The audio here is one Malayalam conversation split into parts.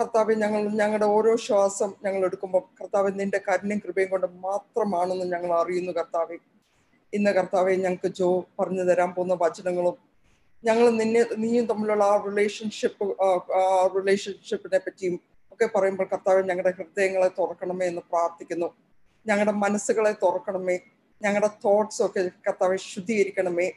കർത്താവ് ഞങ്ങൾ ഞങ്ങളുടെ ഓരോ ശ്വാസം ഞങ്ങൾ എടുക്കുമ്പോൾ കർത്താവ് നിന്റെ കരുണയും കൃപയും കൊണ്ട് മാത്രമാണെന്ന് ഞങ്ങൾ അറിയുന്നു കർത്താവെ. ഇന്ന് കർത്താവെ ഞങ്ങൾക്ക് ജോ പറഞ്ഞു തരാൻ പോകുന്ന വചനങ്ങളും ഞങ്ങൾ നിന്നെ നീയും തമ്മിലുള്ള ആ റിലേഷൻഷിപ്പ് ആ റിലേഷൻഷിപ്പിനെ പറ്റിയും ഒക്കെ പറയുമ്പോൾ കർത്താവ് ഞങ്ങളുടെ ഹൃദയങ്ങളെ തുറക്കണമേ എന്ന് പ്രാർത്ഥിക്കുന്നു. ഞങ്ങളുടെ മനസ്സുകളെ തുറക്കണമേ. ഞങ്ങളുടെ തോട്ട്സ് ഒക്കെ കർത്താവെ ശുദ്ധീകരിക്കണമേ.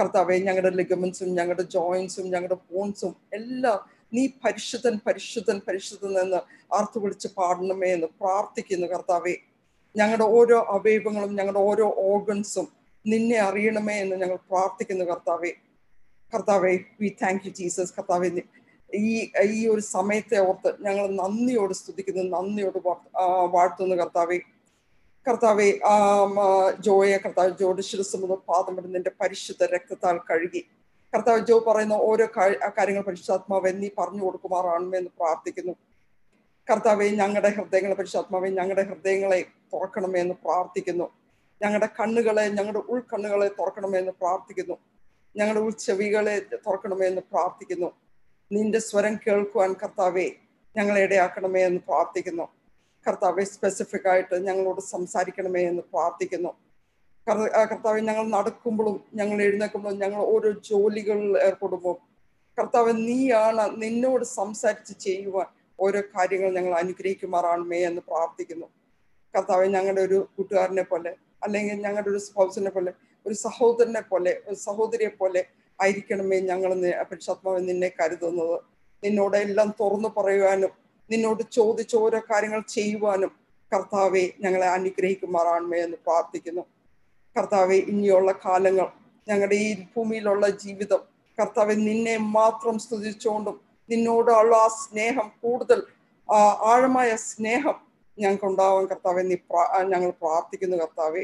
കർത്താവെ ഞങ്ങളുടെ ലിഗമെന്റ്സും ഞങ്ങളുടെ ജോയിൻസും ഞങ്ങളുടെ ബോൺസും എല്ലാം നീ പരിശുദ്ധൻ പരിശുദ്ധൻ പരിശുദ്ധൻ എന്ന് ആർത്തു വിളിച്ച് പാടണമേ എന്ന് പ്രാർത്ഥിക്കുന്നു കർത്താവെ. ഞങ്ങളുടെ ഓരോ അവയവങ്ങളും ഞങ്ങളുടെ ഓരോ ഓർഗൻസും നിന്നെ അറിയണമേ എന്ന് ഞങ്ങൾ പ്രാർത്ഥിക്കുന്നു കർത്താവെ. കർത്താവെ വി താങ്ക് യു ജീസസ് കർത്താവെ ഈ ഈ ഒരു സമയത്തെ ഓർത്ത് ഞങ്ങൾ നന്ദിയോട് സ്തുതിക്കുന്നു നന്ദിയോട് വാഴ്ത്തുന്നു കർത്താവെ. കർത്താവെ ജോയെ കർത്താവ് ജോയുടെ ശിരസ് മുതൽ പാദം നിന്റെ പരിശുദ്ധ രക്തത്താൽ കഴുകി. കർത്താവ് ജോ പറയുന്ന ഓരോ കാര്യങ്ങൾ പരിശുദ്ധാത്മാവെ നീ പറഞ്ഞു കൊടുക്കുമാറാണെന്ന് പ്രാർത്ഥിക്കുന്നു. കർത്താവെ ഞങ്ങളുടെ ഹൃദയങ്ങളെ പരിശുദ്ധാത്മാവെ ഞങ്ങളുടെ ഹൃദയങ്ങളെ തുറക്കണമേ എന്ന് പ്രാർത്ഥിക്കുന്നു. ഞങ്ങളുടെ കണ്ണുകളെ ഞങ്ങളുടെ ഉൾക്കണ്ണുകളെ തുറക്കണമേ എന്ന് പ്രാർത്ഥിക്കുന്നു. ഞങ്ങളുടെ ഉൾച്ചെവികളെ തുറക്കണമേ എന്ന് പ്രാർത്ഥിക്കുന്നു. നിന്റെ സ്വരം കേൾക്കുവാൻ കർത്താവെ ഞങ്ങളെ ഇടയാക്കണമേ എന്ന് പ്രാർത്ഥിക്കുന്നു. കർത്താവെ സ്പെസിഫിക് ആയിട്ട് ഞങ്ങളോട് സംസാരിക്കണമേ എന്ന് പ്രാർത്ഥിക്കുന്നു. കർത്താവ് ഞങ്ങൾ നടക്കുമ്പോഴും ഞങ്ങൾ എഴുന്നേക്കുമ്പോഴും ഞങ്ങൾ ഓരോ ജോലികളിൽ ഏർപ്പെടുമ്പോൾ കർത്താവ് നീയാണ് നിന്നോട് സംസാരിച്ച് ചെയ്യുവാൻ ഓരോ കാര്യങ്ങൾ ഞങ്ങൾ അനുഗ്രഹിക്കുമാറാണമേ എന്ന് പ്രാർത്ഥിക്കുന്നു. കർത്താവ് ഞങ്ങളുടെ ഒരു കൂട്ടുകാരനെ പോലെ അല്ലെങ്കിൽ ഞങ്ങളുടെ ഒരു സ്പൗസിനെ പോലെ ഒരു സഹോദരനെ പോലെ ഒരു സഹോദരിയെ പോലെ ആയിരിക്കണമേ ഞങ്ങൾ പരിശാത്മാവ് നിന്നെ കരുതുന്നത്. നിന്നോട് എല്ലാം തുറന്നു പറയുവാനും നിന്നോട് ചോദിച്ച ഓരോ കാര്യങ്ങൾ ചെയ്യുവാനും കർത്താവെ ഞങ്ങളെ അനുഗ്രഹിക്കുമാറാണമേ എന്ന് പ്രാർത്ഥിക്കുന്നു. കർത്താവെ ഇനിയുള്ള കാലങ്ങൾ ഞങ്ങളുടെ ഈ ഭൂമിയിലുള്ള ജീവിതം കർത്താവെ നിന്നെ മാത്രം സ്തുതിച്ചുകൊണ്ടും നിന്നോടുള്ള ആ സ്നേഹം കൂടുതൽ ആഴമായ സ്നേഹം ഞങ്ങൾക്ക് ഉണ്ടാവാൻ കർത്താവെ നീ ഞങ്ങൾ പ്രാർത്ഥിക്കുന്നു കർത്താവെ.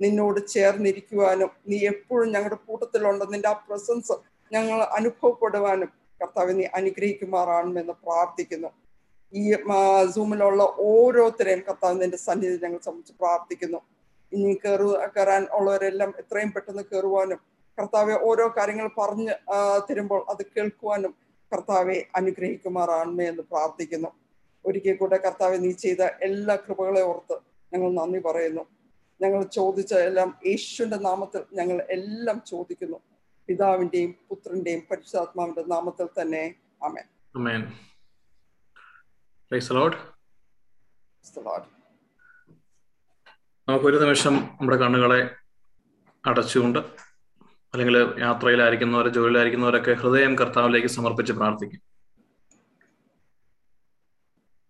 നിന്നോട് ചേർന്നിരിക്കുവാനും നീ എപ്പോഴും ഞങ്ങളുടെ കൂട്ടത്തിലുണ്ട് നിന്റെ ആ പ്രസൻസ് ഞങ്ങൾ അനുഭവപ്പെടുവാനും കർത്താവ് നീ അനുഗ്രഹിക്കുമാറാണെന്ന് പ്രാർത്ഥിക്കുന്നു. ഈ സൂമിലുള്ള ഓരോരുത്തരെയും കർത്താവ് നിന്റെ സന്നിധി ഞങ്ങൾ സംബന്ധിച്ച് പ്രാർത്ഥിക്കുന്നു. ഇനി കയറു കയറാൻ ഉള്ളവരെല്ലാം എത്രയും പെട്ടെന്ന് കയറുവാനും കർത്താവെ ഓരോ കാര്യങ്ങൾ പറഞ്ഞ് തരുമ്പോൾ അത് കേൾക്കുവാനും കർത്താവെ അനുഗ്രഹിക്കുമാറാണമേ എന്ന് പ്രാർത്ഥിക്കുന്നു. ഒരിക്കൽ കൂടെ കർത്താവെ നീ ചെയ്ത എല്ലാ കൃപകളെ ഓർത്ത് ഞങ്ങൾ നന്ദി പറയുന്നു. ഞങ്ങൾ ചോദിച്ച എല്ലാം യേശുവിന്റെ നാമത്തിൽ ഞങ്ങൾ എല്ലാം ചോദിക്കുന്നു. പിതാവിന്റെയും പുത്രന്റെയും പരിശുദ്ധാത്മാവിന്റെ നാമത്തിൽ തന്നെ. അമേൻ അമേൻ പ്രൈസ് ലോർഡ് നമുക്കൊരു നിമിഷം നമ്മുടെ കണ്ണുകളെ അടച്ചുകൊണ്ട് അല്ലെങ്കിൽ യാത്രയിലായിരിക്കുന്നവരെ ജോലിയിലായിരിക്കുന്നവരൊക്കെ ഹൃദയം കർത്താവിലേക്ക് സമർപ്പിച്ച് പ്രാർത്ഥിക്കും.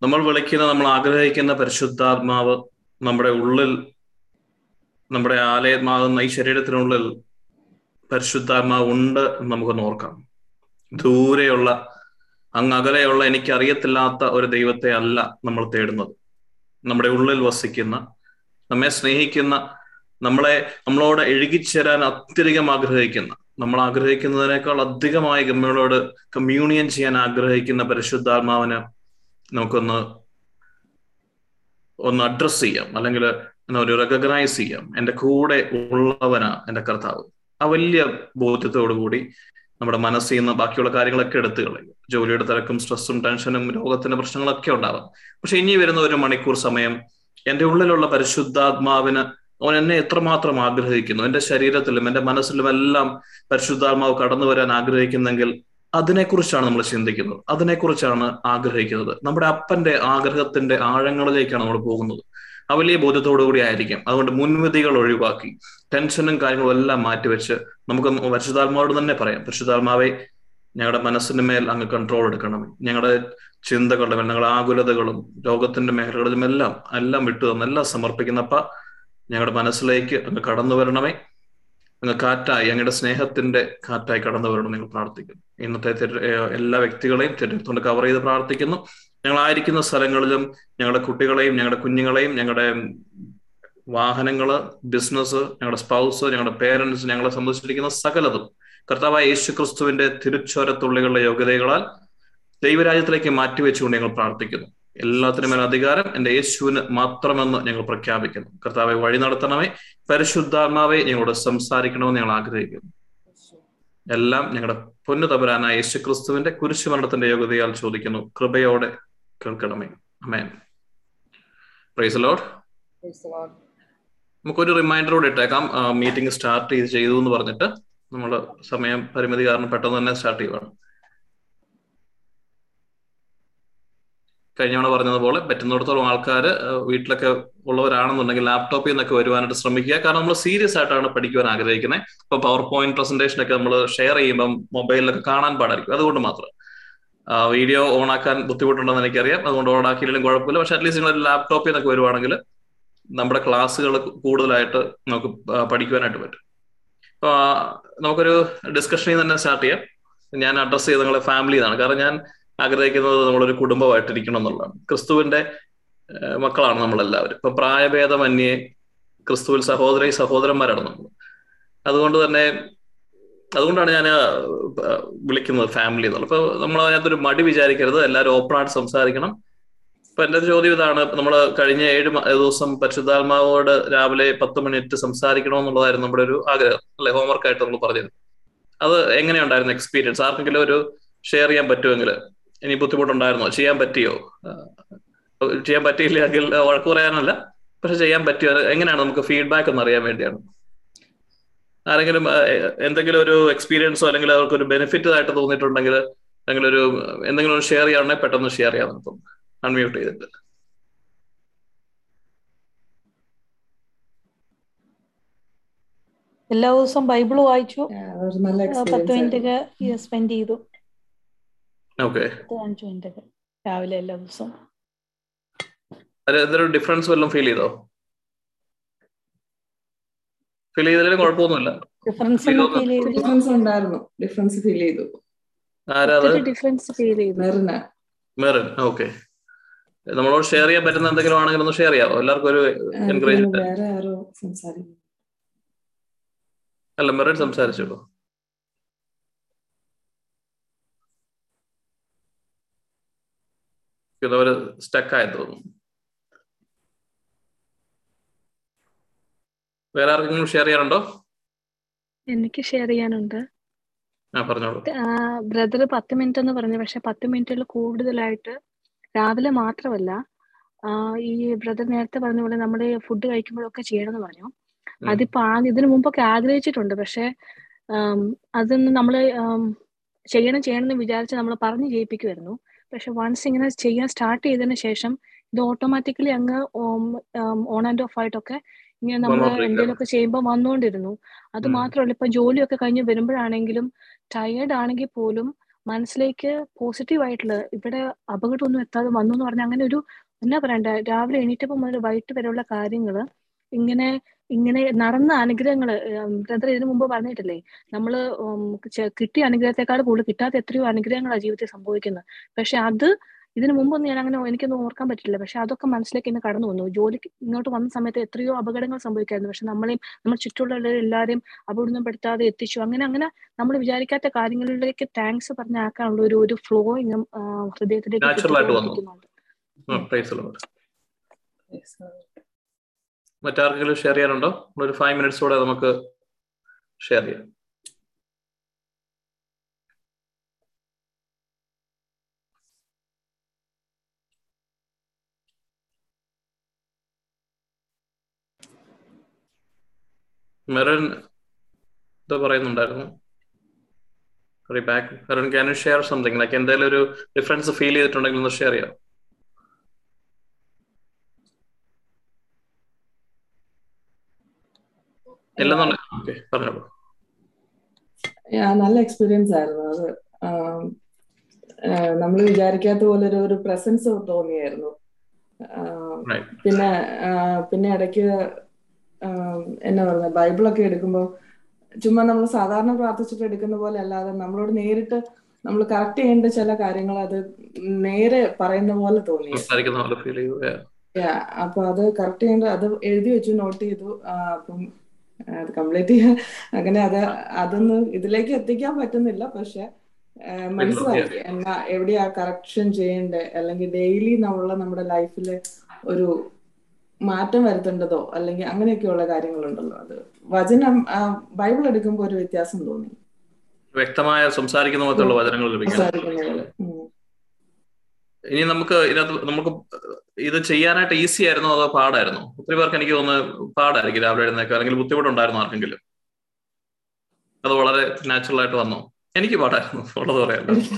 നമ്മൾ വിളിക്കുന്ന നമ്മൾ ആഗ്രഹിക്കുന്ന പരിശുദ്ധാത്മാവ് നമ്മുടെ ഉള്ളിൽ നമ്മുടെ ആലയമാകുന്ന ഈ ശരീരത്തിനുള്ളിൽ പരിശുദ്ധാത്മാവ് ഉണ്ട് എന്ന് നമുക്ക് നോർക്കാം ദൂരെയുള്ള അങ്ങ് അകലെയുള്ള എനിക്കറിയത്തില്ലാത്ത ഒരു ദൈവത്തെ അല്ല നമ്മൾ തേടുന്നത്. നമ്മുടെ ഉള്ളിൽ വസിക്കുന്ന നമ്മെ സ്നേഹിക്കുന്ന നമ്മളെ നമ്മളോട് എഴുകിച്ചേരാൻ അത്യധികം ആഗ്രഹിക്കുന്ന നമ്മൾ ആഗ്രഹിക്കുന്നതിനേക്കാൾ അധികമായി ഗമ്മയോട് കമ്മ്യൂണിയൻ ചെയ്യാൻ ആഗ്രഹിക്കുന്ന പരിശുദ്ധാത്മാവിന് നമുക്കൊന്ന് ഒന്ന് അഡ്രസ് ചെയ്യാം. അല്ലെങ്കിൽ ഒരു റെക്കഗ്നൈസ് ചെയ്യാം. എന്റെ കൂടെ ഉള്ളവനാ എന്റെ കർത്താവ്. ആ വലിയ ബോധ്യത്തോടു കൂടി നമ്മുടെ മനസ്സിൽ നിന്ന് ബാക്കിയുള്ള കാര്യങ്ങളൊക്കെ എടുത്തു കളയും. ജോലിയുടെ തിരക്കും സ്ട്രെസ്സും ടെൻഷനും രോഗത്തിന്റെ പ്രശ്നങ്ങളൊക്കെ ഉണ്ടാവാം. പക്ഷെ ഇനി വരുന്ന ഒരു മണിക്കൂർ സമയം എന്റെ ഉള്ളിലുള്ള പരിശുദ്ധാത്മാവിന് അവൻ എന്നെ എത്രമാത്രം ആഗ്രഹിക്കുന്നു? എന്റെ ശരീരത്തിലും എന്റെ മനസ്സിലും എല്ലാം പരിശുദ്ധാത്മാവ് കടന്നു വരാൻ ആഗ്രഹിക്കുന്നെങ്കിൽ അതിനെക്കുറിച്ചാണ് നമ്മൾ ചിന്തിക്കുന്നത്. അതിനെക്കുറിച്ചാണ് ആഗ്രഹിക്കുന്നത്. നമ്മുടെ അപ്പന്റെ ആഗ്രഹത്തിന്റെ ആഴങ്ങളിലേക്കാണ് നമ്മൾ പോകുന്നത്. ആ വലിയ ബോധ്യത്തോടു കൂടി ആയിരിക്കും. അതുകൊണ്ട് മുൻവിധികൾ ഒഴിവാക്കി ടെൻഷനും കാര്യങ്ങളും എല്ലാം മാറ്റിവെച്ച് നമുക്ക് പരിശുദ്ധാത്മാവോട് തന്നെ പറയാം. പരിശുദ്ധാത്മാവെ ഞങ്ങളുടെ മനസ്സിന് മേൽ അങ്ങ് കൺട്രോൾ എടുക്കണമേ. ഞങ്ങളുടെ ചിന്തകളുടെ മേൽ ഞങ്ങളുടെ ആകുലതകളും ലോകത്തിന്റെ മേഖലകളിലും എല്ലാം എല്ലാം വിട്ടു തന്ന് എല്ലാം സമർപ്പിക്കുന്നപ്പ ഞങ്ങളുടെ മനസ്സിലേക്ക് അങ്ങ് കടന്നു വരണമേ. അങ്ങ് കാറ്റായി അങ്ങയുടെ സ്നേഹത്തിന്റെ കാറ്റായി കടന്നു വരണം നിങ്ങൾ പ്രാർത്ഥിക്കുന്നു. ഇന്നത്തെ എല്ലാ വ്യക്തികളെയും തിരഞ്ഞെടുത്തുകൊണ്ട് കവർ ചെയ്ത് പ്രാർത്ഥിക്കുന്നു. ഞങ്ങളായിരിക്കുന്ന സ്ഥലങ്ങളിലും ഞങ്ങളുടെ കുട്ടികളെയും ഞങ്ങളുടെ കുഞ്ഞുങ്ങളെയും ഞങ്ങളുടെ വാഹനങ്ങൾ ബിസിനസ് ഞങ്ങളുടെ സ്പൗസ് ഞങ്ങളുടെ പേരൻസ് ഞങ്ങളെ സംബന്ധിച്ചിരിക്കുന്ന സകലതും കർത്താവായ യേശു ക്രിസ്തുവിന്റെ തിരുച്ചോരത്തുള്ളികളുടെ യോഗ്യതകളാൽ ദൈവരാജ്യത്തിലേക്ക് മാറ്റിവെച്ചുകൊണ്ട് ഞങ്ങൾ പ്രാർത്ഥിക്കുന്നു. എല്ലാത്തിനും മേൽ അധികാരം എന്റെ യേശുവിന് മാത്രമെന്ന് ഞങ്ങൾ പ്രഖ്യാപിക്കുന്നു. കർത്താവെ വഴി നടത്തണമേ. പരിശുദ്ധാത്മാവെ ഞങ്ങളോട് സംസാരിക്കണമെന്ന് ഞങ്ങൾ ആഗ്രഹിക്കുന്നു. എല്ലാം ഞങ്ങളുടെ പൊന്നു തപരാനായ യേശു ക്രിസ്തുവിന്റെ കുരിശുമരണത്തിന്റെ യോഗ്യതയാൽ ചോദിക്കുന്നു. കൃപയോടെ കേൾക്കണമേ. അമേൻ പ്രൈസ് ലോഡ് കൂടെ. നമുക്കൊരു റിമൈൻഡറോടെ ഇട്ടേക്കാം. മീറ്റിംഗ് സ്റ്റാർട്ട് ചെയ്ത് ചെയ്തു എന്ന് പറഞ്ഞിട്ട് നമ്മൾ സമയം പരിമിതി കാരണം പെട്ടെന്ന് തന്നെ സ്റ്റാർട്ട് ചെയ്യുവാണ്. കഴിഞ്ഞ തവണ പറഞ്ഞതുപോലെ പറ്റുന്നിടത്തോളം ആൾക്കാർ വീട്ടിലൊക്കെ ഉള്ളവരാണെന്നുണ്ടെങ്കിൽ ലാപ്ടോപ്പിൽ നിന്നൊക്കെ വരുവാനായിട്ട് ശ്രമിക്കുക. കാരണം നമ്മൾ സീരിയസ് ആയിട്ടാണ് പഠിക്കുവാൻ ആഗ്രഹിക്കുന്നത് ഇപ്പൊ പവർ പോയിന്റ് പ്രസന്റേഷൻ ഒക്കെ നമ്മൾ ഷെയർ ചെയ്യുമ്പം മൊബൈലിലൊക്കെ കാണാൻ പാടായിരിക്കും. അതുകൊണ്ട് മാത്രം. വീഡിയോ ഓൺ ആക്കാൻ ബുദ്ധിമുട്ടുണ്ടെന്ന് എനിക്കറിയാം. അതുകൊണ്ട് ഓൺ ആക്കിയില്ലെങ്കിലും കുഴപ്പമില്ല. പക്ഷെ അറ്റ്ലീസ്റ്റ് നിങ്ങൾ ലാപ്ടോപ്പിൽ നിന്നൊക്കെ വരുവാണെങ്കിൽ നമ്മുടെ ക്ലാസ്സുകൾ കൂടുതലായിട്ട് നമുക്ക് പഠിക്കുവാനായിട്ട് പറ്റും. അപ്പൊ നമുക്കൊരു ഡിസ്കഷനിൽ തന്നെ സ്റ്റാർട്ട് ചെയ്യാം. ഞാൻ അഡ്രസ് ചെയ്ത് നിങ്ങളെ ഫാമിലി എന്നാണ് കാരണം ഞാൻ ആഗ്രഹിക്കുന്നത് നമ്മളൊരു കുടുംബമായിട്ടിരിക്കണം എന്നുള്ളതാണ്. ക്രിസ്തുവിന്റെ മക്കളാണ് നമ്മളെല്ലാവരും. ഇപ്പൊ പ്രായഭേദമന്യേ ക്രിസ്തുവിൽ സഹോദരി സഹോദരന്മാരാണ് നമ്മൾ അതുകൊണ്ട് തന്നെ അതുകൊണ്ടാണ് ഞാൻ വിളിക്കുന്നത് ഫാമിലി എന്നുള്ളത് അപ്പൊ നമ്മൾ അതിനകത്തൊരു മടി വിചാരിക്കരുത്. എല്ലാവരും ഓപ്പൺ ആയിട്ട് സംസാരിക്കണം. ഇപ്പൊ എന്റെ ചോദ്യം ഇതാണ്. നമ്മൾ കഴിഞ്ഞ ഏഴ് ദിവസം പരിശുദ്ധാത്മാവോട് രാവിലെ പത്ത് മിനിറ്റ് സംസാരിക്കണം എന്നുള്ളതായിരുന്നു നമ്മുടെ ഒരു ആഗ്രഹം അല്ലെ? ഹോംവർക്ക് ആയിട്ട് നമ്മൾ പറഞ്ഞത് അത് എങ്ങനെയുണ്ടായിരുന്നു എക്സ്പീരിയൻസ്? ആർക്കെങ്കിലും ഒരു ഷെയർ ചെയ്യാൻ പറ്റുമെങ്കിൽ ഇനി ബുദ്ധിമുട്ടുണ്ടായിരുന്നോ? ചെയ്യാൻ പറ്റിയോ? ചെയ്യാൻ പറ്റിയില്ലെങ്കിൽ വഴക്ക് പറയാനല്ല പക്ഷെ ചെയ്യാൻ പറ്റിയോ? എങ്ങനെയാണ് നമുക്ക് ഫീഡ്ബാക്ക് ഒന്ന് അറിയാൻ വേണ്ടിയാണ്? ആരെങ്കിലും എന്തെങ്കിലും ഒരു എക്സ്പീരിയൻസോ അല്ലെങ്കിൽ അവർക്ക് ഒരു ബെനിഫിറ്റ് ആയിട്ട് തോന്നിയിട്ടുണ്ടെങ്കിൽ അല്ലെങ്കിൽ ഒരു എന്തെങ്കിലും ഒരു ഷെയർ ചെയ്യാണെങ്കിൽ പെട്ടെന്ന് ഷെയർ ചെയ്യാൻ നമുക്ക് അൺമ്യൂട്ട് ചെയ്തിട്ട്. എല്ലാ ദിവസവും ബൈബിൾ വായിച്ചു. പത്ത് മിനിറ്റ് ഒക്കെ സ്പെൻഡ് ചെയ്തു. ഒക്കെ രാവിലെ എല്ലാ ദിവസവും. എന്തൊരു ഡിഫറൻസ് വല്ലതും ഫീൽ ചെയ്തോ? ഫീൽ ചെയ്തതിലും കുഴപ്പമൊന്നുമില്ല. ഡിഫറൻസ് ഡിഫറൻസ് ഉണ്ടായിരുന്നു. ഡിഫറൻസ് ഫീൽ ചെയ്തു. ഡിഫറൻസ് ഫീൽ ചെയ്തു. മെറിൻ ഓക്കെ നമ്മളോട് ഷെയർ ചെയ്യാൻ പറ്റുന്ന എന്തെങ്കിലും ആണെങ്കിൽ ഒന്ന് ഷെയർ ചെയ്യാമോ എല്ലാവർക്കും ഒരു എൻകറേജ് വേറെ ആരോ സംസാരിക്കുന്നു. അല്ല മെറിൻ സംസാരിച്ചോളൂ. അവർ സ്റ്റക്കായി തോന്നും. വേറെ ആർക്കെങ്കിലും ഷെയർ ചെയ്യാനുണ്ടോ? എനിക്ക് ഷെയർ ചെയ്യാനുണ്ട്. ബ്രദർ പത്ത് മിനിറ്റ് എന്ന് പറഞ്ഞു. പക്ഷെ പത്ത് മിനിറ്റിൽ കൂടുതലായിട്ട് രാവിലെ മാത്രമല്ല ഈ ബ്രദർ നേരത്തെ പറഞ്ഞ പോലെ നമ്മൾ ഫുഡ് കഴിക്കുമ്പോഴൊക്കെ ചെയ്യണമെന്ന് പറഞ്ഞു. അതിപ്പോ ഇതിനു മുമ്പൊക്കെ ആഗ്രഹിച്ചിട്ടുണ്ട്. പക്ഷെ അതൊന്നും നമ്മൾ ചെയ്യണം ചെയ്യണം എന്ന് വിചാരിച്ച് നമ്മൾ പറഞ്ഞു ചെയ്യിപ്പിക്കുമായിരുന്നു പക്ഷെ വൺസ് ഇങ്ങനെ ചെയ്യാൻ സ്റ്റാർട്ട് ചെയ്തതിന് ശേഷം ഇത് ഓട്ടോമാറ്റിക്കലി അങ്ങ് ഓൺ ആൻഡ് ഓഫ് ആയിട്ടൊക്കെ ഇങ്ങനെ നമ്മൾ എന്തെങ്കിലുമൊക്കെ ചെയ്യുമ്പോൾ വന്നുകൊണ്ടിരുന്നു അത് മാത്രമല്ല ഇപ്പൊ ജോലിയൊക്കെ കഴിഞ്ഞ് വരുമ്പോഴാണെങ്കിലും ടയേർഡ് ആണെങ്കിൽ പോലും മനസ്സിലേക്ക് പോസിറ്റീവ് ആയിട്ടുള്ള ഇവിടെ അപകടമൊന്നും എത്താതെ വന്നു എന്ന് പറഞ്ഞാൽ അങ്ങനെ ഒരു എന്നാ പറയണ്ട രാവിലെ എണീറ്റപ്പോൾ മുതൽ വൈകിട്ട് വരെയുള്ള കാര്യങ്ങൾ ഇങ്ങനെ ഇങ്ങനെ നടന്ന അനുഗ്രഹങ്ങൾ ബ്രദർ ഇതിനു മുമ്പ് പറഞ്ഞിട്ടില്ലേ? നമ്മൾ കിട്ടിയ അനുഗ്രഹത്തെക്കാൾ കൂടുതൽ കിട്ടാത്ത എത്രയോ അനുഗ്രഹങ്ങളാണ് ജീവിതത്തിൽ സംഭവിക്കുന്നത് പക്ഷെ അത് ഇതിനു മുമ്പൊന്നും ഞാൻ അങ്ങനെ എനിക്കൊന്നും ഓർക്കാൻ പറ്റില്ല. പക്ഷെ അതൊക്കെ മനസ്സിലേക്ക് ഇന്ന് കടന്നു വന്നു. ജോലിക്ക് ഇങ്ങോട്ട് വന്ന സമയത്ത് എത്രയോ അപകടങ്ങൾ സംഭവിക്കായിരുന്നു. പക്ഷെ നമ്മളെയും നമ്മൾ ചുറ്റുമുള്ള എല്ലാവരെയും അപകടപ്പെടുത്താതെ എത്തിച്ചു. അങ്ങനെ അങ്ങനെ നമ്മൾ വിചാരിക്കാത്ത കാര്യങ്ങളിലേക്ക് താങ്ക്സ് പറഞ്ഞാക്കാനുള്ള ഒരു ഒരു ഫ്ലോ ഇങ്ങും ഹൃദയത്തിലേക്ക് മറ്റാർക്കെങ്കിലും ഷെയർ ചെയ്യാനുണ്ടോ? ഒരു ഫൈവ് മിനിറ്റ്സോടെ നമുക്ക് ഷെയർ ചെയ്യാം. മെറൻ എന്താ പറയുന്നുണ്ടായിരുന്നു. Back Merin can share something like എന്തെങ്കിലും ഒരു ഡിഫറൻസ് ഫീൽ ചെയ്തിട്ടുണ്ടെങ്കിൽ ഒന്ന് ഷെയർ ചെയ്യാം ഇല്ലെന്നുണ്ട് ഓക്കെ പറഞ്ഞോളൂ നല്ല എക്സ്പീരിയൻസ് ആയിരുന്നു അത്. നമ്മൾ വിചാരിക്കാത്ത പോലെ ഒരു പ്രസൻസ് തോന്നിയായിരുന്നു. പിന്നെ പിന്നെ ഇടയ്ക്ക് എന്നാ പറഞ്ഞ ബൈബിളൊക്കെ എടുക്കുമ്പോൾ ചുമ്മാ നമ്മൾ സാധാരണ പ്രാർത്ഥിച്ചിട്ട് എടുക്കുന്ന പോലെ അല്ലാതെ നമ്മളോട് നേരിട്ട് നമ്മൾ കറക്റ്റ് ചെയ്യേണ്ട ചില കാര്യങ്ങൾ അത് നേരെ പറയുന്ന പോലെ തോന്നി. അപ്പൊ അത് കറക്റ്റ് ചെയ്യേണ്ട അത് എഴുതി വെച്ചു നോട്ട് ചെയ്തു. അപ്പം അത് കംപ്ലീറ്റ് ചെയ്യാൻ. അങ്ങനെ അത് അതൊന്നും ഇതിലേക്ക് എത്തിക്കാൻ പറ്റുന്നില്ല. പക്ഷെ മനസ്സിലാക്കി എന്നാ എവിടെയാ കറക്ഷൻ ചെയ്യണ്ടേ? അല്ലെങ്കിൽ ഡെയിലി നമ്മളെ നമ്മുടെ ലൈഫിൽ ഒരു മാറ്റം വരുത്തേണ്ടതോ? അല്ലെങ്കിൽ അങ്ങനെയൊക്കെയുള്ള കാര്യങ്ങളുണ്ടല്ലോ. അത് വചനം ബൈബിൾ എടുക്കുമ്പോൾ ഒരു വ്യത്യാസം തോന്നി. വ്യക്തമായ സംസാരിക്കുന്ന പോലത്തുള്ള വചനങ്ങൾ ലഭിക്കും. ഇനി നമുക്ക് ഇതിനകത്ത് നമുക്ക് ഇത് ചെയ്യാനായിട്ട് ഈസി ആയിരുന്നോ അതോ പാടായിരുന്നു? ഒത്തിരി പേർക്ക് എനിക്ക് തോന്നുന്നു പാടായിരിക്കും രാവിലെ എഴുന്നേക്കോ അല്ലെങ്കിൽ ബുദ്ധിമുട്ടുണ്ടായിരുന്നു ആർക്കെങ്കിലും? അത് വളരെ നാച്ചുറൽ ആയിട്ട് വന്നോ? എനിക്ക് പാടായിരുന്നു. ഉള്ളത് എനിക്ക്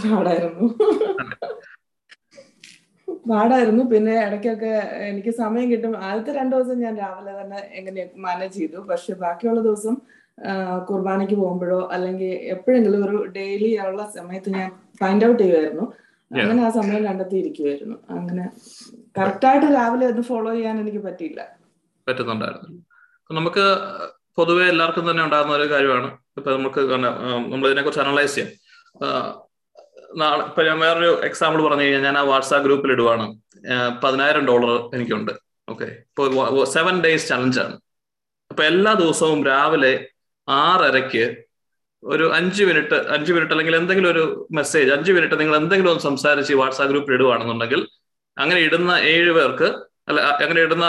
പാടായിരുന്നു. പിന്നെ ഇടയ്ക്കൊക്കെ എനിക്ക് സമയം കിട്ടും. ആദ്യത്തെ രണ്ടു ദിവസം ഞാൻ രാവിലെ തന്നെ എങ്ങനെ മാനേജ് ചെയ്തു. പക്ഷെ ബാക്കിയുള്ള ദിവസം കുർബാനയ്ക്ക് പോകുമ്പോഴോ അല്ലെങ്കിൽ എപ്പോഴെങ്കിലും ഒരു ഡെയിലി ഉള്ള സമയത്ത് ഞാൻ ഫൈൻഡ് ഔട്ട് ചെയ്യുമായിരുന്നു. അങ്ങനെ ആ സമയം കണ്ടെത്തിയിരിക്കുമായിരുന്നു അങ്ങനെ കറക്റ്റായിട്ട് രാവിലെ ഒന്ന് ഫോളോ ചെയ്യാൻ എനിക്ക് പറ്റിയില്ല. പറ്റുന്നുണ്ടായിരുന്നു. നമുക്ക് പൊതുവെ എല്ലാവർക്കും തന്നെ ഉണ്ടാകുന്ന ഒരു കാര്യമാണ്. ഇപ്പൊ നമുക്ക് നമ്മൾ ഇതിനെ കുറിച്ച് അനലൈസ് ചെയ്യാം. നാളെ ഇപ്പൊ ഞാൻ വേറൊരു എക്സാമ്പിൾ പറഞ്ഞു കഴിഞ്ഞാൽ ഞാൻ ആ വാട്സാപ്പ് ഗ്രൂപ്പിൽ ഇടുവാണ്. പതിനായിരം ഡോളർ എനിക്കുണ്ട്. ഓക്കെ ഇപ്പൊ സെവൻ ഡേയ്സ് ചലഞ്ചാണ് അപ്പൊ എല്ലാ ദിവസവും രാവിലെ ആറരയ്ക്ക് ഒരു അഞ്ച് മിനിറ്റ് അഞ്ച് മിനിറ്റ് അല്ലെങ്കിൽ എന്തെങ്കിലും ഒരു മെസ്സേജ് അഞ്ച് മിനിറ്റ് നിങ്ങൾ എന്തെങ്കിലും ഒന്ന് സംസാരിച്ച് വാട്സാപ്പ് ഗ്രൂപ്പിൽ ഇടുവാണെന്നുണ്ടെങ്കിൽ അങ്ങനെ ഇടുന്ന ഏഴ് പേർക്ക് അല്ല അങ്ങനെ ഇടുന്ന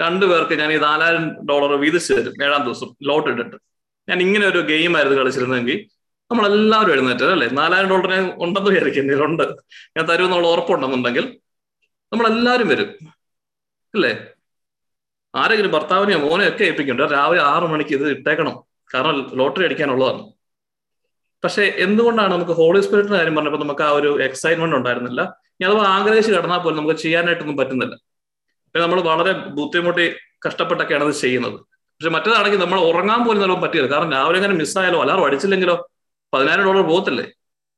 രണ്ടു പേർക്ക് ഞാൻ ഈ നാലായിരം ഡോളർ വീതിച്ചു തരും ഏഴാം ദിവസം ലോട്ട് ഇട്ടിട്ട്. ഞാൻ ഇങ്ങനെ ഒരു ഗെയിം ആയിരുന്നു കളിച്ചിരുന്നെങ്കിൽ നമ്മളെല്ലാവരും എഴുന്നേറ്റ് അല്ലേ? നാലായിരം ഡോളർ ഞാൻ ഉണ്ടെന്ന് വിചാരിക്കും ഉണ്ട് ഞാൻ തരുമെന്നുള്ള ഉറപ്പുണ്ടെന്നുണ്ടെങ്കിൽ നമ്മളെല്ലാവരും വരും. അല്ലേ? ആരെങ്കിലും ഭർത്താവിനെയോ മോനെയോ ഒക്കെ ഏൽപ്പിക്കുന്നുണ്ട് രാവിലെ ആറു മണിക്ക് ഇത് ഇട്ടേക്കണം. കാരണം ലോട്ടറി അടിക്കാനുള്ളതാണ്. പക്ഷെ എന്തുകൊണ്ടാണ് നമുക്ക് ഹോളി സ്പിരിറ്റിന്റെ കാര്യം പറഞ്ഞപ്പോൾ നമുക്ക് ആ ഒരു എക്സൈറ്റ്മെന്റ് ഉണ്ടായിരുന്നില്ല? ഇനി അഥവാ ആഗ്രഹിച്ച് കിടന്നാൽ പോലും നമുക്ക് ചെയ്യാനായിട്ടൊന്നും പറ്റുന്നില്ല. നമ്മൾ വളരെ ബുദ്ധിമുട്ടി കഷ്ടപ്പെട്ടൊക്കെയാണ് ഇത് ചെയ്യുന്നത്. പക്ഷെ മറ്റേതാണെങ്കിൽ നമ്മൾ ഉറങ്ങാൻ പോലും നല്ല പറ്റിയത് കാരണം രാവിലെ അങ്ങനെ മിസ്സായാലോ അലാറും അടിച്ചില്ലെങ്കിലോ പതിനായിരം ഡോളർ പോകത്തില്ലേ?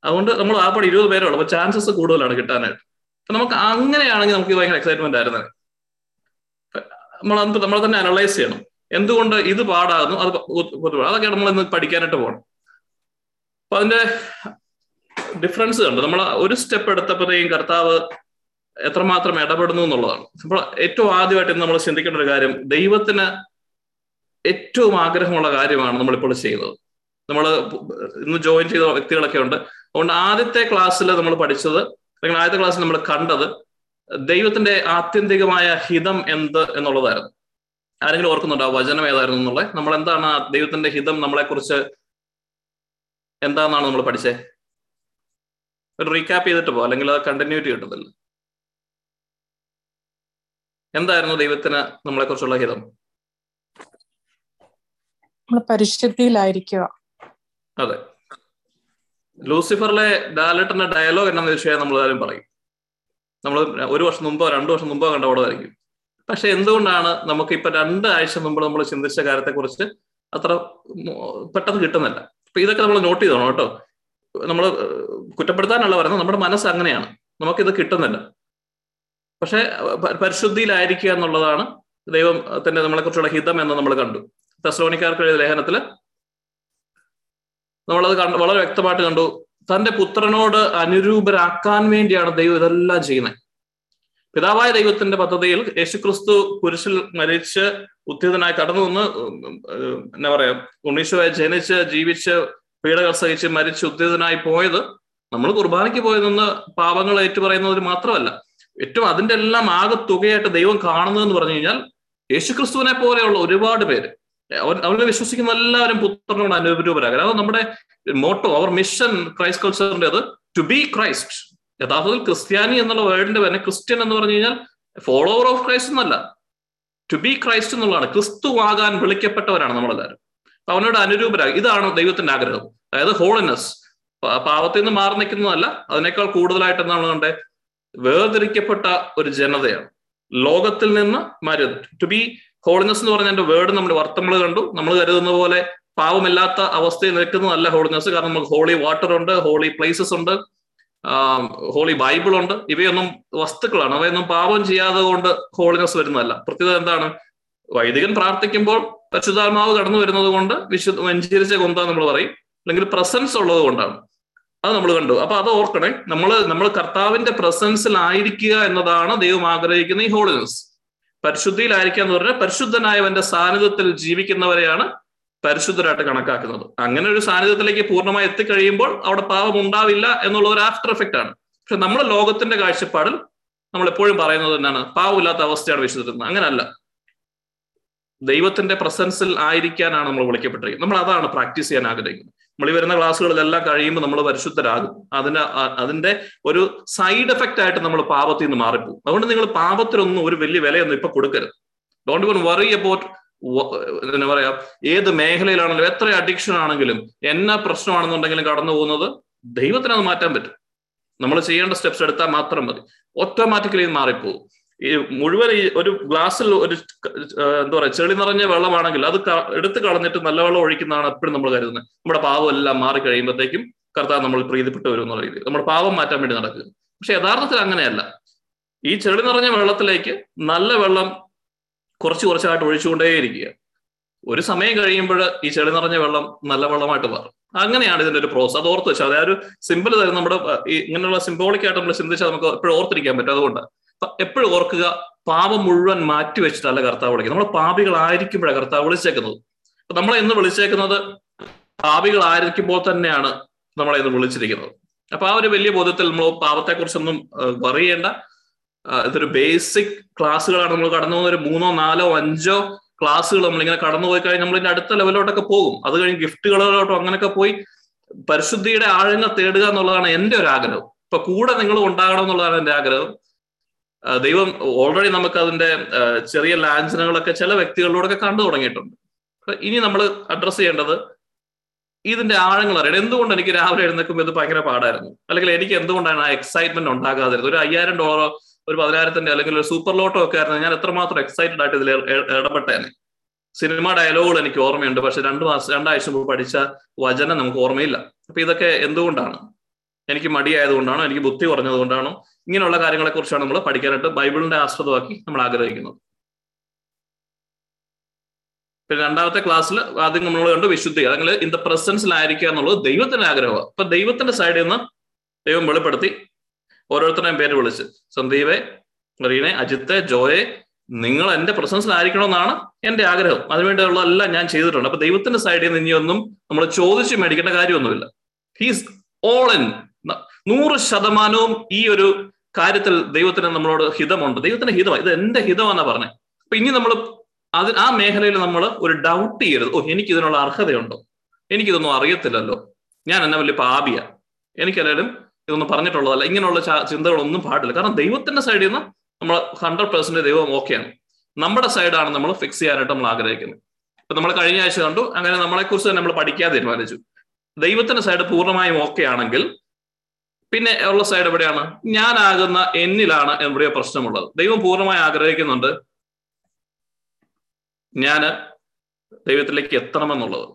അതുകൊണ്ട് നമ്മൾ ആ പടി ഇരുപത് പേരേ ഉള്ളൂ. അപ്പൊ ചാൻസസ് കൂടുതലാണ് കിട്ടാനായിട്ട്. അപ്പൊ നമുക്ക് അങ്ങനെയാണെങ്കിൽ നമുക്ക് ഭയങ്കര എക്സൈറ്റ്മെന്റ് ആയിരുന്നു. നമ്മൾ നമ്മൾ തന്നെ അനലൈസ് ചെയ്യണം. എന്തുകൊണ്ട് ഇത് പാടാകുന്നു? അത് അതൊക്കെയാണ് അതൊക്കെ നമ്മൾ ഇന്ന് പഠിക്കാനായിട്ട് പോകണം അപ്പൊ അതിന്റെ ഡിഫറൻസ് കണ്ടു? നമ്മൾ ഒരു സ്റ്റെപ്പ് എടുത്തപ്പോഴത്തേക്കും കർത്താവ് എത്രമാത്രം ഇടപെടുന്നു എന്നുള്ളതാണ്. അപ്പോൾ ഏറ്റവും ആദ്യമായിട്ട് നമ്മൾ ചിന്തിക്കേണ്ട ഒരു കാര്യം ദൈവത്തിന് ഏറ്റവും ആഗ്രഹമുള്ള കാര്യമാണ് നമ്മളിപ്പോൾ ചെയ്യുന്നത്. നമ്മൾ ഇന്ന് ജോയിൻ ചെയ്ത വ്യക്തികളൊക്കെ ഉണ്ട്. അതുകൊണ്ട് ആദ്യത്തെ ക്ലാസ്സിൽ നമ്മൾ പഠിച്ചത് അല്ലെങ്കിൽ ആദ്യത്തെ ക്ലാസ്സിൽ നമ്മൾ കണ്ടത് ദൈവത്തിന്റെ ആത്യന്തികമായ ഹിതം എന്ത് എന്നുള്ളതായിരുന്നു. ആരെങ്കിലും ഓർക്കുന്നുണ്ടോ വചനം ഏതായിരുന്നു എന്നുള്ളത്? നമ്മൾ എന്താണ് ദൈവത്തിന്റെ ഹിതം നമ്മളെ കുറിച്ച് എന്താണെന്നാണ് നമ്മൾ പഠിച്ചേ? ഒരു റീക്യാപ്പ് ചെയ്തിട്ട് പോ അല്ലെങ്കിൽ അത് കണ്ടിന്യൂറ്റി കിട്ടത്തില്ല. എന്തായിരുന്നു ദൈവത്തിന് നമ്മളെ കുറിച്ചുള്ള ഹിതം? നമ്മൾ പരിശുദ്ധിയിലായിരിക്കുക. അതെ. ലൂസിഫറിലെ ഡാലറ്റിന്റെ ഡയലോഗ് എന്നാന്ന് ചോദിച്ചാൽ നമ്മൾ എല്ലാവരും പറയും. നമ്മൾ ഒരു വർഷം മുമ്പോ രണ്ടു വർഷം മുമ്പോ കണ്ട പടമായിരിക്കും പക്ഷെ എന്തുകൊണ്ടാണ് നമുക്ക് ഇപ്പൊ രണ്ട് ആഴ്ച മുമ്പ് നമ്മൾ ചിന്തിച്ച കാര്യത്തെ കുറിച്ച് അത്ര പെട്ടെന്ന് കിട്ടുന്നില്ല? അപ്പൊ ഇതൊക്കെ നമ്മൾ നോട്ട് ചെയ്തോണം കേട്ടോ. നമ്മൾ കുറ്റപ്പെടുത്താനല്ല പറയുന്നത് നമ്മുടെ മനസ്സ് അങ്ങനെയാണ്. നമുക്കിത് കിട്ടുന്നില്ല. പക്ഷെ പരിശുദ്ധിയിലായിരിക്കുക എന്നുള്ളതാണ് ദൈവം തന്നെ നമ്മളെ കുറിച്ചുള്ള ഹിതം എന്ന് നമ്മൾ കണ്ടു. തെസ്ലോണിക്കാർക്ക് എഴുതിയ ലേഖനത്തിൽ നമ്മളത് കണ്ട് വളരെ വ്യക്തമായിട്ട് കണ്ടു. തന്റെ പുത്രനോട് അനുരൂപരാക്കാൻ വേണ്ടിയാണ് ദൈവം ഇതെല്ലാം ചെയ്യുന്നത്. പിതാവായ ദൈവത്തിന്റെ പദ്ധതിയിൽ യേശുക്രിസ്തു കുരിശിൽ മരിച്ച് ഉദ്ധിതനായി കടന്നു വന്ന് എന്താ പറയാ ഉണ്ണീശോയെ ജനിച്ച് ജീവിച്ച് പീഡകൾ സഹിച്ച് മരിച്ച് ഉദ്ധിതനായി പോയത് നമ്മൾ കുർബാനയ്ക്ക് പോയതെന്ന് പാപങ്ങൾ ഏറ്റുപറയുന്നതിന് മാത്രമല്ല ഏറ്റവും അതിന്റെ എല്ലാം ആകെ തുകയായിട്ട് ദൈവം കാണുന്നതെന്ന് പറഞ്ഞു കഴിഞ്ഞാൽ യേശുക്രിസ്തുവിനെ പോലെയുള്ള ഒരുപാട് പേര്. അവൻ അവനെ വിശ്വസിക്കുന്ന എല്ലാവരും പുത്രനോട് അനുരൂപരാകാൻ അത് നമ്മുടെ മോട്ടോ അവർ മിഷൻ ക്രൈസ്റ്റ് കൾച്ചറിന്റെത് ടു ബി ക്രൈസ്റ്റ് യഥാർത്ഥത്തിൽ ക്രിസ്ത്യാനി എന്നുള്ള വേർഡിന്റെ തന്നെ ക്രിസ്ത്യൻ എന്ന് പറഞ്ഞു കഴിഞ്ഞാൽ ഫോളോവർ ഓഫ് ക്രൈസ്റ്റ് എന്നല്ല. ടു ബി ക്രൈസ്റ്റ് എന്നുള്ളതാണ്. ക്രിസ്തു ആകാൻ വിളിക്കപ്പെട്ടവരാണ് നമ്മളെല്ലാവരും. അപ്പൊ അവനോട് അനുരൂപരാകും ഇതാണ് ദൈവത്തിന്റെ ആഗ്രഹം. അതായത് ഹോളിനെസ് പാവത്തിൽ നിന്ന് മാറി നിൽക്കുന്നതല്ല അതിനേക്കാൾ കൂടുതലായിട്ട് എന്താണ് കണ്ടേ വേർതിരിക്കപ്പെട്ട ഒരു ജനതയാണ്. ലോകത്തിൽ നിന്ന് മാറി ടു ബി ഹോളിനെസ് എന്ന് പറഞ്ഞ വേർഡ് നമ്മൾ വർത്തങ്ങൾ കണ്ടു. നമ്മൾ കരുതുന്ന പോലെ പാവമില്ലാത്ത അവസ്ഥയിൽ നിൽക്കുന്നതല്ല ഹോളിനെസ് കാരണം നമുക്ക് ഹോളി വാട്ടർ ഉണ്ട് ഹോളി പ്ലേസസ് ഉണ്ട്. ഹോളി ബൈബിൾ ഉണ്ട്. ഇവയൊന്നും വസ്തുക്കളാണ്. അവയൊന്നും പാപം ചെയ്യാതെ കൊണ്ട് ഹോളിനെസ് വരുന്നതല്ല. പ്രത്യേകത എന്താണ്? വൈദികൻ പ്രാർത്ഥിക്കുമ്പോൾ പരിശുദ്ധാത്മാവ് കടന്നു വരുന്നത് കൊണ്ട് വിശുദ്ധ വെഞ്ചരിച്ച കൊന്ത നമ്മൾ പറയും. അല്ലെങ്കിൽ പ്രസൻസ് ഉള്ളത് കൊണ്ടാണ്. അത് നമ്മൾ കണ്ടു. അപ്പൊ അത് ഓർക്കണേ. നമ്മൾ നമ്മൾ കർത്താവിന്റെ പ്രസൻസിലായിരിക്കുക എന്നതാണ് ദൈവം ആഗ്രഹിക്കുന്ന ഈ ഹോളിനെസ് പരിശുദ്ധിയിലായിരിക്കുക എന്ന് പറഞ്ഞാൽ പരിശുദ്ധനായവന്റെ സാന്നിധ്യത്തിൽ ജീവിക്കുന്നവരെയാണ് പരിശുദ്ധരായിട്ട് കണക്കാക്കുന്നത്. അങ്ങനെ ഒരു സാന്നിധ്യത്തിലേക്ക് പൂർണമായി എത്തിക്കഴിയുമ്പോൾ അവിടെ പാപം ഉണ്ടാവില്ല എന്നുള്ള ഒരു ആഫ്റ്റർ എഫക്റ്റ് ആണ്. പക്ഷെ നമ്മുടെ ലോകത്തിന്റെ കാഴ്ചപ്പാടിൽ നമ്മൾ എപ്പോഴും പറയുന്നത് തന്നെയാണ് പാവമില്ലാത്ത അവസ്ഥയാണ് വിശുദ്ധരുന്നത് അങ്ങനല്ല. ദൈവത്തിന്റെ പ്രസൻസിൽ ആയിരിക്കാനാണ് നമ്മൾ വിളിക്കപ്പെട്ടിരിക്കുന്നത്. നമ്മൾ അതാണ് പ്രാക്ടീസ് ചെയ്യാൻ ആഗ്രഹിക്കുന്നത്. നമ്മൾ ഈ വരുന്ന ക്ലാസ്സുകളിലെല്ലാം കഴിയുമ്പോൾ നമ്മൾ പരിശുദ്ധരാകും. അതിന്റെ അതിന്റെ ഒരു സൈഡ് എഫക്റ്റ് ആയിട്ട് നമ്മൾ പാപത്തിൽ നിന്ന് മാറിപ്പോകും. അതുകൊണ്ട് നിങ്ങൾ പാപത്തിനൊന്നും ഒരു വലിയ വിലയൊന്നും ഇപ്പൊ കൊടുക്കരുത്. ഡോണ്ട് ഇവൺ വറി അബൌട്ട് എന്താ പറയാ? ഏത് മേഖലയിലാണെങ്കിലും എത്ര അഡിക്ഷൻ ആണെങ്കിലും എന്നാ പ്രശ്നമാണെന്നുണ്ടെങ്കിലും കടന്നു പോകുന്നത് ദൈവത്തിന് അത് മാറ്റാൻ പറ്റും. നമ്മൾ ചെയ്യേണ്ട സ്റ്റെപ്സ് എടുത്താൽ മാത്രം മതി. ഓട്ടോമാറ്റിക്കലി ഇത് മാറിപ്പോകും. ഈ മുഴുവൻ ഈ ഒരു ഗ്ലാസ്സിൽ ഒരു എന്താ പറയാ ചെളി നിറഞ്ഞ വെള്ളമാണെങ്കിൽ അത് എടുത്തു കളഞ്ഞിട്ട് നല്ല വെള്ളം ഒഴിക്കുന്നതാണ് എപ്പോഴും നമ്മൾ കരുതുന്നത്. നമ്മുടെ പാവം എല്ലാം മാറി കഴിയുമ്പോഴത്തേക്കും കർത്താവ് നമ്മൾ പ്രീതിപ്പെട്ടു വരും എന്നുള്ള രീതി നമ്മുടെ പാവം മാറ്റാൻ വേണ്ടി നടക്കുക. പക്ഷെ യഥാർത്ഥത്തിൽ അങ്ങനെയല്ല. ഈ ചെളി നിറഞ്ഞ വെള്ളത്തിലേക്ക് നല്ല വെള്ളം കുറച്ച് കുറച്ചായിട്ട് ഒഴിച്ചുകൊണ്ടേയിരിക്കുക. ഒരു സമയം കഴിയുമ്പോൾ ഈ ചെളി നിറഞ്ഞ വെള്ളം നല്ല വെള്ളമായിട്ട് മാറും. അങ്ങനെയാണ് ഇതിന്റെ ഒരു പ്രോസസ്സ് അത് ഓർത്ത് വെച്ചാൽ അതായത് സിമ്പിൾ തരും നമ്മുടെ ഇങ്ങനെയുള്ള സിംബോളിക് ആയിട്ട് നമ്മൾ ചിന്തിച്ചാൽ നമുക്ക് എപ്പോഴും ഓർത്തിരിക്കാൻ പറ്റും. അതുകൊണ്ട് എപ്പോഴും ഓർക്കുക പാപം മുഴുവൻ മാറ്റി വെച്ചിട്ടല്ല കർത്താവ് വിളിക്കുന്നത്. നമ്മൾ പാപികളായിരിക്കുമ്പോഴാണ് കർത്താവ് വിളിച്ചേക്കുന്നത്. അപ്പൊ നമ്മളെ ഇന്ന് വിളിച്ചേക്കുന്നത് പാപികളായിരിക്കുമ്പോൾ തന്നെയാണ് നമ്മളെ ഇന്ന് വിളിച്ചിരിക്കുന്നത്. അപ്പൊ ആ ഒരു വലിയ ബോധത്തിൽ നമ്മൾ പാപത്തെക്കുറിച്ചൊന്നും പറയേണ്ട ഇതൊരു ബേസിക് ക്ലാസ്സുകളാണ് നമ്മൾ കടന്നു പോകുന്ന ഒരു മൂന്നോ നാലോ അഞ്ചോ ക്ലാസ്സുകൾ നമ്മളിങ്ങനെ കടന്നു പോയി കഴിഞ്ഞാൽ നമ്മൾ ഇതിന്റെ അടുത്ത ലെവലോട്ടൊക്കെ പോകും. അത് കഴിഞ്ഞ് ഗിഫ്റ്റുകളിലോട്ടോ അങ്ങനെയൊക്കെ പോയി പരിശുദ്ധിയുടെ ആഴങ്ങൾ തേടുക എന്നുള്ളതാണ് എന്റെ ഒരു ആഗ്രഹം. ഇപ്പൊ കൂടെ നിങ്ങൾ ഉണ്ടാകണം എന്നുള്ളതാണ് എന്റെ ആഗ്രഹം. ദൈവം ഓൾറെഡി നമുക്ക് അതിന്റെ ചെറിയ ലാഞ്ചനകളൊക്കെ ചില വ്യക്തികളിലൂടെ കണ്ടു തുടങ്ങിയിട്ടുണ്ട്. ഇനി നമ്മൾ അഡ്രസ് ചെയ്യേണ്ടത് ഇതിന്റെ ആഴങ്ങൾ അറിയണം. എന്തുകൊണ്ട് എനിക്ക് രാവിലെ എഴുന്നേക്കുമ്പോൾ ഇത് ഭയങ്കര പാടായിരുന്നു? അല്ലെങ്കിൽ എനിക്ക് എന്തുകൊണ്ടാണ് ആ എക്സൈറ്റ്മെന്റ് ഉണ്ടാകാതിരുന്നത്? ഒരു അയ്യായിരം ഡോളറോ ഒരു പതിനായിരത്തിന്റെ അല്ലെങ്കിൽ ഒരു സൂപ്പർ ലോട്ടോ ഒക്കെ ആയിരുന്നു. ഞാൻ എത്രമാത്രം എക്സൈറ്റഡ് ആയിട്ട് ഇതിൽ ഇടപെട്ടേനെ സിനിമ ഡയലോഗുകൾ എനിക്ക് ഓർമ്മയുണ്ട്. പക്ഷെ രണ്ട് മാസം രണ്ടാഴ്ച മുമ്പ് പഠിച്ച വചനം നമുക്ക് ഓർമ്മയില്ല. അപ്പൊ ഇതൊക്കെ എന്തുകൊണ്ടാണ്? എനിക്ക് മടിയായതുകൊണ്ടാണോ എനിക്ക് ബുദ്ധി കുറഞ്ഞതുകൊണ്ടാണോ ഇങ്ങനെയുള്ള കാര്യങ്ങളെ കുറിച്ചാണ് നമ്മൾ പഠിക്കാനായിട്ട് ബൈബിളിന്റെ ആസ്പദമാക്കി നമ്മൾ ആഗ്രഹിക്കുന്നത്. പിന്നെ രണ്ടാമത്തെ ക്ലാസ്സിൽ ആദ്യം നമ്മൾ കണ്ടു വിശുദ്ധി. അല്ലെങ്കിൽ ഇൻ ദ പ്രസൻസിലായിരിക്കുക എന്നുള്ളത് ദൈവത്തിന്റെ ആഗ്രഹമാണ്. അപ്പൊ ദൈവത്തിന്റെ സൈഡിൽ നിന്ന് ദൈവം വെളിപ്പെടുത്തി. ഓരോരുത്തരുടെയും പേര് വിളിച്ച്. സന്ദീപെ റീനെ അജിത്തെ ജോയെ നിങ്ങൾ എന്റെ പ്രസൻസിലായിരിക്കണമെന്നാണ് എന്റെ ആഗ്രഹം. അതിനുവേണ്ടിയുള്ളതെല്ലാം ഞാൻ ചെയ്തിട്ടുണ്ട്. അപ്പൊ ദൈവത്തിന്റെ സൈഡിൽ നിന്ന് ഇനിയൊന്നും നമ്മൾ ചോദിച്ചു മേടിക്കേണ്ട കാര്യമൊന്നുമില്ല. ഹീസ് ഓൾ ഇൻ നൂറ് ശതമാനവും ഈ ഒരു കാര്യത്തിൽ ദൈവത്തിന് നമ്മളോട് ഹിതമുണ്ട്. ദൈവത്തിന്റെ ഹിതമാണ്. ഇത് എന്റെ ഹിതമാണെന്നാ പറഞ്ഞത് അപ്പൊ ഇനി നമ്മൾ അത് ആ മേഖലയിൽ നമ്മൾ ഒരു ഡൗട്ട് ചെയ്യരുത്. ഓ എനിക്ക് ഇതിനുള്ള അർഹതയുണ്ടോ? എനിക്കിതൊന്നും അറിയത്തില്ലല്ലോ. ഞാൻ എന്നെ വലിയ പാപിയ. എനിക്കല്ലാലും ഇതൊന്നും പറഞ്ഞിട്ടുള്ളതല്ല. ഇങ്ങനെയുള്ള ചിന്തകളൊന്നും പാടില്ല. കാരണം ദൈവത്തിന്റെ സൈഡിൽ നിന്ന് നമ്മൾ ഹൺഡ്രഡ് പെർസെന്റ് ദൈവം ഓക്കെയാണ് നമ്മുടെ സൈഡാണ് നമ്മൾ ഫിക്സ് ചെയ്യാനായിട്ട് നമ്മൾ ആഗ്രഹിക്കുന്നത്. ഇപ്പൊ നമ്മൾ കഴിഞ്ഞ ആഴ്ച കണ്ടു അങ്ങനെ നമ്മളെ കുറിച്ച് നമ്മൾ പഠിക്കാൻ തീരുമാനിച്ചു. ദൈവത്തിന്റെ സൈഡ് പൂർണമായും ഓക്കെ ആണെങ്കിൽ പിന്നെ ഉള്ള സൈഡ് എവിടെയാണ്? ഞാനാകുന്ന എന്നിലാണ് എവിടെയോ പ്രശ്നമുള്ളത്. ദൈവം പൂർണമായി ആഗ്രഹിക്കുന്നുണ്ട്. ഞാൻ ദൈവത്തിലേക്ക് എത്തണമെന്നുള്ളത്.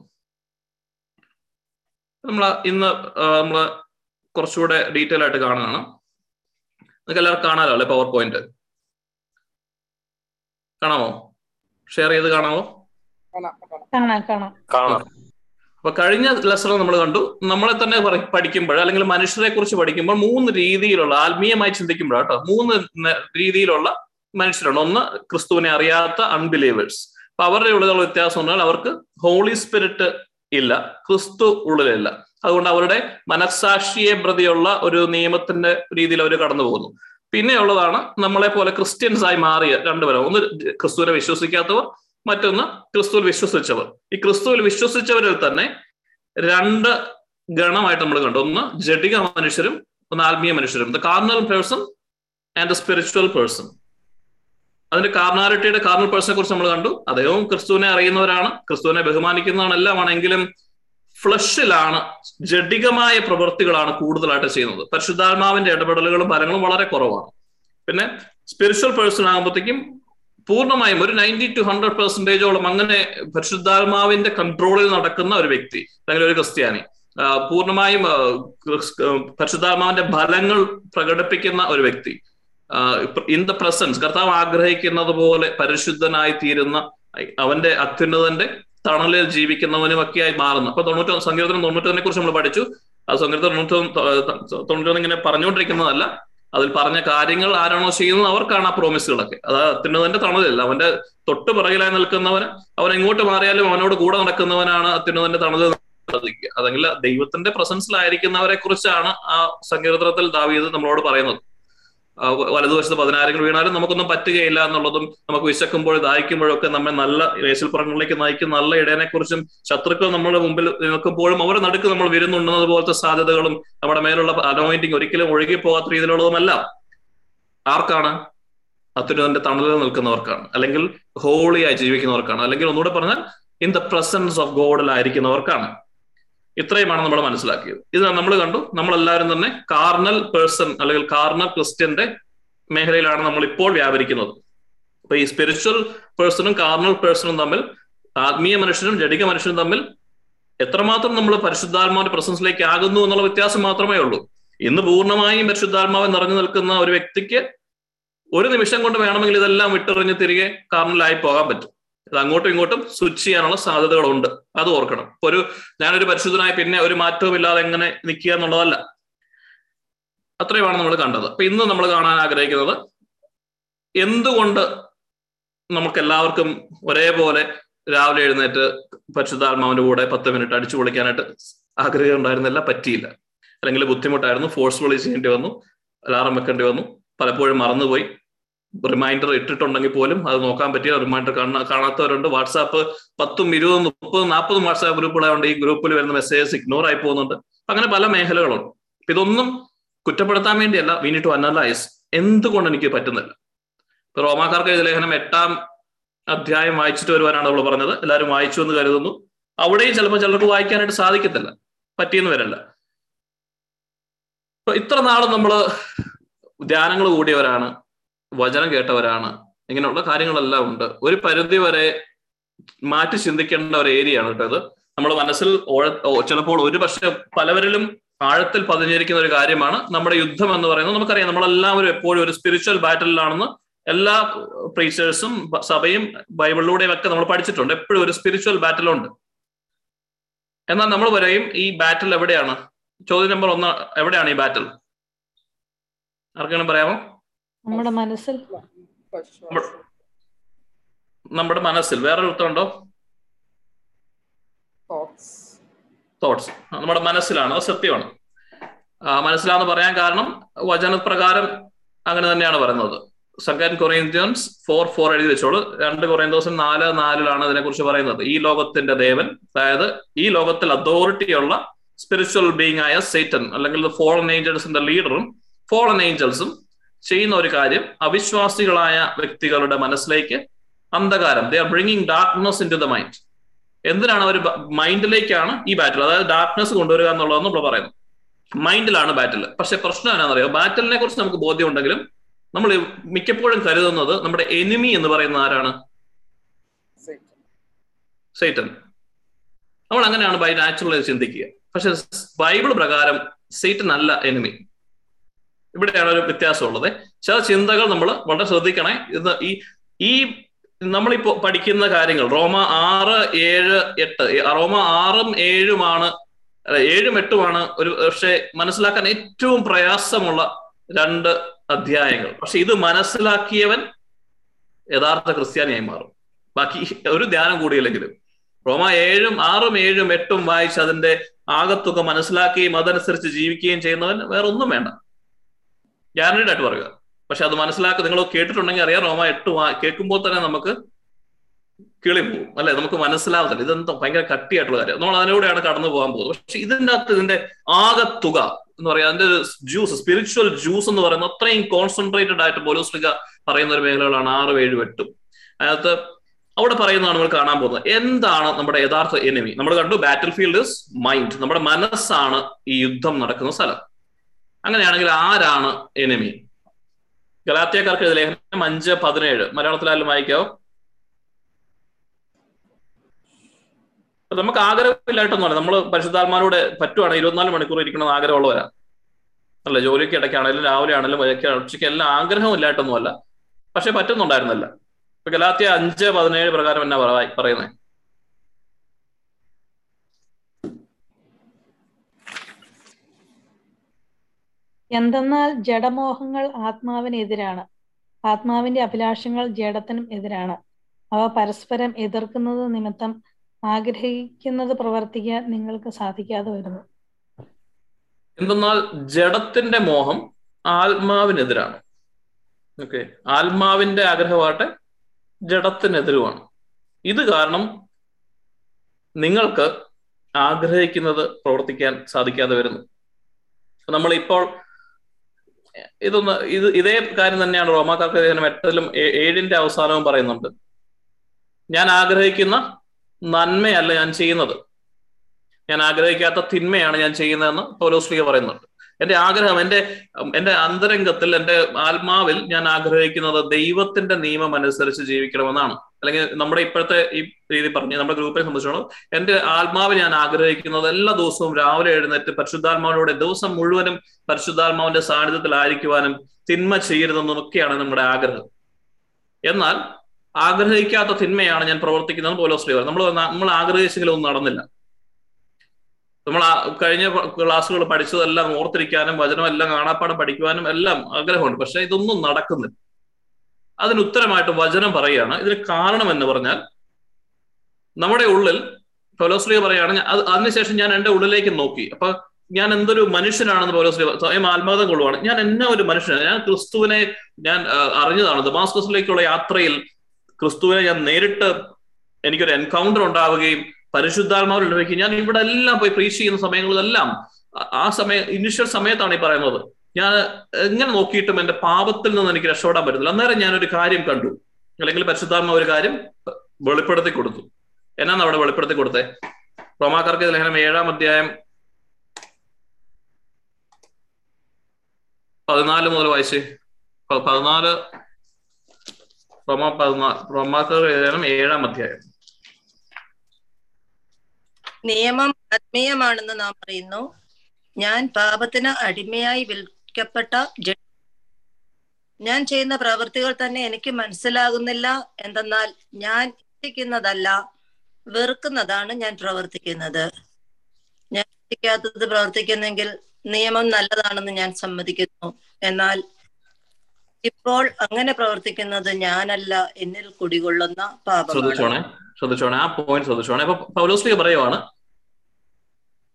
നമ്മൾ ഇന്ന് നമ്മൾ കുറച്ചുകൂടെ ഡീറ്റെയിൽ ആയിട്ട് കാണുകയാണ് നിങ്ങൾക്ക് എല്ലാവർക്കും കാണാലോ അല്ലെ പവർ പോയിന്റ് കാണാമോ? ഷെയർ ചെയ്ത് കാണാമോ? കാണാം അപ്പൊ കഴിഞ്ഞ ലെസണിൽ നമ്മൾ കണ്ടു നമ്മളെ തന്നെ പഠിക്കുമ്പോൾ അല്ലെങ്കിൽ മനുഷ്യരെ കുറിച്ച് പഠിക്കുമ്പോൾ മൂന്ന് രീതിയിലുള്ള ആത്മീയമായി ചിന്തിക്കുമ്പോൾ കേട്ടോ മൂന്ന് രീതിയിലുള്ള മനുഷ്യരുണ്ട്. ഒന്ന് ക്രിസ്തുവിനെ അറിയാത്ത അൺബിലീവേഴ്സ് അപ്പൊ അവരുടെ ഉള്ളിലുള്ള വ്യത്യാസം പറഞ്ഞാൽ അവർക്ക് ഹോളി സ്പിരിറ്റ് ഇല്ല. ക്രിസ്തു ഉള്ളിലില്ല. അതുകൊണ്ട് അവരുടെ മനസാക്ഷിയെ പ്രതിയുള്ള ഒരു നിയമത്തിന്റെ രീതിയിൽ അവർ കടന്നു പോകുന്നു പിന്നെയുള്ളതാണ് നമ്മളെ പോലെ ക്രിസ്ത്യൻസ് ആയി മാറിയ രണ്ടുപേരും ഒന്ന് ക്രിസ്തുവിനെ വിശ്വസിക്കാത്തവർ മറ്റൊന്ന് ക്രിസ്തുവിൽ വിശ്വസിച്ചവർ. ഈ ക്രിസ്തുവിൽ വിശ്വസിച്ചവരിൽ തന്നെ രണ്ട് ഗണമായിട്ട് നമ്മൾ കണ്ടു. ഒന്ന് ജഡിക മനുഷ്യരും ഒന്ന് ആത്മീയ മനുഷ്യരും. The carnal person and the spiritual person. അതിന്റെ കാർണാലിറ്റിയുടെ കാർണൽ പേഴ്സണെ കുറിച്ച് നമ്മൾ കണ്ടു. അദ്ദേഹവും ക്രിസ്തുവിനെ അറിയുന്നവരാണ്. ക്രിസ്തുവിനെ ബഹുമാനിക്കുന്നതാണ് എല്ലാമാണ് ഫ്ലഷിലാണ് ജഡികമായ പ്രവൃത്തികളാണ് കൂടുതലായിട്ട് ചെയ്യുന്നത്. പരിശുദ്ധാത്മാവിന്റെ ഇടപെടലുകളും ഫലങ്ങളും വളരെ കുറവാണ്. പിന്നെ സ്പിരിച്വൽ പേഴ്സൺ ആകുമ്പോഴത്തേക്കും പൂർണമായും ഒരു നയന്റി ടു ഹൺഡ്രഡ് പെർസെന്റേജോളം അങ്ങനെ പരിശുദ്ധാത്മാവിന്റെ കൺട്രോളിൽ നടക്കുന്ന ഒരു വ്യക്തി അല്ലെങ്കിൽ ഒരു ക്രിസ്ത്യാനി പൂർണമായും പരിശുദ്ധാത്മാവിന്റെ ഫലങ്ങൾ പ്രകടിപ്പിക്കുന്ന ഒരു വ്യക്തി. ഇൻ ദ പ്രസൻസ് കർത്താവ് ആഗ്രഹിക്കുന്നത് പോലെ പരിശുദ്ധനായി തീരുന്ന അവന്റെ അത്യുന്നതന്റെ തണലിൽ ജീവിക്കുന്നവനുമൊക്കെയായി മാറുന്നു. അപ്പൊ തൊണ്ണൂറ്റൊന്ന് സങ്കീർത്തനം തൊണ്ണൂറ്റൊന്നിനെ കുറിച്ച് നമ്മൾ പഠിച്ചു. ആ സങ്കീർത്തനം തൊണ്ണൂറ്റൊന്ന് തൊണ്ണൂറ്റൊന്ന് ഇങ്ങനെ പറഞ്ഞുകൊണ്ടിരിക്കുന്നതല്ല. അതിൽ പറഞ്ഞ കാര്യങ്ങൾ ആരാണോ ചെയ്യുന്നത് അവർക്കാണ് ആ പ്രോമിസുകളൊക്കെ അത് അത്യുന്നതന്റെ തണലില്ല അവന്റെ തൊട്ട് പിറകിലായി നിൽക്കുന്നവന് അവൻ എങ്ങോട്ട് മാറിയാലും അവനോട് കൂടെ നടക്കുന്നവനാണ് അത്യുന്നതന്റെ തണലിൽ അതെങ്കിൽ ദൈവത്തിന്റെ പ്രസൻസിലായിരിക്കുന്നവരെ കുറിച്ചാണ് ആ സങ്കീർത്തനത്തിൽ ദാവീത് നമ്മളോട് പറയുന്നത്. വലതുവശത്ത് പതിനായിരങ്ങൾ വീണാലും നമുക്കൊന്നും പറ്റുകയില്ല എന്നുള്ളതും നമുക്ക് വിശക്കുമ്പോൾ ദാഹിക്കുമ്പോഴും ഒക്കെ നമ്മെ നല്ല രേശൽപ്പുറങ്ങളിലേക്ക് നയിക്കും നല്ല ഇടയനെ കുറിച്ചും ശത്രുക്കൾ നമ്മുടെ മുമ്പിൽ നിൽക്കുമ്പോഴും അവരെ നടുക്ക് നമ്മൾ വരുന്നുണ്ടെന്നത് പോലത്തെ സാധ്യതകളും നമ്മുടെ മേലുള്ള അനോയിന്റിങ് ഒരിക്കലും ഒഴുകി പോകാത്ത രീതിയിലുള്ളതുമല്ല. ആർക്കാണ്? അത്യുന്നതന്റെ തണലിൽ നിൽക്കുന്നവർക്കാണ്. അല്ലെങ്കിൽ ഹോളിയായി ജീവിക്കുന്നവർക്കാണ്. അല്ലെങ്കിൽ ഒന്നുകൂടെ പറഞ്ഞാൽ ഇൻ ദ പ്രസൻസ് ഓഫ് ഗോഡിലായിരിക്കുന്നവർക്കാണ് ഇത്രയുമാണ് നമ്മൾ മനസ്സിലാക്കിയത്. ഇത് നമ്മൾ കണ്ടു. നമ്മളെല്ലാവരും തന്നെ കാർണൽ പേഴ്സൺ അല്ലെങ്കിൽ കാർണൽ ക്രിസ്ത്യന്റെ മേഖലയിലാണ് നമ്മൾ ഇപ്പോൾ വ്യാപരിക്കുന്നത്. അപ്പൊ ഈ സ്പിരിച്വൽ പേഴ്സണും കാർണൽ പേഴ്സണും തമ്മിൽ ആത്മീയ മനുഷ്യനും ജടിക മനുഷ്യനും തമ്മിൽ എത്രമാത്രം നമ്മൾ പരിശുദ്ധാത്മാവിന്റെ പ്രസൻസിലേക്ക് ആകുന്നു എന്നുള്ള വ്യത്യാസം മാത്രമേ ഉള്ളൂ. ഇന്ന് പൂർണമായും പരിശുദ്ധാത്മാവ് നിറഞ്ഞു നിൽക്കുന്ന ഒരു വ്യക്തിക്ക് ഒരു നിമിഷം കൊണ്ട് വേണമെങ്കിൽ ഇതെല്ലാം വിട്ടെറിഞ്ഞ് തിരികെ കാർണലായി പോകാൻ പറ്റും. അത് അങ്ങോട്ടും ഇങ്ങോട്ടും സ്വിച്ച് ചെയ്യാനുള്ള സാധ്യതകളുണ്ട്. അത് ഓർക്കണം. ഇപ്പൊ ഒരു ഞാനൊരു പരിശുദ്ധനായ പിന്നെ ഒരു മാറ്റവും ഇല്ലാതെ എങ്ങനെ നിൽക്കുക എന്നുള്ളതല്ല. അത്രയുമാണ് നമ്മൾ കണ്ടത്. അപ്പൊ ഇന്ന് നമ്മൾ കാണാൻ ആഗ്രഹിക്കുന്നത് എന്തുകൊണ്ട് നമുക്ക് എല്ലാവർക്കും ഒരേപോലെ രാവിലെ എഴുന്നേറ്റ് പരിശുദ്ധാത്മാവിന്റെ കൂടെ പത്ത് മിനിറ്റ് അടിച്ചു പൊളിക്കാനായിട്ട് ആഗ്രഹം ഉണ്ടായിരുന്നില്ല പറ്റിയില്ല. അല്ലെങ്കിൽ ബുദ്ധിമുട്ടായിരുന്നു ഫോഴ്സ്ഫുള്ളി ചെയ്യേണ്ടി വന്നു അലാറം വെക്കേണ്ടി വന്നു പലപ്പോഴും മറന്നുപോയി. റിമൈൻഡർ ഇട്ടിട്ടുണ്ടെങ്കിൽ പോലും അത് നോക്കാൻ പറ്റിയ റിമൈൻഡർ കാണാ കാണാത്തവരുണ്ട്. വാട്സാപ്പ് പത്തും ഇരുപതും മുപ്പതും നാൽപ്പതും വാട്സാപ്പ് ഗ്രൂപ്പുകളുണ്ട് ഈ ഗ്രൂപ്പിൽ വരുന്ന മെസ്സേജസ് ഇഗ്നോർ ആയി പോകുന്നുണ്ട്. അങ്ങനെ പല മേഖലകളുണ്ട്. ഇതൊന്നും കുറ്റപ്പെടുത്താൻ വേണ്ടിയല്ല. വി നീ ടു അനലൈസ് എന്തുകൊണ്ട് എനിക്ക് പറ്റുന്നില്ല. ഇപ്പൊ റോമാക്കാർക്ക് എഴുതിയ ലേഖനം എട്ടാം അധ്യായം വായിച്ചിട്ട് വരുവാനാണ് നമ്മൾ പറഞ്ഞത്. എല്ലാവരും വായിച്ചു എന്ന് കരുതുന്നു. അവിടെയും ചിലപ്പോൾ ചിലർക്ക് വായിക്കാനായിട്ട് സാധിക്കത്തില്ല. പറ്റിയെന്ന് വരല്ല. ഇപ്പൊ ഇത്ര നാളും നമ്മൾ ധ്യാനങ്ങൾ കൂടിയവരാണ്. വചനം കേട്ടവരാണ്. ഇങ്ങനെയുള്ള കാര്യങ്ങളെല്ലാം ഉണ്ട്. ഒരു പരിധി വരെ മാറ്റി ചിന്തിക്കേണ്ട ഒരു ഏരിയയാണ് കേട്ടോ ഇത്. നമ്മുടെ മനസ്സിൽ ചിലപ്പോൾ ഒരു പക്ഷെ പലവരിലും ആഴത്തിൽ പതിഞ്ഞിരിക്കുന്ന ഒരു കാര്യമാണ് നമ്മുടെ യുദ്ധം എന്ന് പറയുന്നത്. നമുക്കറിയാം നമ്മളെല്ലാവരും എപ്പോഴും ഒരു സ്പിരിച്വൽ ബാറ്റലിലാണെന്ന് എല്ലാ പ്രീച്ചേഴ്സും സഭയും ബൈബിളിലൂടെയും ഒക്കെ നമ്മൾ പഠിച്ചിട്ടുണ്ട്. എപ്പോഴും ഒരു സ്പിരിച്വൽ ബാറ്റലുണ്ട് എന്നാൽ നമ്മൾ പറയും ഈ ബാറ്റിൽ എവിടെയാണ്? ചോദ്യം നമ്പർ ഒന്ന് എവിടെയാണ് ഈ ബാറ്റൽ ആർക്കെങ്കിലും പറയാമോ? നമ്മുടെ മനസ്സിൽ നമ്മുടെ മനസ്സിൽ വേറൊരു ഉത്തരമുണ്ടോ തോട്ട്സ് നമ്മുടെ മനസ്സിലാണ്. അത് സത്യമാണ്. മനസ്സിലാന്ന് പറയാൻ കാരണം വചനപ്രകാരം അങ്ങനെ തന്നെയാണ് പറയുന്നത്. സെക്കൻഡ് കൊറിയന്ത്യൻസ് ഫോർ ഫോർ എഴുതി വെച്ചോളൂ. രണ്ട് കൊറിയന്തോസം നാല് നാലിലാണ് അതിനെക്കുറിച്ച് പറയുന്നത്. ഈ ലോകത്തിന്റെ ദേവൻ അതായത് ഈ ലോകത്തിൽ അതോറിറ്റിയുള്ള സ്പിരിച്വൽ ബീങ് ആയ സേറ്റൻ അല്ലെങ്കിൽ ഫോളൻ ഏഞ്ചൽസിന്റെ ലീഡറും ഫോളൻ ഏഞ്ചൽസും ചെയ്യുന്ന ഒരു കാര്യം അവിശ്വാസികളായ വ്യക്തികളുടെ മനസ്സിലേക്ക് അന്ധകാരം. They are bringing darkness into the mind എന്തിനാണ് അവർ മൈൻഡിലേക്കാണ് ഈ ബാറ്റിൽ അതായത് ഡാർക്ക്നെസ് കൊണ്ടുവരിക എന്നുള്ളതെന്ന് നമ്മൾ പറയുന്നു. മൈൻഡിലാണ് ബാറ്റിൽ പക്ഷെ പ്രശ്നം എന്നാണെന്നറിയോ ബാറ്റിലിനെ കുറിച്ച് നമുക്ക് ബോധ്യം ഉണ്ടെങ്കിലും നമ്മൾ മിക്കപ്പോഴും കരുതുന്നത് നമ്മുടെ എനിമി എന്ന് പറയുന്ന ആരാണ്? സൈറ്റൻ നമ്മൾ അങ്ങനെയാണ് ബൈ നാച്ചുറൽ ചിന്തിക്കുക. പക്ഷെ ബൈബിൾ പ്രകാരം സൈറ്റൻ അല്ല എനിമി ഇവിടെയാണ് ഒരു വ്യത്യാസമുള്ളത്. ചില ചിന്തകൾ നമ്മൾ വളരെ ശ്രദ്ധിക്കണേ. ഇത് ഈ ഈ നമ്മളിപ്പോ പഠിക്കുന്ന കാര്യങ്ങൾ റോമ ആറ് ഏഴ് എട്ട് റോമ ആറും ഏഴുമാണ് ഏഴും എട്ടുമാണ് ഒരു പക്ഷെ മനസ്സിലാക്കാൻ ഏറ്റവും പ്രയാസമുള്ള രണ്ട് അധ്യായങ്ങൾ. പക്ഷെ ഇത് മനസ്സിലാക്കിയവൻ യഥാർത്ഥ ക്രിസ്ത്യാനിയായി മാറും. ബാക്കി ഒരു ധ്യാനം കൂടിയില്ലെങ്കിലും. റോമ ഏഴും ആറും ഏഴും എട്ടും വായിച്ച് അതിന്റെ ആകത്തുക മനസ്സിലാക്കുകയും അതനുസരിച്ച് ജീവിക്കുകയും ചെയ്യുന്നവൻ വേറെ ഒന്നും വേണ്ട. ഗ്യാരണ്ടീഡ് ആയിട്ട് പറയുക. പക്ഷെ അത് മനസ്സിലാക്കുക നിങ്ങൾ കേട്ടിട്ടുണ്ടെങ്കിൽ അറിയാം റോമ എട്ട് കേൾക്കുമ്പോൾ തന്നെ നമുക്ക് കിളി പോകും അല്ലെ? നമുക്ക് മനസ്സിലാവത്തില്ല ഇതെന്താ ഭയങ്കര കട്ടിയായിട്ടുള്ള കാര്യം. നമ്മൾ അതിലൂടെയാണ് കടന്നു പോകാൻ പോകുന്നത്. പക്ഷെ ഇതിന്റെ അകത്ത് ഇതിന്റെ ആകെ തുക എന്ന് പറയാം അതിന്റെ ജ്യൂസ് സ്പിരിച്വൽ ജ്യൂസ് എന്ന് പറയുന്നത് അത്രയും കോൺസെൻട്രേറ്റഡ് ആയിട്ട് പോലീസ്ലിക പറയുന്ന ഒരു മേഖലകളാണ് ആറ് ഏഴും എട്ടും. അതിനകത്ത് അവിടെ പറയുന്നതാണ് നമ്മൾ കാണാൻ പോകുന്നത്. എന്താണ് നമ്മുടെ യഥാർത്ഥ എനിമി നമ്മൾ കണ്ടു ബാറ്റിൽ ഫീൽഡ് ഇസ് മൈൻഡ് നമ്മുടെ മനസ്സാണ് ഈ യുദ്ധം നടക്കുന്ന സ്ഥലം. അങ്ങനെയാണെങ്കിൽ ആരാണ് എനിമി ഗലാത്തിയക്കാർക്ക് ലേഖനം അഞ്ച് പതിനേഴ്. മലയാളത്തിലായാലും വായിക്കാവോ? നമുക്ക് ആഗ്രഹമില്ലായിട്ടൊന്നുമല്ല നമ്മൾ പരിശുദ്ധാത്മാരോട് പറ്റുവാണ്. ഇരുപത്തിനാല് മണിക്കൂർ ഇരിക്കണം ആഗ്രഹമുള്ളവരാ. അല്ല ജോലിക്ക് ഇടയ്ക്കാണെങ്കിലും രാവിലെ ആണെങ്കിലും ഉച്ചയ്ക്ക് എല്ലാം ആഗ്രഹം ഇല്ലായിട്ടൊന്നുമല്ല പക്ഷെ പറ്റുന്നുണ്ടായിരുന്നല്ല. ഇപ്പൊ ഗലാത്തിയ അഞ്ച് പതിനേഴ് പ്രകാരം എന്നാ പറയുന്നത് എന്തെന്നാൽ ജഡമോഹങ്ങൾ ആത്മാവിനെതിരാണ്. ആത്മാവിന്റെ അഭിലാഷങ്ങൾ ജഡത്തിനും എതിരാണ്. അവ പരസ്പരം എതിർക്കുന്നത് നിമിത്തം ആഗ്രഹിക്കുന്നത് പ്രവർത്തിക്കാൻ നിങ്ങൾക്ക് സാധിക്കാതെ വരുന്നു. എന്തെന്നാൽ ജഡത്തിന്റെ മോഹം ആത്മാവിനെതിരാണ്. ഓക്കെ. ആത്മാവിന്റെ ആഗ്രഹമാട്ടെ ജഡത്തിനെതിരുമാണ്. ഇത് കാരണം നിങ്ങൾക്ക് ആഗ്രഹിക്കുന്നത് പ്രവർത്തിക്കാൻ സാധിക്കാതെ വരുന്നു. നമ്മൾ ഇപ്പോൾ ഇതൊന്ന് ഇത് ഇതേ കാര്യം തന്നെയാണ് റോമാക്കാർക്ക് എട്ടിലും ഏഴിന്റെ അവസാനവും പറയുന്നുണ്ട്. ഞാൻ ആഗ്രഹിക്കുന്ന നന്മയല്ല ഞാൻ ചെയ്യുന്നത്. ഞാൻ ആഗ്രഹിക്കാത്ത തിന്മയാണ് ഞാൻ ചെയ്യുന്നതെന്ന് പൗലോസ്ലിക പറയുന്നുണ്ട്. എന്റെ ആഗ്രഹം എന്റെ എന്റെ അന്തരംഗത്തിൽ എന്റെ ആത്മാവിൽ ഞാൻ ആഗ്രഹിക്കുന്നത് ദൈവത്തിന്റെ നിയമം അനുസരിച്ച് ജീവിക്കണമെന്നാണ്. അല്ലെങ്കിൽ നമ്മുടെ ഇപ്പോഴത്തെ ഈ രീതി പറഞ്ഞു നമ്മുടെ ഗ്രൂപ്പിനെ സംബന്ധിച്ചോളം എന്റെ ആത്മാവ് ഞാൻ ആഗ്രഹിക്കുന്നത് എല്ലാ ദിവസവും രാവിലെ എഴുന്നേറ്റ് പരിശുദ്ധാത്മാവിലൂടെ ദിവസം മുഴുവനും പരിശുദ്ധാത്മാവിന്റെ സാന്നിധ്യത്തിലായിരിക്കുവാനും തിന്മ ചെയ്യരുതെന്നും ഒക്കെയാണ് നമ്മുടെ ആഗ്രഹം. എന്നാൽ ആഗ്രഹിക്കാത്ത തിന്മയാണ് ഞാൻ പ്രവർത്തിക്കുന്നത് പോലോസ്ലി നമ്മൾ നമ്മൾ ആഗ്രഹിച്ചെങ്കിലും ഒന്നും നടന്നില്ല. നമ്മൾ ആ കഴിഞ്ഞ ക്ലാസ്സുകൾ പഠിച്ചതെല്ലാം ഓർത്തിരിക്കാനും വചനമെല്ലാം കാണാപ്പാടം പഠിക്കുവാനും എല്ലാം ആഗ്രഹമുണ്ട്. പക്ഷെ ഇതൊന്നും നടക്കുന്നില്ല. അതിന് ഉത്തരമായിട്ട് വചനം പറയുകയാണ്. ഇതിന് കാരണം എന്ന് പറഞ്ഞാൽ നമ്മുടെ ഉള്ളിൽ ഫലോസ്ലിയ പറയുകയാണ് അത് അതിനുശേഷം ഞാൻ എന്റെ ഉള്ളിലേക്ക് നോക്കി. അപ്പൊ ഞാൻ എന്തൊരു മനുഷ്യനാണെന്ന് പൗലോസ്ലിയ സ്വയം ആത്മകഥം കൊള്ളുവാണ്. ഞാൻ എന്നെ ഒരു മനുഷ്യനാണ്? ഞാൻ ക്രിസ്തുവിനെ ഞാൻ അറിഞ്ഞതാണ്. ദമാസ്കസിലേക്കുള്ള യാത്രയിൽ ക്രിസ്തുവിനെ ഞാൻ നേരിട്ട് എനിക്കൊരു എൻകൗണ്ടർ ഉണ്ടാവുകയും പരിശുദ്ധാത്മാവിൽ ലഭിക്കും ഞാൻ ഇവിടെ എല്ലാം പോയി പ്രീച്ച് ചെയ്യുന്ന സമയങ്ങളിലെല്ലാം ആ സമയ ഇനിഷ്യൽ സമയത്താണ് ഈ പറയുന്നത്. ഞാൻ എങ്ങനെ നോക്കിയിട്ടും എന്റെ പാപത്തിൽ നിന്ന് എനിക്ക് രക്ഷപ്പെടാൻ പറ്റുന്നില്ല. അന്നേരം ഞാനൊരു കാര്യം കണ്ടു. അല്ലെങ്കിൽ പരിശുദ്ധാത്മ ഒരു കാര്യം വെളിപ്പെടുത്തി കൊടുത്തു. എന്നാണ് അവിടെ വെളിപ്പെടുത്തി കൊടുത്തേ? റോമാക്കാർക്ക് ലേഖനം ഏഴാം അധ്യായം പതിനാല് മുതൽ വായിച്ചേ? പതിനാല് റോമാ പതിനാല് റോമാക്കാർക്ക് ലേഖനം ഏഴാം അധ്യായം. നിയമം ആത്മീയമാണെന്ന് നാം പറയുന്നു. ഞാൻ പാപത്തിന് അടിമയായി വിൽക്കപ്പെട്ട ഞാൻ ചെയ്യുന്ന പ്രവൃത്തികൾ തന്നെ എനിക്ക് മനസ്സിലാകുന്നില്ല. എന്തെന്നാൽ ഞാൻ ഇച്ഛിക്കുന്നതല്ല വെറുക്കുന്നതാണ് ഞാൻ പ്രവർത്തിക്കുന്നത്. ഞാൻ ഇച്ഛിക്കാത്തത് പ്രവർത്തിക്കുന്നെങ്കിൽ നിയമം നല്ലതാണെന്ന് ഞാൻ സമ്മതിക്കുന്നു. എന്നാൽ ഇപ്പോൾ അങ്ങനെ പ്രവർത്തിക്കുന്നത് ഞാനല്ല എന്നിൽ കുടികൊള്ളുന്ന പാപമാണ്. ശ്രദ്ധിച്ചോണേ. ആ പോയിന്റ് ശ്രദ്ധിച്ചോണേ. അപ്പൊ പൗലോസ്ലിക പറയുവാണ്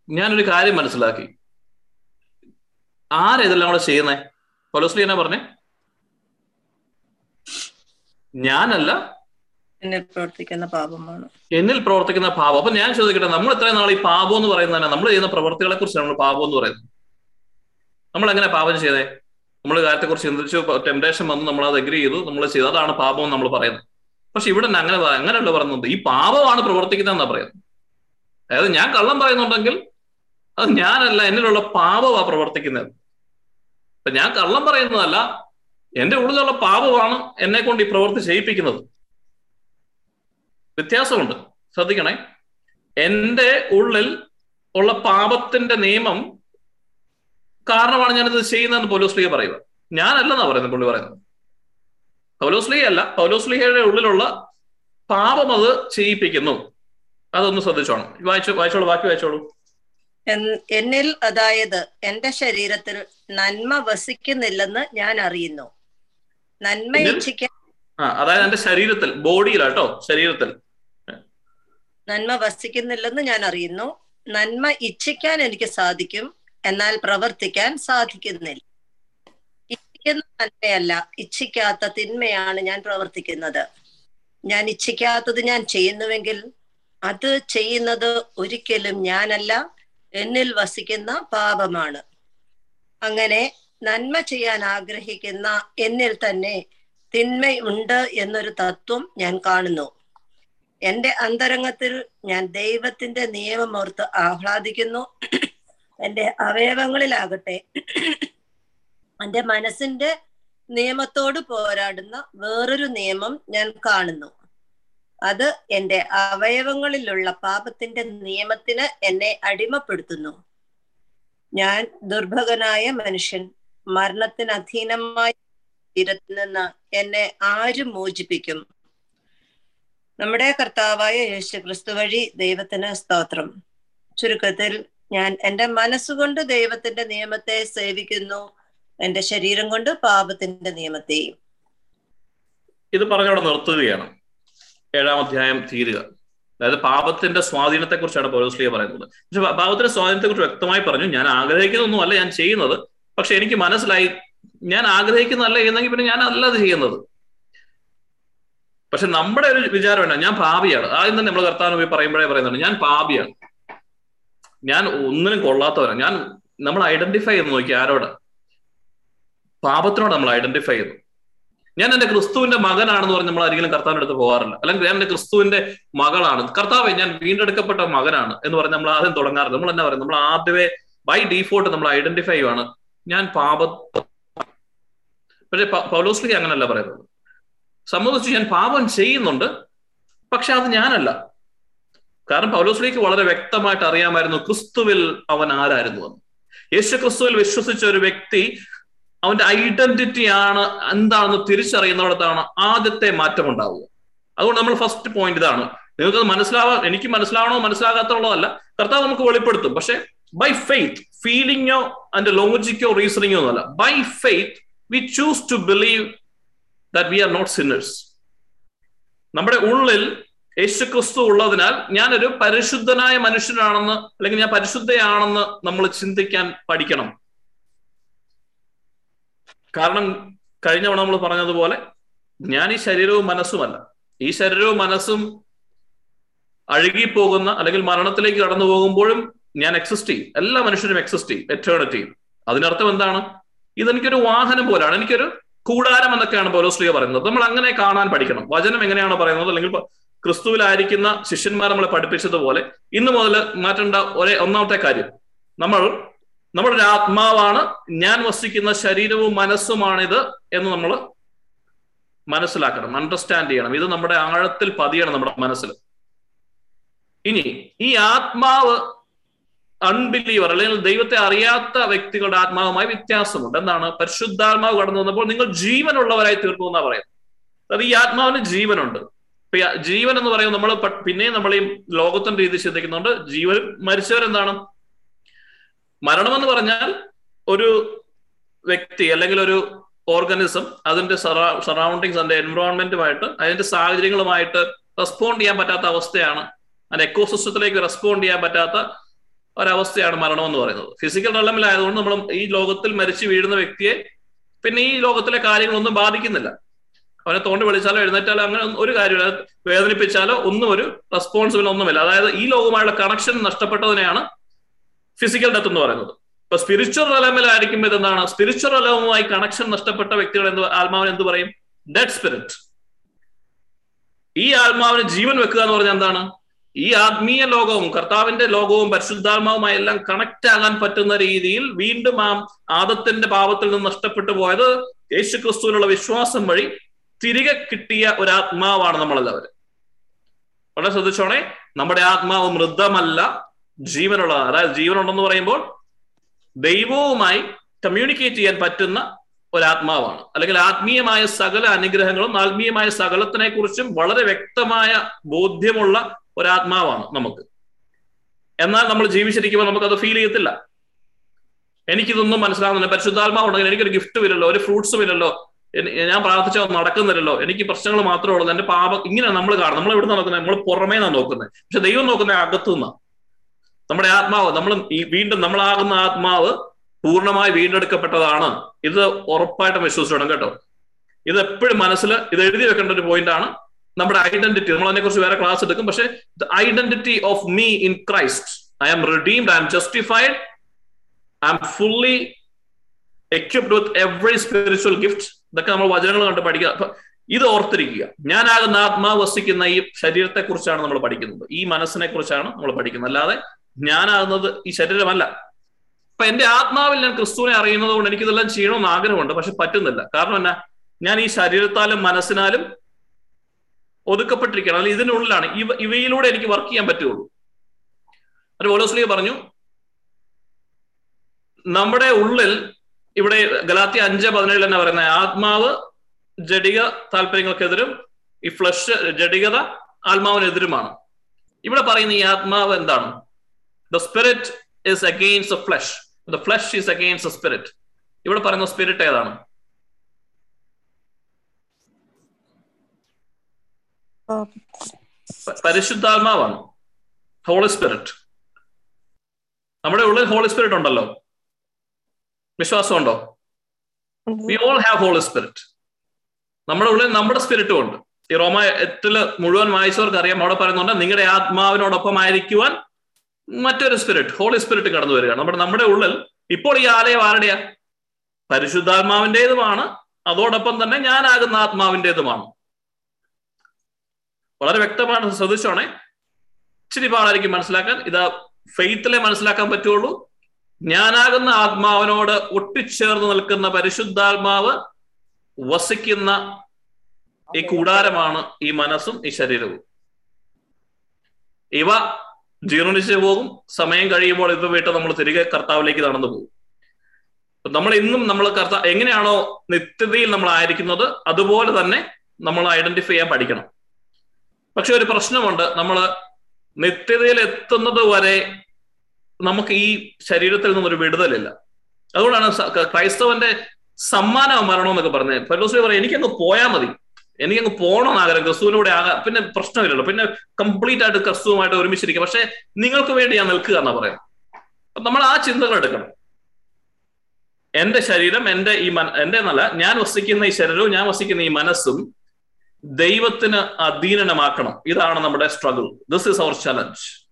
ഞാനൊരു കാര്യം മനസ്സിലാക്കി. ആരാ ഇതെല്ലാം കൂടെ ചെയ്യുന്നേ? പൗലോസ്ലി എന്നാ പറഞ്ഞേ? ഞാനല്ല എന്നിൽ പ്രവർത്തിക്കുന്ന പാപമാണ്. എന്നിൽ പ്രവർത്തിക്കുന്ന പാപം. അപ്പൊ ഞാൻ ചോദിക്കട്ടെ നമ്മൾ എത്ര നാൾ ഈ പാപം എന്ന് പറയുന്നത് നമ്മൾ ചെയ്യുന്ന പ്രവർത്തികളെ കുറിച്ചാണ് നമ്മൾ പാപം എന്ന് പറയുന്നത്. നമ്മൾ എങ്ങനെ പാപം ചെയ്തേ? നമ്മൾ കാര്യത്തെക്കുറിച്ച് ചിന്തിച്ചു ടെംപ്ടേഷൻ വന്ന് നമ്മൾ അത് എഗ്രി ചെയ്തു നമ്മൾ ചെയ്തു. അതാണ് പാപം എന്ന് നമ്മൾ പറയുന്നത്. പക്ഷെ ഇവിടെ അങ്ങനെ അങ്ങനെയല്ല പറയുന്നത്. ഈ പാപമാണ് പ്രവർത്തിക്കുന്നതെന്നാ പറയുന്നത്. അതായത് ഞാൻ കള്ളം പറയുന്നുണ്ടെങ്കിൽ അത് ഞാനല്ല എന്നിലുള്ള പാപമാ പ്രവർത്തിക്കുന്നത്. അപ്പൊ ഞാൻ കള്ളം പറയുന്നതല്ല എന്റെ ഉള്ളിലുള്ള പാപമാണ് എന്നെ കൊണ്ട് ഈ പ്രവൃത്തി ചെയ്യിപ്പിക്കുന്നത്. വ്യത്യാസമുണ്ട്. ശ്രദ്ധിക്കണേ. എന്റെ ഉള്ളിൽ ഉള്ള പാപത്തിന്റെ നിയമം കാരണമാണ് ഞാനിത് ചെയ്യുന്നതെന്ന് പൗലോസ്ലിയ പറയുക. ഞാനല്ലെന്നാ പറയുന്നത് പുള്ളി പറയുന്നത്. പൗലോസ്ലിയ അല്ല പൗലോസ്ലിഹയുടെ ഉള്ളിലുള്ള പാപം അത് ചെയ്യിപ്പിക്കുന്നു. അതൊന്ന് ശ്രദ്ധിച്ചോണം വായിച്ചു വായിച്ചോളൂ ബാക്കി വായിച്ചോളൂ. എന്നിൽ അതായത് എന്റെ ശരീരത്തിൽ നന്മ വസിക്കുന്നില്ലെന്ന് ഞാൻ അറിയുന്നു. നന്മ ഇച്ഛിക്കാൻ അതായത് എന്റെ ശരീരത്തിൽ ബോഡിയിലാട്ടോ ശരീരത്തിൽ. നന്മ വസിക്കുന്നില്ലെന്ന് ഞാൻ അറിയുന്നു. നന്മ ഇച്ഛിക്കാൻ എനിക്ക് സാധിക്കും എന്നാൽ പ്രവർത്തിക്കാൻ സാധിക്കുന്നില്ല. ഇച്ഛിക്കുന്ന നന്മയല്ല ഇച്ഛിക്കാത്ത തിന്മയാണ് ഞാൻ പ്രവർത്തിക്കുന്നത്. ഞാൻ ഇച്ഛിക്കാത്തത് ഞാൻ ചെയ്യുന്നുവെങ്കിൽ അത് ചെയ്യുന്നത് ഒരിക്കലും ഞാനല്ല എന്നിൽ വസിക്കുന്ന പാപമാണ്. അങ്ങനെ നന്മ ചെയ്യാൻ ആഗ്രഹിക്കുന്ന എന്നിൽ തന്നെ തിന്മയുണ്ട് എന്നൊരു തത്വം ഞാൻ കാണുന്നു. എന്റെ അന്തരംഗത്തിൽ ഞാൻ ദൈവത്തിന്റെ നിയമമോർത്ത് ആഹ്ലാദിക്കുന്നു. എന്റെ അവയവങ്ങളിലാകട്ടെ. എന്റെ മനസ്സിന്റെ നിയമത്തോട് പോരാടുന്ന വേറൊരു നിയമം ഞാൻ കാണുന്നു. അത് എന്റെ അവയവങ്ങളിലുള്ള പാപത്തിന്റെ നിയമത്തിന് എന്നെ അടിമപ്പെടുത്തുന്നു. ഞാൻ ദുർഭകനായ മനുഷ്യൻ മരണത്തിന് അധീനമായ തീരത്തിൽ നിന്ന് എന്നെ ആര് മോചിപ്പിക്കും? നമ്മുടെ കർത്താവായ യേശു ക്രിസ്തു വഴി ദൈവത്തിന് സ്തോത്രം. ചുരുക്കത്തിൽ ഞാൻ എന്റെ മനസ്സുകൊണ്ട് ദൈവത്തിന്റെ നിയമത്തെ സേവിക്കുന്നു. എന്റെ ശരീരം കൊണ്ട് പാപത്തിന്റെ നിയമത്തെയും. ഇത് പറഞ്ഞവിടെ നിർത്തുകയാണ്. ഏഴാം അധ്യായം തീരുക. അതായത് പാപത്തിന്റെ സ്വാധീനത്തെ കുറിച്ചാണ് പൗരസ്ലിയ പറയുന്നത്. പക്ഷെ പാപത്തിന്റെ സ്വാധീനത്തെ കുറിച്ച് വ്യക്തമായി പറഞ്ഞു ഞാൻ ആഗ്രഹിക്കുന്നൊന്നും അല്ല ഞാൻ ചെയ്യുന്നത് പക്ഷെ എനിക്ക് മനസ്സിലായി ഞാൻ ആഗ്രഹിക്കുന്നതല്ല എന്നെങ്കിൽ പിന്നെ ഞാൻ അല്ല അത് ചെയ്യുന്നത്. പക്ഷെ നമ്മുടെ ഒരു വിചാരം എന്നാ ഞാൻ പാപിയാണ്. ആദ്യം തന്നെ നമ്മൾ കർത്താവ് പോയി പറയുമ്പോഴേ പറയുന്നുണ്ട് ഞാൻ പാപിയാണ്. ഞാൻ ഒന്നിനും കൊള്ളാത്തവരാണ് ഞാൻ നമ്മൾ ഐഡന്റിഫൈ ചെയ്ത് നോക്കി ആരോട്. പാപത്തിനോട് നമ്മൾ ഐഡന്റിഫൈ ചെയ്യുന്നു. ഞാൻ എന്റെ ക്രിസ്തുവിന്റെ മകനാണെന്ന് പറഞ്ഞ് നമ്മൾ ആരെങ്കിലും കർത്താവിന്റെ അടുത്ത് പോകാറില്ല. അല്ലെങ്കിൽ ഞാൻ എന്റെ ക്രിസ്തുവിന്റെ മകളാണ്. കർത്താവ് ഞാൻ വീണ്ടെടുക്കപ്പെട്ട മകനാണ് എന്ന് പറഞ്ഞ് നമ്മൾ ആദ്യം തുടങ്ങാറില്ല. നമ്മൾ എന്നാ പറയുന്നത്? നമ്മൾ ആദ്യമേ ബൈ ഡീഫോൾട്ട് നമ്മൾ ഐഡന്റിഫൈ ചെയ്യുവാണ്. ഞാൻ പാപ പക്ഷെ പൗലോസ്ലിക്ക് അങ്ങനല്ല പറയുന്നത്. സംബന്ധിച്ച് ഞാൻ പാപം ചെയ്യുന്നുണ്ട് പക്ഷെ അത് ഞാനല്ല. കാരണം പൗലോസ്ലിക്ക് വളരെ വ്യക്തമായിട്ട് അറിയാമായിരുന്നു ക്രിസ്തുവിൽ അവൻ ആരായിരുന്നു എന്ന്. യേശു ക്രിസ്തുവിൽ വിശ്വസിച്ച ഒരു വ്യക്തി അവന്റെ ഐഡന്റിറ്റി ആണ് എന്താണെന്ന് തിരിച്ചറിയുന്നിടത്താണ് ആദ്യത്തെ മാറ്റം ഉണ്ടാവുക. അതുകൊണ്ട് നമ്മൾ ഫസ്റ്റ് പോയിന്റ് ഇതാണ്. നിങ്ങൾക്ക് മനസ്സിലാവാം എനിക്ക് മനസ്സിലാവണോ മനസ്സിലാകാത്തുള്ളതല്ല കർത്താവ് നമുക്ക് വെളിപ്പെടുത്തും. പക്ഷെ ബൈ ഫെയ്ത്ത് ഫീലിംഗോ അതിന്റെ ലോജിക്കോ റീസണിങ്ങോ ഒന്നുമല്ല. By faith we choose to believe that we are not sinners നമ്മുടെ ഉള്ളിൽ യേശു ക്രിസ്തു ഉള്ളതിനാൽ ഞാനൊരു പരിശുദ്ധനായ മനുഷ്യനാണെന്ന് അല്ലെങ്കിൽ ഞാൻ പരിശുദ്ധയാണെന്ന് നമ്മൾ ചിന്തിക്കാൻ പഠിക്കണം. കാരണം കഴിഞ്ഞ തവണ നമ്മൾ പറഞ്ഞതുപോലെ ഞാൻ ഈ ശരീരവും മനസ്സുമല്ല ഈ ശരീരവും മനസ്സും അഴുകിപ്പോകുന്ന അല്ലെങ്കിൽ മരണത്തിലേക്ക് കടന്നു പോകുമ്പോഴും ഞാൻ എക്സിസ്റ്റ് ചെയ്യും. എല്ലാ മനുഷ്യരും എക്സിസ്റ്റ് ചെയ്യും. എറ്റേണിറ്റി അതിനർത്ഥം എന്താണ്? ഇതെനിക്കൊരു വാഹനം പോലാണ്. എനിക്കൊരു കൂടാരം എന്നൊക്കെയാണ് പൗലോസ്ലിയ പറയുന്നത്. നമ്മൾ അങ്ങനെ കാണാൻ പഠിക്കണം. വചനം എങ്ങനെയാണ് പറയുന്നത്? അല്ലെങ്കിൽ ക്രിസ്തുവിലായിരിക്കുന്ന ശിഷ്യന്മാർ നമ്മളെ പഠിപ്പിച്ചതുപോലെ ഇന്ന് മുതൽ മാറ്റേണ്ട ഒരേ ഒന്നാമത്തെ കാര്യം. നമ്മൾ നമ്മുടെ ഒരു ആത്മാവാണ് ഞാൻ വസിക്കുന്ന ശരീരവും മനസ്സുമാണിത് എന്ന് നമ്മൾ മനസ്സിലാക്കണം അണ്ടർസ്റ്റാൻഡ് ചെയ്യണം. ഇത് നമ്മുടെ ആഴത്തിൽ പതിയണം നമ്മുടെ മനസ്സിൽ ഇനി ഈ ആത്മാവ് അൺബിലീവർ അല്ലെങ്കിൽ ദൈവത്തെ അറിയാത്ത വ്യക്തികളുടെ ആത്മാവുമായി വ്യത്യാസമുണ്ട്. എന്താണ്? പരിശുദ്ധാത്മാവ് കടന്നു വന്നപ്പോൾ നിങ്ങൾ ജീവനുള്ളവരായി തീർന്നു എന്നാ പറയുന്നത്. അത് ഈ ആത്മാവിന് ജീവനുണ്ട്. ജീവൻ എന്ന് പറയുമ്പോൾ നമ്മൾ പിന്നെയും നമ്മൾ ഈ ലോകത്തിന്റെ രീതി ചിന്തിക്കുന്നുണ്ട്. ജീവൻ മരിച്ചവരെന്താണ്? മരണം എന്ന് പറഞ്ഞാൽ ഒരു വ്യക്തി അല്ലെങ്കിൽ ഒരു ഓർഗനിസം അതിന്റെ സറൗണ്ടിങ്സ് അതിന്റെ എൻവറോൺമെന്റുമായിട്ട് അതിന്റെ സാഹചര്യങ്ങളുമായിട്ട് റെസ്പോണ്ട് ചെയ്യാൻ പറ്റാത്ത അവസ്ഥയാണ്. അതിന്റെ എക്കോസിസ്റ്റത്തിലേക്ക് റെസ്പോണ്ട് ചെയ്യാൻ പറ്റാത്ത ഒരവസ്ഥയാണ് മരണം എന്ന് പറയുന്നത്. ഫിസിക്കൽ റെലമിലായതുകൊണ്ട് നമ്മൾ ഈ ലോകത്തിൽ മരിച്ചു വീഴുന്ന വ്യക്തിയെ പിന്നെ ഈ ലോകത്തിലെ കാര്യങ്ങളൊന്നും ബാധിക്കുന്നില്ല. അവനെ തോണ്ടി വിളിച്ചാലോ എഴുന്നേറ്റാലോ അങ്ങനെ ഒരു കാര്യമില്ല. വേദനിപ്പിച്ചാലോ ഒന്നും ഒരു റെസ്പോൺസിബിൾ ഒന്നുമില്ല. അതായത് ഈ ലോകവുമായുള്ള കണക്ഷൻ നഷ്ടപ്പെട്ടതിനെയാണ് ഫിസിക്കൽ ഡെത്ത് എന്ന് പറയുന്നത്. ഇപ്പൊ സ്പിരിച്വൽ റലമിലായിരിക്കുമ്പോൾ ഇതെന്താണ്? സ്പിരിച്വൽ റലവുമായി കണക്ഷൻ നഷ്ടപ്പെട്ട വ്യക്തികൾ എന്ത് ആത്മാവിന് എന്ത് പറയും? ഡെഡ് സ്പിരിറ്റ് ഈ ആത്മാവിന് ജീവൻ വെക്കുക എന്ന് പറഞ്ഞാൽ എന്താണ്? ഈ ആത്മീയ ലോകവും കർത്താവിന്റെ ലോകവും പരിശുദ്ധാത്മാവുമായി എല്ലാം കണക്ട് ആകാൻ പറ്റുന്ന രീതിയിൽ വീണ്ടും ആ ആദത്തിന്റെ പാപത്തിൽ നിന്ന് നഷ്ടപ്പെട്ടു പോയത് യേശു ക്രിസ്തുവിനുള്ള വിശ്വാസം വഴി തിരികെ കിട്ടിയ ഒരു ആത്മാവാണ് നമ്മളെല്ലാവരും. വളരെ ശ്രദ്ധിച്ചോണേ. നമ്മുടെ ആത്മാവ് മൃതമല്ല. ജീവനുള്ളതാണ്. അതായത് ജീവനുണ്ടെന്ന് പറയുമ്പോൾ ദൈവവുമായി കമ്മ്യൂണിക്കേറ്റ് ചെയ്യാൻ പറ്റുന്ന ഒരാത്മാവാണ്. അല്ലെങ്കിൽ ആത്മീയമായ സകല അനുഗ്രഹങ്ങളും ആത്മീയമായ സകലത്തിനെ കുറിച്ചും വളരെ വ്യക്തമായ ബോധ്യമുള്ള ഒരാത്മാവാണ് നമുക്ക്. എന്നാൽ നമ്മൾ ജീവിച്ചിരിക്കുമ്പോൾ നമുക്കത് ഫീൽ ചെയ്യത്തില്ല. എനിക്കിതൊന്നും മനസ്സിലാകുന്നില്ല പരിശുദ്ധാത്മാവ് ഉണ്ടെങ്കിൽ എനിക്കൊരു ഗിഫ്റ്റ് ഇല്ലല്ലോ ഒരു ഫ്രൂട്ട്സും ഇല്ലല്ലോ ഞാൻ പ്രാർത്ഥിച്ച നടക്കുന്നില്ലല്ലോ എനിക്ക് പ്രശ്നങ്ങൾ മാത്രമേ ഉള്ളൂ എന്റെ പാപം ഇങ്ങനെ നമ്മൾ കാണും നമ്മൾ എവിടെ നോക്കുന്നത്? നമ്മൾ പുറമേ നിന്നാണ് നോക്കുന്നത്. പക്ഷെ ദൈവം നോക്കുന്നത് അകത്തു നമ്മുടെ ആത്മാവ് നമ്മൾ വീണ്ടും നമ്മളാകുന്ന ആത്മാവ് പൂർണമായി വീണ്ടെടുക്കപ്പെട്ടതാണ്. ഇത് ഉറപ്പായിട്ടും വിശ്വസിച്ചോണം കേട്ടോ. ഇത് എപ്പോഴും മനസ്സിൽ ഇത് എഴുതി വെക്കേണ്ട ഒരു പോയിന്റ് ആണ്. നമ്മുടെ ഐഡന്റിറ്റി നമ്മൾ അതിനെ കുറിച്ച് വേറെ ക്ലാസ് എടുക്കും. പക്ഷെ the identity of me in Christ I am redeemed I am justified I am fully equipped with every spiritual gift ഇതൊക്കെ നമ്മൾ വചനങ്ങൾ കണ്ട് പഠിക്കുക. അപ്പൊ ഇത് ഓർത്തിരിക്കുക. ഞാനാകുന്ന ആത്മാവ് വസിക്കുന്ന ഈ ശരീരത്തെ കുറിച്ചാണ് നമ്മൾ പഠിക്കുന്നത്. ഈ മനസ്സിനെ കുറിച്ചാണ് നമ്മൾ പഠിക്കുന്നത്. അല്ലാതെ ഞാനാകുന്നത് ഈ ശരീരമല്ല. അപ്പൊ എന്റെ ആത്മാവിൽ ഞാൻ ക്രിസ്തുവിനെ അറിയുന്നത് കൊണ്ട് എനിക്കിതെല്ലാം ചെയ്യണമെന്ന് ആഗ്രഹമുണ്ട് പക്ഷെ പറ്റുന്നില്ല. കാരണം എന്നാ ഞാൻ ഈ ശരീരത്താലും മനസ്സിനാലും ഒതുക്കപ്പെട്ടിരിക്കണം അല്ലെങ്കിൽ ഇതിനുള്ളിലാണ് ഇവ ഇവയിലൂടെ എനിക്ക് വർക്ക് ചെയ്യാൻ പറ്റുള്ളൂ അത് ഓലോസ്ലിയ പറഞ്ഞു നമ്മുടെ ഉള്ളിൽ ഇവിടെ ഗലാത്തി അഞ്ച് പതിനേഴിൽ തന്നെ പറയുന്നത് ആത്മാവ് ജഡിക താല്പര്യങ്ങൾക്കെതിരും ഈ ഫ്ലഷ് ജഡികത ആത്മാവിനെതിരുമാണ്. ഇവിടെ പറയുന്ന ഈ ആത്മാവ് എന്താണ്? The spirit is against the flesh the flesh is against the spirit ഇവിടെ പറയുന്ന സ്പിരിറ്റ് ഏതാണ്? പരിശുദ്ധാത്മാവാണ്. ഹോളി സ്പിരിറ്റ് നമ്മുടെ ഉള്ളിൽ ഹോളി സ്പിരിറ്റ് ഉണ്ടല്ലോ. വിശ്വാസമുണ്ടോ? We all have Holy Spirit നമ്മുടെ ഉള്ളിൽ നമ്മുടെ സ്പിരിറ്റും ഉണ്ട്. ഈ റോമ എട്ടിൽ മുഴുവൻ വായിച്ചവർക്ക് അറിയാം അവിടെ പറയുന്നുണ്ട് നിങ്ങളുടെ ആത്മാവിനോടൊപ്പം ആയിരിക്കുവാൻ മറ്റൊരു സ്പിരിറ്റ് ഹോളി സ്പിരിറ്റ് കടന്നു വരികയാണ്. നമ്മുടെ നമ്മുടെ ഉള്ളിൽ ഇപ്പോൾ ഈ ആലയം ആരുടെയാ? പരിശുദ്ധാത്മാവിന്റെതുമാണ്. അതോടൊപ്പം തന്നെ ഞാനാകുന്ന ആത്മാവിന്റെതുമാണ്. വളരെ വ്യക്തമാണ് ശ്രദ്ധിച്ചോണേ. ഇച്ചിരി പാടായിരിക്കും മനസ്സിലാക്കാൻ. ഇതാ ഫെയ്ത്തിലെ മനസ്സിലാക്കാൻ പറ്റുള്ളൂ. ഞാനാകുന്ന ആത്മാവിനോട് ഒട്ടിച്ചേർന്ന് നിൽക്കുന്ന പരിശുദ്ധാത്മാവ് വസിക്കുന്ന ഈ കൂടാരമാണ് ഈ മനസ്സും ഈ ശരീരവും. ഇവ ജീർണിച്ചു പോകും. സമയം കഴിയുമ്പോൾ ഇപ്പൊ വിട്ട് നമ്മൾ തിരികെ കർത്താവിലേക്ക് നടന്നു പോകും. നമ്മൾ ഇന്നും നമ്മൾ കർത്ത എങ്ങനെയാണോ നിത്യതയിൽ നമ്മൾ ആയിരിക്കുന്നത് അതുപോലെ തന്നെ നമ്മൾ ഐഡന്റിഫൈ ചെയ്യാൻ പഠിക്കണം. പക്ഷെ ഒരു പ്രശ്നമുണ്ട്. നമ്മൾ നിത്യതയിൽ എത്തുന്നത് വരെ നമുക്ക് ഈ ശരീരത്തിൽ നിന്നൊരു വിടുതലില്ല. അതുകൊണ്ടാണ് ക്രൈസ്തവന്റെ സമ്മാനം മരണം എന്നൊക്കെ പറഞ്ഞത്. ഫെലോസഫി പറയാം എനിക്കങ്ങ് പോയാൽ മതി. എനിക്കങ്ങ് പോകണമെന്ന് ആഗ്രഹം. ക്രിസ്തുവിനൂടെ ആകാം. പിന്നെ പ്രശ്നമില്ലല്ലോ. പിന്നെ കംപ്ലീറ്റ് ആയിട്ട് ക്രിസ്തുവുമായിട്ട് ഒരുമിച്ചിരിക്കും. പക്ഷെ നിങ്ങൾക്ക് വേണ്ടി ഞാൻ നിൽക്കുക എന്നാ പറയാം അപ്പൊ നമ്മൾ ആ ചിന്തകൾ എടുക്കണം. എന്റെ ശരീരം എന്റെ ഈ മന എന്റെ എന്നല്ല ഞാൻ വസിക്കുന്ന ഈ ശരീരവും ഞാൻ വസിക്കുന്ന ഈ മനസ്സും ദൈവത്തിന് അധീനമാക്കണം ഇതാണ് നമ്മുടെ struggle this is our challenge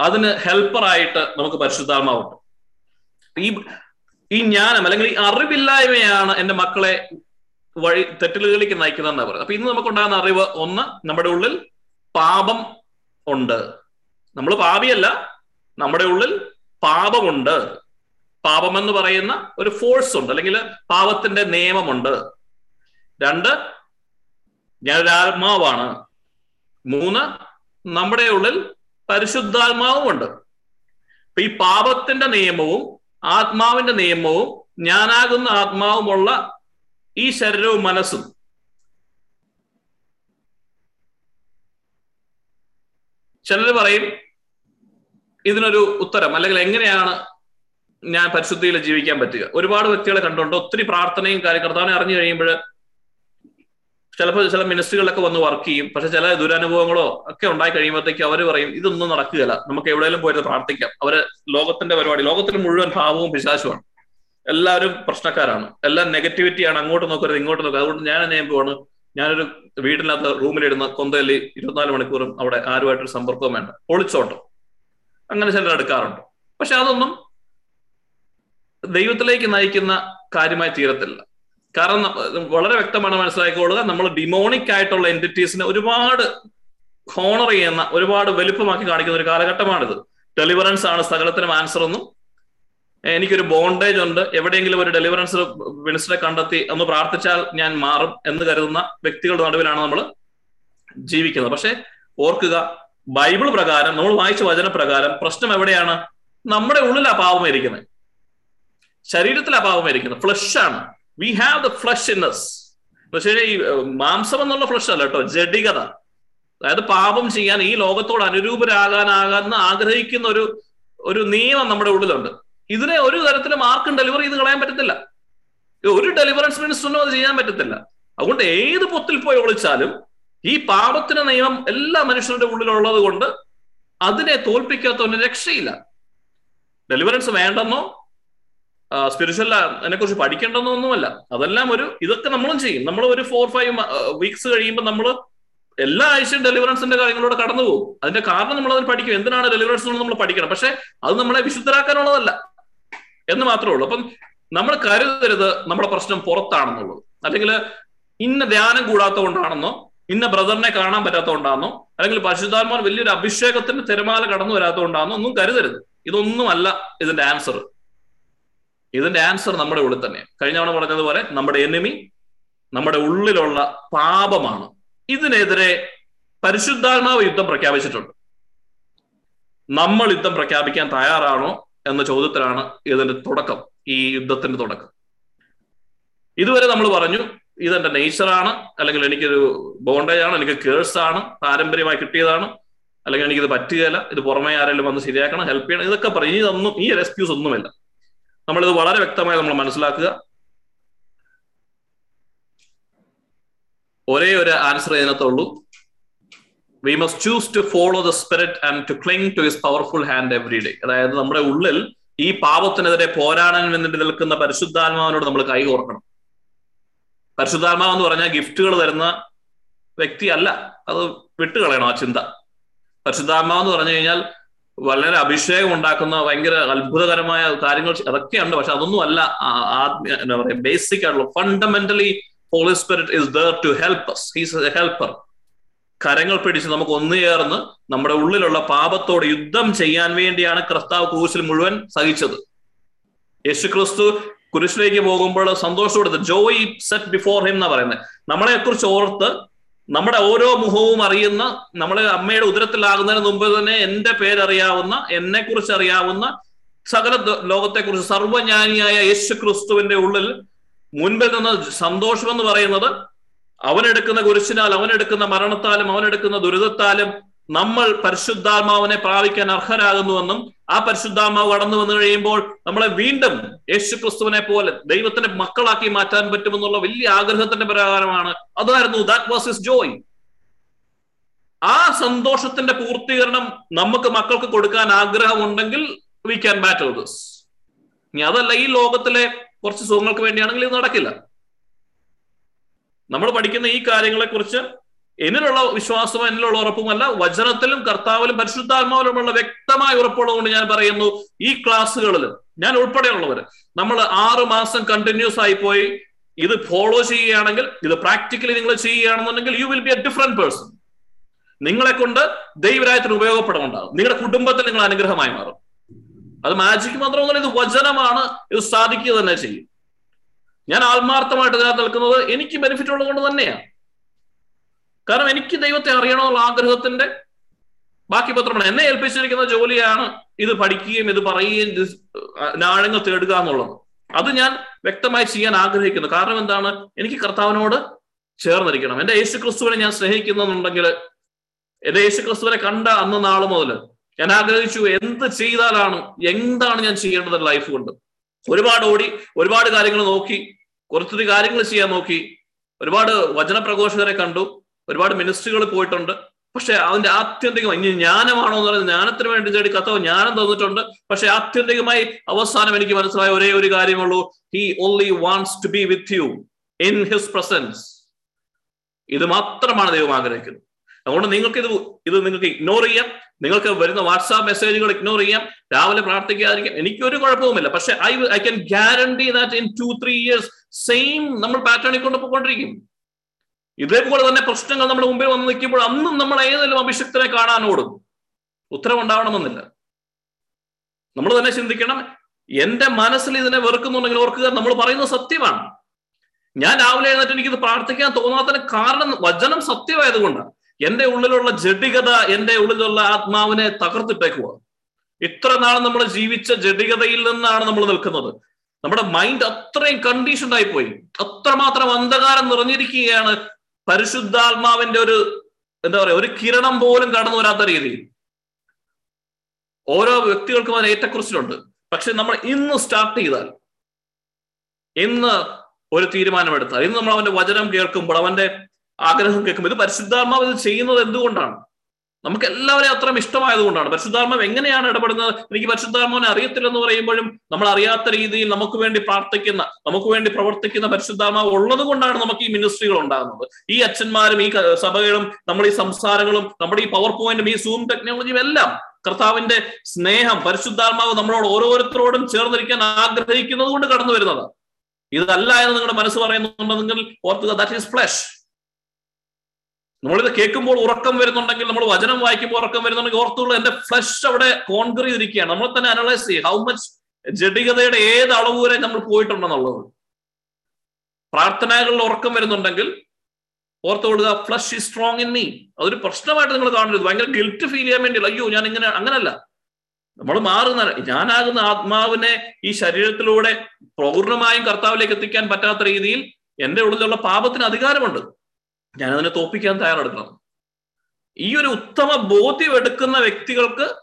അതിന് ഹെൽപ്പറായിട്ട് നമുക്ക് പരിശുദ്ധാത്മാവുണ്ട്. ഈ ഈ ജ്ഞാനം അല്ലെങ്കിൽ ഈ അറിവില്ലായ്മയാണ് എന്റെ മക്കളെ വഴി തെറ്റിലുകളിലേക്ക് നയിക്കുന്നതെന്നാണ് പറയുന്നത്. അപ്പൊ ഇന്ന് നമുക്കുണ്ടാകുന്ന അറിവ് ഒന്ന് നമ്മുടെ ഉള്ളിൽ പാപം ഉണ്ട്. നമ്മൾ പാപിയല്ല നമ്മുടെ ഉള്ളിൽ പാപമുണ്ട്. പാപം എന്ന് പറയുന്ന ഒരു ഫോഴ്സ് ഉണ്ട് അല്ലെങ്കിൽ പാപത്തിന്റെ നിയമമുണ്ട്. രണ്ട് ഞാനൊരു മൂന്ന് നമ്മുടെ ഉള്ളിൽ പരിശുദ്ധാത്മാവും ഉണ്ട്. അപ്പൊ ഈ പാപത്തിന്റെ നിയമവും ആത്മാവിന്റെ നിയമവും ഞാനാകുന്ന ആത്മാവുമുള്ള ഈ ശരീരവും മനസ്സും. ചിലർ പറയും ഇതിനൊരു ഉത്തരം അല്ലെങ്കിൽ എങ്ങനെയാണ് ഞാൻ പരിശുദ്ധിയിൽ ജീവിക്കാൻ പറ്റുക? ഒരുപാട് വ്യക്തികളെ കണ്ടുകൊണ്ട് ഒത്തിരി പ്രാർത്ഥനയും കാര്യകർത്താവിനെ അറിഞ്ഞു കഴിയുമ്പോൾ ചിലപ്പോൾ ചില മിനിസ്ട്രികളിലൊക്കെ വന്ന് വർക്ക് ചെയ്യും. പക്ഷെ ചില ദുരനുഭവങ്ങളോ ഒക്കെ ഉണ്ടായി കഴിയുമ്പോഴത്തേക്ക് അവർ പറയും ഇതൊന്നും നടക്കുകയില്ല. നമുക്ക് എവിടെയെങ്കിലും പോയിട്ട് പ്രാർത്ഥിക്കാം. അവർ ലോകത്തിന്റെ പരിപാടി ലോകത്തിന് മുഴുവൻ ഭാവവും പിശാശുമാണ് എല്ലാവരും പ്രശ്നക്കാരാണ്. എല്ലാം നെഗറ്റിവിറ്റിയാണ് അങ്ങോട്ട് നോക്കരുത് ഇങ്ങോട്ട് നോക്കുക അതുകൊണ്ട് ഞാൻ എന്നെ പോവാണ്? ഞാനൊരു വീടിനകത്ത് റൂമിലിടുന്ന കൊന്തല്ലി ഇരുപത്തിനാല് മണിക്കൂറും അവിടെ ആരുമായിട്ടൊരു സമ്പർക്കവും വേണ്ട. ഒളിച്ചോട്ടം. അങ്ങനെ ചിലർ എടുക്കാറുണ്ട്. പക്ഷെ അതൊന്നും ദൈവത്തിലേക്ക് നയിക്കുന്ന കാര്യമായി തീരത്തില്ല. കാരണം വളരെ വ്യക്തമാണ് മനസ്സിലാക്കിക്കൊള്ളുക നമ്മൾ ഡിമോണിക് ആയിട്ടുള്ള എന്റിറ്റീസിനെ ഒരുപാട് ഹോണർ ചെയ്യുന്ന ഒരുപാട് വലുപ്പമാക്കി കാണിക്കുന്ന ഒരു കാലഘട്ടമാണിത്. ഡെലിവറൻസ് ആണ് സകലത്തിനും ആൻസർ ഒന്നും എനിക്കൊരു ബോണ്ടേജ് ഉണ്ട്. എവിടെയെങ്കിലും ഒരു ഡെലിവറൻസ് മിനിസ്റ്ററെ കണ്ടെത്തി ഒന്ന് പ്രാർത്ഥിച്ചാൽ ഞാൻ മാറും എന്ന് കരുതുന്ന വ്യക്തികളുടെ നടുവിലാണ് നമ്മൾ ജീവിക്കുന്നത്. പക്ഷെ ഓർക്കുക ബൈബിൾ പ്രകാരം നമ്മൾ വായിച്ച വചനപ്രകാരം പ്രശ്നം എവിടെയാണ്? നമ്മുടെ ഉള്ളിൽ അഭാവം ഇരിക്കുന്നത്. ശരീരത്തിൽ അഭാവം ഇരിക്കുന്നത്. ഫ്ലഷ് ആണ്. We have the flesh in us പക്ഷേ ഈ മാംസം എന്നുള്ള ഫ്ലഷ് അല്ല കേട്ടോ. ജഡികത. അതായത് പാപം ചെയ്യാൻ ഈ ലോകത്തോട് അനുരൂപരാകാനാകാന്ന് ആഗ്രഹിക്കുന്ന ഒരു ഒരു നിയമം നമ്മുടെ ഉള്ളിലുണ്ട്. ഇതിനെ ഒരു തരത്തിലും ആർക്കും ഡെലിവർ ചെയ്ത് കളയാൻ പറ്റത്തില്ല. ഒരു ഡെലിവറൻസ് മിനിസ്റ്ററിനും അത് ചെയ്യാൻ പറ്റത്തില്ല. അതുകൊണ്ട് ഏത് പൊത്തിൽ പോയി ഒളിച്ചാലും ഈ പാപത്തിന് നിയമം എല്ലാ മനുഷ്യരുടെ ഉള്ളിലുള്ളത് കൊണ്ട് അതിനെ തോൽപ്പിക്കാത്തവന് രക്ഷയില്ല. ഡെലിവറൻസ് വേണ്ടെന്നോ സ്പിരിച്വൽ അതിനെ കുറിച്ച് പഠിക്കേണ്ടെന്നോ ഒന്നുമല്ല. അതെല്ലാം ഒരു ഇതൊക്കെ നമ്മളും ചെയ്യും. നമ്മൾ ഒരു ഫോർ ഫൈവ് വീക്സ് കഴിയുമ്പോൾ നമ്മൾ എല്ലാ ആഴ്ചയും ഡെലിവറൻസിന്റെ കാര്യങ്ങളോട് കടന്നു പോകും അതിന്റെ കാരണം നമ്മൾ അതിൽ പഠിക്കും. എന്തിനാണ് ഡെലിവറൻസ് നമ്മൾ പഠിക്കണം? പക്ഷെ അത് നമ്മളെ വിശുദ്ധരാക്കാനുള്ളതല്ല. എന്ന് മാത്രമേ ഉള്ളൂ. അപ്പം നമ്മൾ കരുതരുത് നമ്മുടെ പ്രശ്നം പുറത്താണെന്നുള്ളത്. അല്ലെങ്കിൽ ഇന്ന ധ്യാനം കൂടാത്ത കൊണ്ടാണെന്നോ ഇന്ന ബ്രദറിനെ കാണാൻ പറ്റാത്തതുകൊണ്ടാണെന്നോ അല്ലെങ്കിൽ പരിശുദ്ധാത്മാൻ വലിയൊരു അഭിഷേകത്തിന്റെ തിരമാല കടന്നു വരാത്തതുകൊണ്ടാണെന്നോ ഒന്നും കരുതരുത്. ഇതൊന്നുമല്ല ഇതിന്റെ ആൻസർ ഇതിന്റെ ആൻസർ നമ്മുടെ ഉള്ളിൽ തന്നെ കഴിഞ്ഞ തവണ പറഞ്ഞതുപോലെ നമ്മുടെ എനിമി നമ്മുടെ ഉള്ളിലുള്ള പാപമാണ്. ഇതിനെതിരെ പരിശുദ്ധാത്മാവ് യുദ്ധം പ്രഖ്യാപിച്ചിട്ടുണ്ട്. നമ്മൾ യുദ്ധം പ്രഖ്യാപിക്കാൻ തയ്യാറാണോ? എന്ന ചോദ്യത്തിലാണ് ഇതിന്റെ തുടക്കം ഈ യുദ്ധത്തിന്റെ തുടക്കം. ഇതുവരെ നമ്മൾ പറഞ്ഞു ഇതെന്റെ നേച്ചറാണ് അല്ലെങ്കിൽ എനിക്കൊരു ബോണ്ടേജ് ആണ് എനിക്ക് കേഴ്സ് ആണ് പാരമ്പര്യമായി കിട്ടിയതാണ് അല്ലെങ്കിൽ എനിക്കിത് പറ്റുകയില്ല ഇത് പുറമേ ആരെങ്കിലും വന്ന് ശരിയാക്കണം ഹെൽപ്പ് ചെയ്യണം ഇതൊക്കെ പറയും ഇതൊന്നും ഈ ഒരു എക്സ്ക്യൂസ് ഒന്നുമില്ല. നമ്മളിത് വളരെ വ്യക്തമായി നമ്മൾ മനസ്സിലാക്കുക. ഒരേ ഒരു answer ഇതിനകത്തുള്ളൂ. We must choose to follow the spirit and to cling to his powerful hand every day അതായത് നമ്മുടെ ഉള്ളിൽ ഈ പാപത്തിനെതിരെ പോരാടാൻ വേണ്ടി നിൽക്കുന്ന പരിശുദ്ധാത്മാവിനോട് നമ്മൾ കൈ കോർക്കണം. പരിശുദ്ധാത്മാവ് എന്ന് പറഞ്ഞാൽ ഗിഫ്റ്റുകൾ തരുന്ന വ്യക്തിയല്ല. അത് വിട്ടുകളയണം ആ ചിന്ത. പരിശുദ്ധാത്മാവ് എന്ന് പറഞ്ഞു കഴിഞ്ഞാൽ വളരെ അഭിഷേകം ഉണ്ടാക്കുന്ന ഭയങ്കര അത്ഭുതകരമായ കാര്യങ്ങൾ അതൊക്കെയുണ്ട്. പക്ഷെ അതൊന്നും അല്ല. ആത്മീയ എന്താ പറയുക ബേസിക് ആയിട്ടുള്ള fundamentally Holy Spirit is there to help he's a helper കരങ്ങൾ പിടിച്ച് നമുക്ക് ഒന്നുചേർന്ന് നമ്മുടെ ഉള്ളിലുള്ള പാപത്തോട് യുദ്ധം ചെയ്യാൻ വേണ്ടിയാണ് ക്രിസ്താവ് ക്രൂശിൽ മുഴുവൻ സഹിച്ചത്. യേശു ക്രിസ്തു കുരിശിലേക്ക് പോകുമ്പോൾ സന്തോഷത്തോടെ ജോയ് സെറ്റ് ബിഫോർ ഹിം എന്നാ പറയുന്നത്. നമ്മളെ കുറിച്ച് ഓർത്ത് നമ്മുടെ ഓരോ മുഖവും അറിയുന്ന നമ്മളെ അമ്മയുടെ ഉദരത്തിലാകുന്നതിന് മുമ്പ് തന്നെ എന്റെ പേരറിയാവുന്ന എന്നെ കുറിച്ച് അറിയാവുന്ന സകല ലോകത്തെക്കുറിച്ച് സർവജ്ഞാനിയായ യേശു ക്രിസ്തുവിന്റെ ഉള്ളിൽ മുൻപിൽ നിന്ന് സന്തോഷം എന്ന് പറയുന്നത് അവനെടുക്കുന്ന കുരിശിനാൽ അവനെടുക്കുന്ന മരണത്താലും അവനെടുക്കുന്ന ദുരിതത്താലും നമ്മൾ പരിശുദ്ധാത്മാവിനെ പ്രാപിക്കാൻ അർഹരാകുന്നുവെന്നും ആ പരിശുദ്ധാത്മാവ് കടന്നു വന്നു കഴിയുമ്പോൾ നമ്മളെ വീണ്ടും യേശു ക്രിസ്തുവിനെ പോലെ ദൈവത്തിന്റെ മക്കളാക്കി മാറ്റാൻ പറ്റുമെന്നുള്ള വലിയ ആഗ്രഹത്തിന്റെ പ്രകാരമാണ്. അതായിരുന്നു ദാറ്റ് വാസ് ഇസ് ജോയ് ആ സന്തോഷത്തിന്റെ പൂർത്തീകരണം നമുക്ക് മക്കൾക്ക് കൊടുക്കാൻ ആഗ്രഹമുണ്ടെങ്കിൽ വി ക്യാൻ ബാറ്റർ ദിസ് ഇനി അതല്ല ഈ ലോകത്തിലെ കുറച്ച് സുഖങ്ങൾക്ക് വേണ്ടിയാണെങ്കിൽ ഇത് നടക്കില്ല. നമ്മൾ പഠിക്കുന്ന ഈ കാര്യങ്ങളെക്കുറിച്ച് എന്നിലുള്ള വിശ്വാസവും എന്നിലുള്ള ഉറപ്പുമല്ല. വചനത്തിലും കർത്താവിലും പരിശുദ്ധാത്മാവിലുമുള്ള വ്യക്തമായ ഉറപ്പുള്ളതുകൊണ്ട് ഞാൻ പറയുന്നു ഈ ക്ലാസ്സുകളിൽ ഞാൻ ഉൾപ്പെടെയുള്ളവർ നമ്മൾ ആറ് മാസം കണ്ടിന്യൂസ് ആയി പോയി ഇത് ഫോളോ ചെയ്യുകയാണെങ്കിൽ ഇത് പ്രാക്ടിക്കലി നിങ്ങൾ ചെയ്യുകയാണെന്നുണ്ടെങ്കിൽ you will be a different person നിങ്ങളെ കൊണ്ട് ദൈവരായത്തിന് ഉപയോഗപ്പെടുന്നുണ്ടാകും നിങ്ങളുടെ കുടുംബത്തിൽ നിങ്ങൾ അനുഗ്രഹമായി മാറും. അത് മാജിക്ക് മാത്രമൊന്നുമല്ല ഇത് വചനമാണ്. ഇത് സാധിക്കുക തന്നെ ചെയ്യും. ഞാൻ ആത്മാർത്ഥമായിട്ട് ഇതിനകത്ത് നിൽക്കുന്നത് എനിക്ക് ബെനിഫിറ്റ് ഉള്ളത് കൊണ്ട് തന്നെയാണ് കാരണം എനിക്ക് ദൈവത്തെ അറിയണമെന്നുള്ള ആഗ്രഹത്തിന്റെ ബാക്കി പത്രമാണ്. എന്നെ ഏൽപ്പിച്ചിരിക്കുന്ന ജോലിയാണ് ഇത് പഠിക്കുകയും ഇത് പറയുകയും നാഴങ്ങൾ തേടുക എന്നുള്ളത്. അത് ഞാൻ വ്യക്തമായി ചെയ്യാൻ ആഗ്രഹിക്കുന്നു. കാരണം എന്താണ്? എനിക്ക് കർത്താവിനോട് ചേർന്നിരിക്കണം. എന്റെ യേശു ക്രിസ്തുവിനെ ഞാൻ സ്നേഹിക്കുന്നുണ്ടെങ്കിൽ എന്റെ യേശു ക്രിസ്തുവിനെ കണ്ട അന്ന് നാൾ മുതൽ ഞാൻ ആഗ്രഹിച്ചു എന്ത് ചെയ്താലാണ് എന്താണ് ഞാൻ ചെയ്യേണ്ടത് ലൈഫ് കൊണ്ട്? ഒരുപാട് ഓടി ഒരുപാട് കാര്യങ്ങൾ നോക്കി കുറച്ചൊരു കാര്യങ്ങൾ ചെയ്യാൻ നോക്കി. ഒരുപാട് വചനപ്രഘോഷകരെ കണ്ടു ഒരുപാട് മിനിസ്ട്രികൾ പോയിട്ടുണ്ട്. പക്ഷെ അതിന്റെ ആത്യന്തികം ഇനി ജ്ഞാനമാണോ എന്ന് പറയുന്നത് ജ്ഞാനത്തിന് വേണ്ടി തേടി കത്തോ ജ്ഞാനം തന്നിട്ടുണ്ട്. പക്ഷെ ആത്യന്തികമായി അവസാനം എനിക്ക് മനസ്സിലായ ഒരേ ഒരു കാര്യമുള്ളൂ. He only wants to be with you in his presence ഇത് മാത്രമാണ് ദൈവം ആഗ്രഹിക്കുന്നത്. അതുകൊണ്ട് നിങ്ങൾക്ക് ഇത് ഇത് നിങ്ങൾക്ക് ഇഗ്നോർ ചെയ്യാം. നിങ്ങൾക്ക് വരുന്ന വാട്സാപ്പ് മെസ്സേജുകൾ ഇഗ്നോർ ചെയ്യാം. രാവിലെ പ്രാർത്ഥിക്കാതിരിക്കാം. എനിക്കൊരു കുഴപ്പവുമില്ല. പക്ഷെ I I can guarantee that in two three years same നമ്മൾ പാറ്റേണിൽ കൊണ്ട് പോയിക്കൊണ്ടിരിക്കും. ഇതേപോലെ തന്നെ പ്രശ്നങ്ങൾ നമ്മുടെ മുമ്പിൽ വന്ന് നിൽക്കുമ്പോൾ അന്നും നമ്മൾ ഏതെങ്കിലും അഭിഷക്തനെ കാണാനോടും ഉത്തരവുണ്ടാവണമെന്നില്ല. നമ്മൾ തന്നെ ചിന്തിക്കണം എന്റെ മനസ്സിൽ ഇതിനെ വെറുക്കുന്നുണ്ടെങ്കിൽ ഓർക്കുക നമ്മൾ പറയുന്നത് സത്യമാണ്. ഞാൻ രാവിലെ എഴുന്നേറ്റ് എനിക്കിത് പ്രാർത്ഥിക്കാൻ തോന്നാത്തതിന് കാരണം വചനം സത്യമായതുകൊണ്ടാണ്. എന്റെ ഉള്ളിലുള്ള ജഡികത എന്റെ ഉള്ളിലുള്ള ആത്മാവിനെ തകർത്തിട്ടേക്കുക ഇത്ര നാൾ നമ്മൾ ജീവിച്ച ജഡികതയിൽ നിന്നാണ് നമ്മൾ നിൽക്കുന്നത്. നമ്മുടെ മൈൻഡ് അത്രയും കണ്ടീഷൻഡ് ആയി പോയി അത്രമാത്രം അന്ധകാരം നിറഞ്ഞിരിക്കുകയാണ് പരിശുദ്ധാത്മാവിന്റെ ഒരു എന്താ പറയാ ഒരു കിരണം പോലും കടന്നു വരാത്ത രീതിയിൽ. ഓരോ വ്യക്തികൾക്കും അതിന് ഏറ്റക്കുറിച്ചിലുണ്ട്. പക്ഷെ നമ്മൾ ഇന്ന് സ്റ്റാർട്ട് ചെയ്താൽ ഇന്ന് ഒരു തീരുമാനമെടുത്താൽ ഇന്ന് നമ്മൾ അവന്റെ വചനം കേൾക്കുമ്പോൾ അവന്റെ ആഗ്രഹം കേൾക്കുമ്പോൾ ഇത് പരിശുദ്ധാത്മാവ് ഇത് ചെയ്യുന്നത് എന്തുകൊണ്ടാണ്? നമുക്ക് എല്ലാവരെയും അത്രയും ഇഷ്ടമായതുകൊണ്ടാണ്. പരിശുദ്ധാത്മാവ് എങ്ങനെയാണ് ഇടപെടുന്നത്? എനിക്ക് പരിശുദ്ധാത്മാവിനെ അറിയത്തില്ലെന്ന് പറയുമ്പോഴും നമ്മൾ അറിയാത്ത രീതിയിൽ നമുക്ക് വേണ്ടി പ്രാർത്ഥിക്കുന്ന നമുക്ക് വേണ്ടി പ്രവർത്തിക്കുന്ന പരിശുദ്ധാത്മാവ് ഉള്ളത് കൊണ്ടാണ് നമുക്ക് ഈ മിനിസ്ട്രികൾ ഉണ്ടാകുന്നത്. ഈ അച്ഛന്മാരും ഈ സഭകളും നമ്മുടെ ഈ സംസാരങ്ങളും നമ്മുടെ ഈ പവർ പോയിന്റും ഈ സൂം ടെക്നോളജിയും എല്ലാം കർത്താവിന്റെ സ്നേഹം പരിശുദ്ധാത്മാവ് നമ്മളോട് ഓരോരുത്തരോടും ചേർന്നിരിക്കാൻ ആഗ്രഹിക്കുന്നത് കൊണ്ട് കടന്നു വരുന്നത് ഇതല്ല എന്ന് നിങ്ങളുടെ മനസ്സ് പറയുന്നുണ്ടെങ്കിൽ ഓർത്തുക ദാറ്റ് ഈസ് ഫ്ലഷ് നമ്മളിത് കേൾക്കുമ്പോൾ ഉറക്കം വരുന്നുണ്ടെങ്കിൽ നമ്മൾ വചനം വായിക്കുമ്പോൾ ഉറക്കം വരുന്നുണ്ടെങ്കിൽ ഓർത്തുള്ള എന്റെ ഫ്ലഷ് അവിടെ കോൺക്രീറ്റ് ഇരിക്കുകയാണ് നമ്മൾ തന്നെ അനലൈസ് ചെയ്യുക ഹൗ മച്ച് ജഡികതയുടെ ഏത് അളവ് വരെ നമ്മൾ പോയിട്ടുണ്ടെന്നുള്ളത്. പ്രാർത്ഥനകളിൽ ഉറക്കം വരുന്നുണ്ടെങ്കിൽ ഓർത്തുകൊള്ളുക flesh is strong in me അതൊരു പ്രശ്നമായിട്ട് നിങ്ങൾ കാണരുത്. ഭയങ്കര ഗിൽറ്റ് ഫീൽ ചെയ്യാൻ വേണ്ടി അയ്യോ ഞാൻ ഇങ്ങനെ അങ്ങനല്ല. നമ്മൾ മാറുന്ന ഞാനാകുന്ന ആത്മാവിനെ ഈ ശരീരത്തിലൂടെ പൂർണമായും കർത്താവിലേക്ക് എത്തിക്കാൻ പറ്റാത്ത രീതിയിൽ എന്റെ ഉള്ളിലുള്ള പാപത്തിന് അധികാരമുണ്ട്. ഞാനതിനെ തോപ്പിക്കാൻ തയ്യാറെടുക്കണം. ഈ ഒരു ഉത്തമ ബോധ്യം എടുക്കുന്ന വ്യക്തികൾക്ക്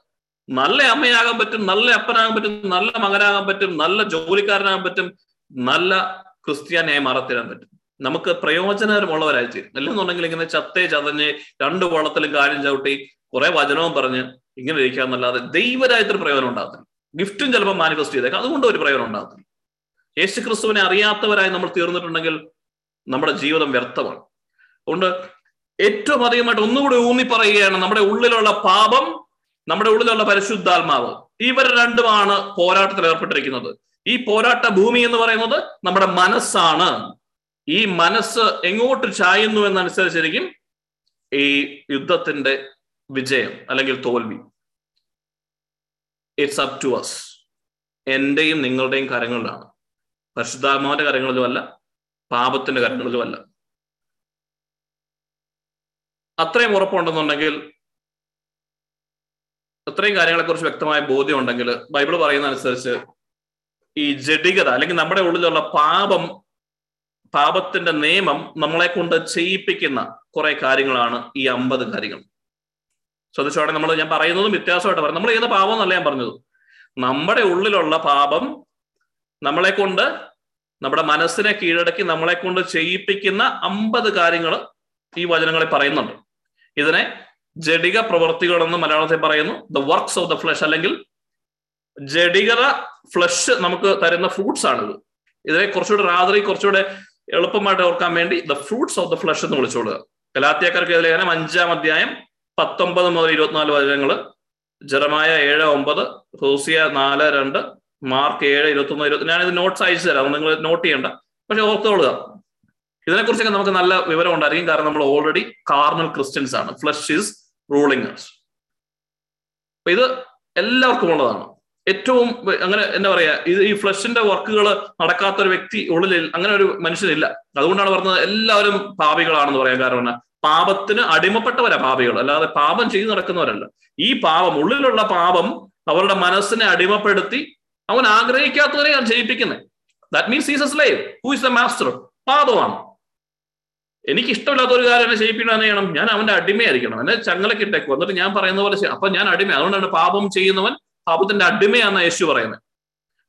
നല്ല അമ്മയാകാൻ പറ്റും നല്ല അപ്പനാകാൻ പറ്റും നല്ല മകനാകാൻ പറ്റും നല്ല ജോലിക്കാരനാകാൻ പറ്റും നല്ല ക്രിസ്ത്യാനിയായി മാറത്തരാൻ പറ്റും. നമുക്ക് പ്രയോജനകരമുള്ളവരായി തീരും. അല്ലെന്നുണ്ടെങ്കിൽ ഇങ്ങനെ ചത്തേ ചതഞ്ഞ് രണ്ട് വള്ളത്തിലും കാര്യം ചവിട്ടി കുറെ വചനവും പറഞ്ഞ് ഇങ്ങനെ ഇരിക്കാന്നല്ലാതെ ദൈവരായത്തിന് പ്രയോജനം ഉണ്ടാകത്തില്ല. ഗിഫ്റ്റും ചിലപ്പോൾ മാനിഫെസ്റ്റ് ചെയ്തേക്കാം. അതുകൊണ്ട് ഒരു പ്രയോജനം ഉണ്ടാകത്തില്ല. യേശു ക്രിസ്തുവിനെ അറിയാത്തവരായി നമ്മൾ തീർന്നിട്ടുണ്ടെങ്കിൽ നമ്മുടെ ജീവിതം വ്യർത്ഥമാണ്. അതുകൊണ്ട് ഏറ്റവും അധികമായിട്ട് ഒന്നുകൂടി ഊന്നി പറയുകയാണ് നമ്മുടെ ഉള്ളിലുള്ള പാപം നമ്മുടെ ഉള്ളിലുള്ള പരിശുദ്ധാത്മാവ്. ഇവർ രണ്ടുമാണ് പോരാട്ടത്തിൽ ഏർപ്പെട്ടിരിക്കുന്നത്. ഈ പോരാട്ട ഭൂമി എന്ന് പറയുന്നത് നമ്മുടെ മനസ്സാണ്. ഈ മനസ്സ് എങ്ങോട്ട് ചായുന്നു എന്നനുസരിച്ചിരിക്കും ഈ യുദ്ധത്തിന്റെ വിജയം അല്ലെങ്കിൽ തോൽവി. ഇറ്റ്സ് അപ് ടു അസ് എന്റെയും നിങ്ങളുടെയും കരങ്ങളിലാണ്. പരിശുദ്ധാത്മാവിന്റെ കരങ്ങളിലുമല്ല പാപത്തിന്റെ കരങ്ങളിലുമല്ല. അത്രയും ഉറപ്പുണ്ടെന്നുണ്ടെങ്കിൽ അത്രയും കാര്യങ്ങളെക്കുറിച്ച് വ്യക്തമായ ബോധ്യം ഉണ്ടെങ്കിൽ ബൈബിൾ പറയുന്ന അനുസരിച്ച് ഈ ജഡികത അല്ലെങ്കിൽ നമ്മുടെ ഉള്ളിലുള്ള പാപം പാപത്തിന്റെ നിയമം നമ്മളെ കൊണ്ട് ചെയ്യിപ്പിക്കുന്ന കുറെ കാര്യങ്ങളാണ് ഈ അമ്പത് കാര്യങ്ങൾ. ശ്രദ്ധിച്ചോടെ നമ്മൾ ഞാൻ പറയുന്നതും വ്യത്യാസമായിട്ട് പറയും. നമ്മൾ ചെയ്യുന്ന പാപം എന്നല്ല ഞാൻ പറഞ്ഞത്. നമ്മുടെ ഉള്ളിലുള്ള പാപം നമ്മളെ കൊണ്ട് നമ്മുടെ മനസ്സിനെ കീഴടക്കി നമ്മളെ കൊണ്ട് ചെയ്യിപ്പിക്കുന്ന അമ്പത് കാര്യങ്ങൾ ഈ വചനങ്ങളിൽ പറയുന്നുണ്ട്. ഇതിനെ ജഡിക പ്രവൃത്തികൾ എന്ന് മലയാളത്തിൽ പറയുന്നു. The works of the flesh അല്ലെങ്കിൽ ജഡികത ഫ്ലഷ് നമുക്ക് തരുന്ന ഫ്രൂട്ട്സ് ആണിത്. ഇതിനെ കുറച്ചുകൂടെ രാത്രി കുറച്ചുകൂടെ എളുപ്പമായിട്ട് ഓർക്കാൻ വേണ്ടി the fruits of the flesh എന്ന് വിളിച്ചോളുക കലാത്തിയാക്കാർക്ക് ലേഖനം അഞ്ചാം അധ്യായം പത്തൊമ്പത് മുതൽ ഇരുപത്തിനാല് വചനങ്ങൾ. ജറമായ ഏഴ് ഒമ്പത് ഹോസിയ നാല് രണ്ട് മാർക്ക് ഏഴ് ഇരുപത്തൊന്ന് ഇരുപത്തി ഞാനിത് നോട്ട്സ് അയച്ചു തരാം. നിങ്ങൾ നോട്ട് ചെയ്യണ്ട. പക്ഷെ ഓർത്തോളുക. ഇതിനെക്കുറിച്ചൊക്കെ നമുക്ക് നല്ല വിവരം ഉണ്ടായിരിക്കും കാരണം നമ്മൾ ഓൾറെഡി കാർണൽ ക്രിസ്ത്യൻസ് ആണ്. ഫ്ലഷ് ഈസ് റൂളിംഗ് അപ്പൊ ഇത് എല്ലാവർക്കും ഉള്ളതാണ്. ഏറ്റവും അങ്ങനെ എന്താ പറയാ ഇത് ഈ ഫ്ലഷിന്റെ വർക്കുകൾ നടക്കാത്ത ഒരു വ്യക്തി ഉള്ളിൽ അങ്ങനെ ഒരു മനുഷ്യനില്ല. അതുകൊണ്ടാണ് പറഞ്ഞത് എല്ലാവരും പാപികളാണെന്ന് പറയാൻ കാരണം പാപത്തിന് അടിമപ്പെട്ടവരാ പാപികൾ. അല്ലാതെ പാപം ചെയ്തു നടക്കുന്നവരല്ല. ഈ പാപം ഉള്ളിലുള്ള പാപം അവരുടെ മനസ്സിനെ അടിമപ്പെടുത്തി അവൻ ആഗ്രഹിക്കാത്തവരെയാണ് ചെയ്യിപ്പിക്കുന്നത് that means is a slave who is a master പാപമാണ്. എനിക്ക് ഇഷ്ടമില്ലാത്ത ഒരു കാര്യം എന്നെ ചെയ്യിപ്പിക്കണം എന്ന് ചെയ്യണം ഞാൻ അവന്റെ അടിമയായിരിക്കണം. എന്നെ ചങ്ങലക്കിട്ടേക്കും എന്നിട്ട് ഞാൻ പറയുന്ന പോലെ അപ്പൊ ഞാൻ അടിമ അതുകൊണ്ടാണ് പാപം ചെയ്യുന്നവൻ പാപത്തിന്റെ അടിമയാണെന്ന് യേശു പറയുന്നത്.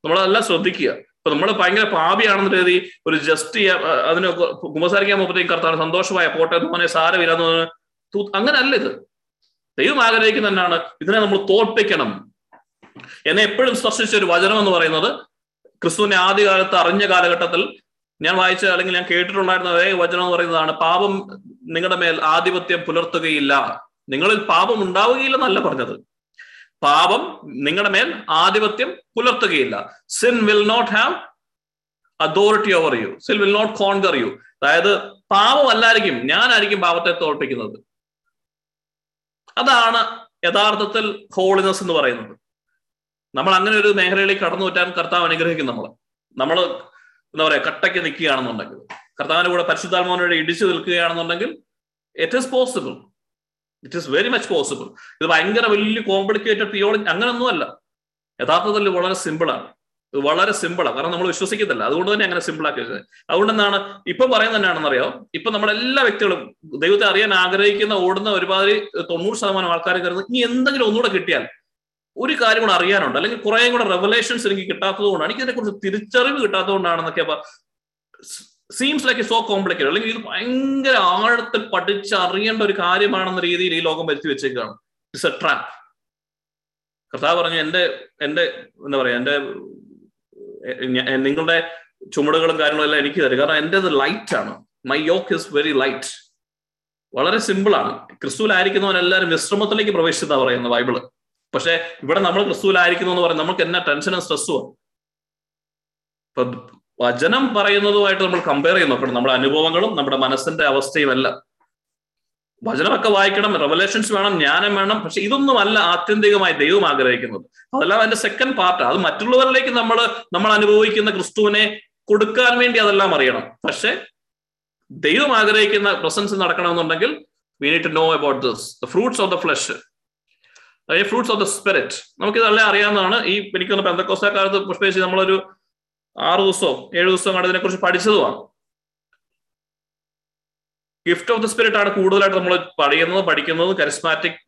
നമ്മളതെല്ലാം ശ്രദ്ധിക്കുക. ഇപ്പൊ നമ്മൾ ഭയങ്കര പാപിയാണെന്ന് കരുതി ഒരു ജസ്റ്റ് അതിന് കുമ്പസാരിക്കാൻ പോകുമ്പോഴത്തേക്കും കർത്താവ് സന്തോഷമായ പോട്ടെ മോനെ സാരമില്ലാന്ന് അങ്ങനെ അല്ല ഇത്. ദൈവം ആഗ്രഹിക്കുന്ന തന്നെയാണ് ഇതിനെ നമ്മൾ തോൽപ്പിക്കണം. എന്നെ എപ്പോഴും സ്പർശിച്ച ഒരു വചനം എന്ന് പറയുന്നത് ക്രിസ്തുവിനെ ആദ്യകാലത്ത് അറിഞ്ഞ കാലഘട്ടത്തിൽ ഞാൻ വായിച്ച അല്ലെങ്കിൽ ഞാൻ കേട്ടിട്ടുണ്ടായിരുന്ന അതേ വചനം എന്ന് പറയുന്നതാണ് പാപം നിങ്ങളുടെ മേൽ ആധിപത്യം പുലർത്തുകയില്ല. നിങ്ങളിൽ പാപം ഉണ്ടാവുകയില്ല ഉണ്ടാവുകയില്ലെന്നല്ല പറഞ്ഞത്. പാപം നിങ്ങളുടെ മേൽ ആധിപത്യം പുലർത്തുകയില്ല. Sin will not have authority over you sin will not conquer you അതായത് പാപം അല്ലായിരിക്കും ഞാനായിരിക്കും പാപത്തെ തോൽപ്പിക്കുന്നത്. അതാണ് യഥാർത്ഥത്തിൽ ഹോളിനെസ് എന്ന് പറയുന്നത്. നമ്മൾ അങ്ങനെ ഒരു മേഖലയിലേക്ക് കടന്നു പറ്റാൻ കർത്താവ് അനുഗ്രഹിക്കും നമ്മൾ നമ്മൾ എന്താ പറയാ കട്ടയ്ക്ക് നിൽക്കുകയാണെന്നുണ്ടെങ്കിൽ കർത്താവിന്റെ കൂടെ പരിശുദ്ധാത്മാവിനോട് ഇടിച്ചു നിൽക്കുകയാണെന്നുണ്ടെങ്കിൽ it is possible it is very much possible ഇത് ഭയങ്കര വലിയ കോംപ്ലിക്കേറ്റഡ് തിയോളജി അങ്ങനൊന്നുമല്ല യഥാർത്ഥത്തിൽ വളരെ സിമ്പിളാണ് ഇത് വളരെ സിമ്പിളാണ് കാരണം നമ്മൾ വിശ്വസിക്കത്തില്ല. അതുകൊണ്ട് തന്നെ അങ്ങനെ സിമ്പിൾ ആക്കി വെച്ചത്. അതുകൊണ്ട് എന്താണ്? ഇപ്പൊ പറയുന്നത് തന്നെയാണെന്നറിയോ ഇപ്പൊ നമ്മുടെ എല്ലാ വ്യക്തികളും ദൈവത്തെ അറിയാൻ ആഗ്രഹിക്കുന്ന ഓടുന്ന ഒരുപാട് തൊണ്ണൂറ് ശതമാനം ആൾക്കാർ കരുതുന്നത് ഇനി എന്തെങ്കിലും ഒന്നുകൂടെ കിട്ടിയാൽ ഒരു കാര്യം കൂടെ അറിയാനുണ്ട്. അല്ലെങ്കിൽ കുറെ കൂടെ റെവലേഷൻസ് എനിക്ക് കിട്ടാത്തത് കൊണ്ടാണ് എനിക്ക് ഇതിനെക്കുറിച്ച് തിരിച്ചറിവ് കിട്ടാത്തത് കൊണ്ടാണെന്നൊക്കെ സീംസ് ലൈക്ക് സോ കോംപ്ലിക്കേറ്റഡ് അല്ലെങ്കിൽ ഇത് ഭയങ്കര ആഴത്തിൽ പഠിച്ചറിയേണ്ട ഒരു കാര്യമാണെന്ന രീതിയിൽ ഈ ലോകം വരുത്തി വെച്ചേക്കാണ്. ഇറ്റ്സ് എ ട്രാപ്പ് കർത്താവ് പറഞ്ഞു എന്റെ എന്റെ എന്താ പറയാ എന്റെ നിങ്ങളുടെ ചുമടുകളും കാര്യങ്ങളും എല്ലാം എനിക്ക് തരും. കാരണം എന്റേത് ലൈറ്റ് ആണ്. My yoke is very light വളരെ സിമ്പിൾ ആണ്. ക്രിസ്തുവിലായിരിക്കുന്നവൻ എല്ലാവരും വിശ്രമത്തിലേക്ക് പ്രവേശിച്ചതാ പറയുന്നത് ബൈബിൾ. പക്ഷെ ഇവിടെ നമ്മൾ ക്രിസ്തുവിലായിരിക്കുന്നു എന്ന് പറയുന്നത് നമുക്ക് എന്നാ ടെൻഷനും സ്ട്രെസ്സും വചനം പറയുന്നതുമായിട്ട് നമ്മൾ കമ്പയർ ചെയ്ത് നോക്കണം നമ്മുടെ അനുഭവങ്ങളും നമ്മുടെ മനസ്സിന്റെ അവസ്ഥയും എല്ലാം. വചനമൊക്കെ വായിക്കണം റെവലേഷൻസ് വേണം ജ്ഞാനം വേണം. പക്ഷെ ഇതൊന്നും അല്ല ആത്യന്തികമായി ദൈവം ആഗ്രഹിക്കുന്നത്. അതെല്ലാം അതിന്റെ സെക്കൻഡ് പാർട്ട് അത് മറ്റുള്ളവരിലേക്ക് നമ്മൾ നമ്മൾ അനുഭവിക്കുന്ന ക്രിസ്തുവിനെ കൊടുക്കാൻ വേണ്ടി അതെല്ലാം അറിയണം. പക്ഷെ ദൈവം ആഗ്രഹിക്കുന്ന presence നടക്കണമെന്നുണ്ടെങ്കിൽ we need to know about this the fruits of the flesh അതായത് ഫ്രൂട്ട്സ് ഓഫ് ദ സ്പിരിറ്റ് നമുക്ക് ഇതെല്ലാം അറിയാവുന്നതാണ്. ഈ എനിക്കൊന്ന് കാലത്ത് പുഷ്പേശി നമ്മളൊരു ആറ് ദിവസവും ഏഴ് ദിവസവും കണ്ട് ഇതിനെക്കുറിച്ച് പഠിച്ചതുമാണ്. ഗിഫ്റ്റ് ഓഫ് ദ സ്പിരിറ്റ് ആണ് കൂടുതലായിട്ട് നമ്മൾ പഠിക്കുന്നത് പഠിക്കുന്നത് കരിസ്മാറ്റിക്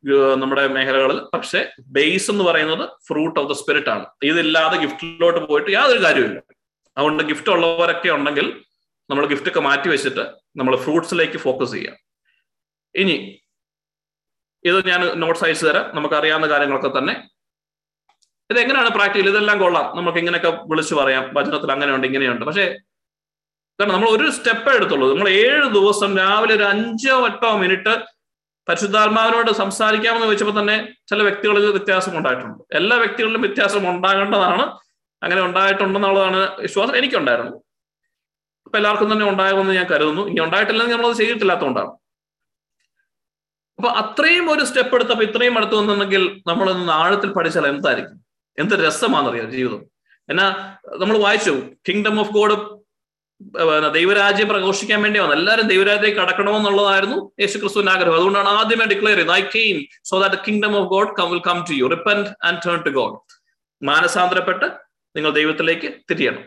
നമ്മുടെ മേഖലകളിൽ. പക്ഷെ ബേസ് എന്ന് പറയുന്നത് ഫ്രൂട്ട് ഓഫ് ദ സ്പിരിറ്റ് ആണ്. ഇതില്ലാതെ ഗിഫ്റ്റിലോട്ട് പോയിട്ട് യാതൊരു കാര്യമില്ല അതുകൊണ്ട് ഗിഫ്റ്റ് ഉള്ളവരൊക്കെ ഉണ്ടെങ്കിൽ നമ്മൾ ഗിഫ്റ്റ് ഒക്കെ മാറ്റി വെച്ചിട്ട് നമ്മൾ ഫ്രൂട്ട്സിലേക്ക് ഫോക്കസ് ചെയ്യാം. ഇനി ഇത് ഞാൻ നോട്ട്സ് അയച്ചു തരാം. നമുക്ക് അറിയാവുന്ന കാര്യങ്ങളൊക്കെ തന്നെ. ഇത് എങ്ങനെയാണ് പ്രാക്ടിക്കൽ ഇതെല്ലാം കൊള്ളാം. നമുക്ക് ഇങ്ങനെയൊക്കെ വിളിച്ചു പറയാം. വചനത്തിൽ അങ്ങനെയുണ്ട് ഇങ്ങനെയുണ്ട്. പക്ഷേ കാരണം നമ്മൾ ഒരു സ്റ്റെപ്പ് എടുത്തുള്ളൂ. നമ്മൾ ഏഴ് ദിവസം രാവിലെ ഒരു അഞ്ചോ എട്ടോ മിനിറ്റ് പരിശുദ്ധാത്മാവിനോട് സംസാരിക്കാമെന്ന് ചോദിച്ചപ്പോൾ തന്നെ ചില വ്യക്തികളിൽ വ്യത്യാസം ഉണ്ടായിട്ടുണ്ട്. എല്ലാ വ്യക്തികളിലും വ്യത്യാസം ഉണ്ടാകേണ്ടതാണ്. അങ്ങനെ ഉണ്ടായിട്ടുണ്ടെന്നുള്ളതാണ് വിശ്വാസം എനിക്കുണ്ടായിരുന്നു അപ്പൊ എല്ലാവർക്കും തന്നെ ഉണ്ടാകുമെന്ന് ഞാൻ കരുതുന്നു. ഇനി ഉണ്ടായിട്ടില്ലെങ്കിൽ നമ്മളത് ചെയ്തിട്ടില്ലാത്തതുകൊണ്ടാണ്. അപ്പൊ അത്രയും ഒരു സ്റ്റെപ്പ് എടുത്തപ്പോ ഇത്രയും അടുത്ത് വന്നിട്ടുണ്ടെങ്കിൽ നമ്മൾ ആഴത്തിൽ പഠിച്ചാൽ എന്തായിരിക്കും? എന്ത് രസമാണെന്നറിയാം ജീവിതം? എന്നാ നമ്മൾ വായിച്ചു കിങ്ഡം ഓഫ് ഗോഡ് ദൈവരാജ്യം പ്രഘോഷിക്കാൻ വേണ്ടി വന്നു. എല്ലാവരും ദൈവരാജ്യത്തേക്ക് കടക്കണമെന്നുള്ളതായിരുന്നു യേശു ക്രിസ്തുവിന്റെ ആഗ്രഹം. അതുകൊണ്ടാണ് ആദ്യമേ ഡിക്ലെയർ ചെയ്തത് I came so that kingdom of God come will come to you repent and turn to God മാനസാന്തരപ്പെട്ട് നിങ്ങൾ ദൈവത്തിലേക്ക് തിരിയണം.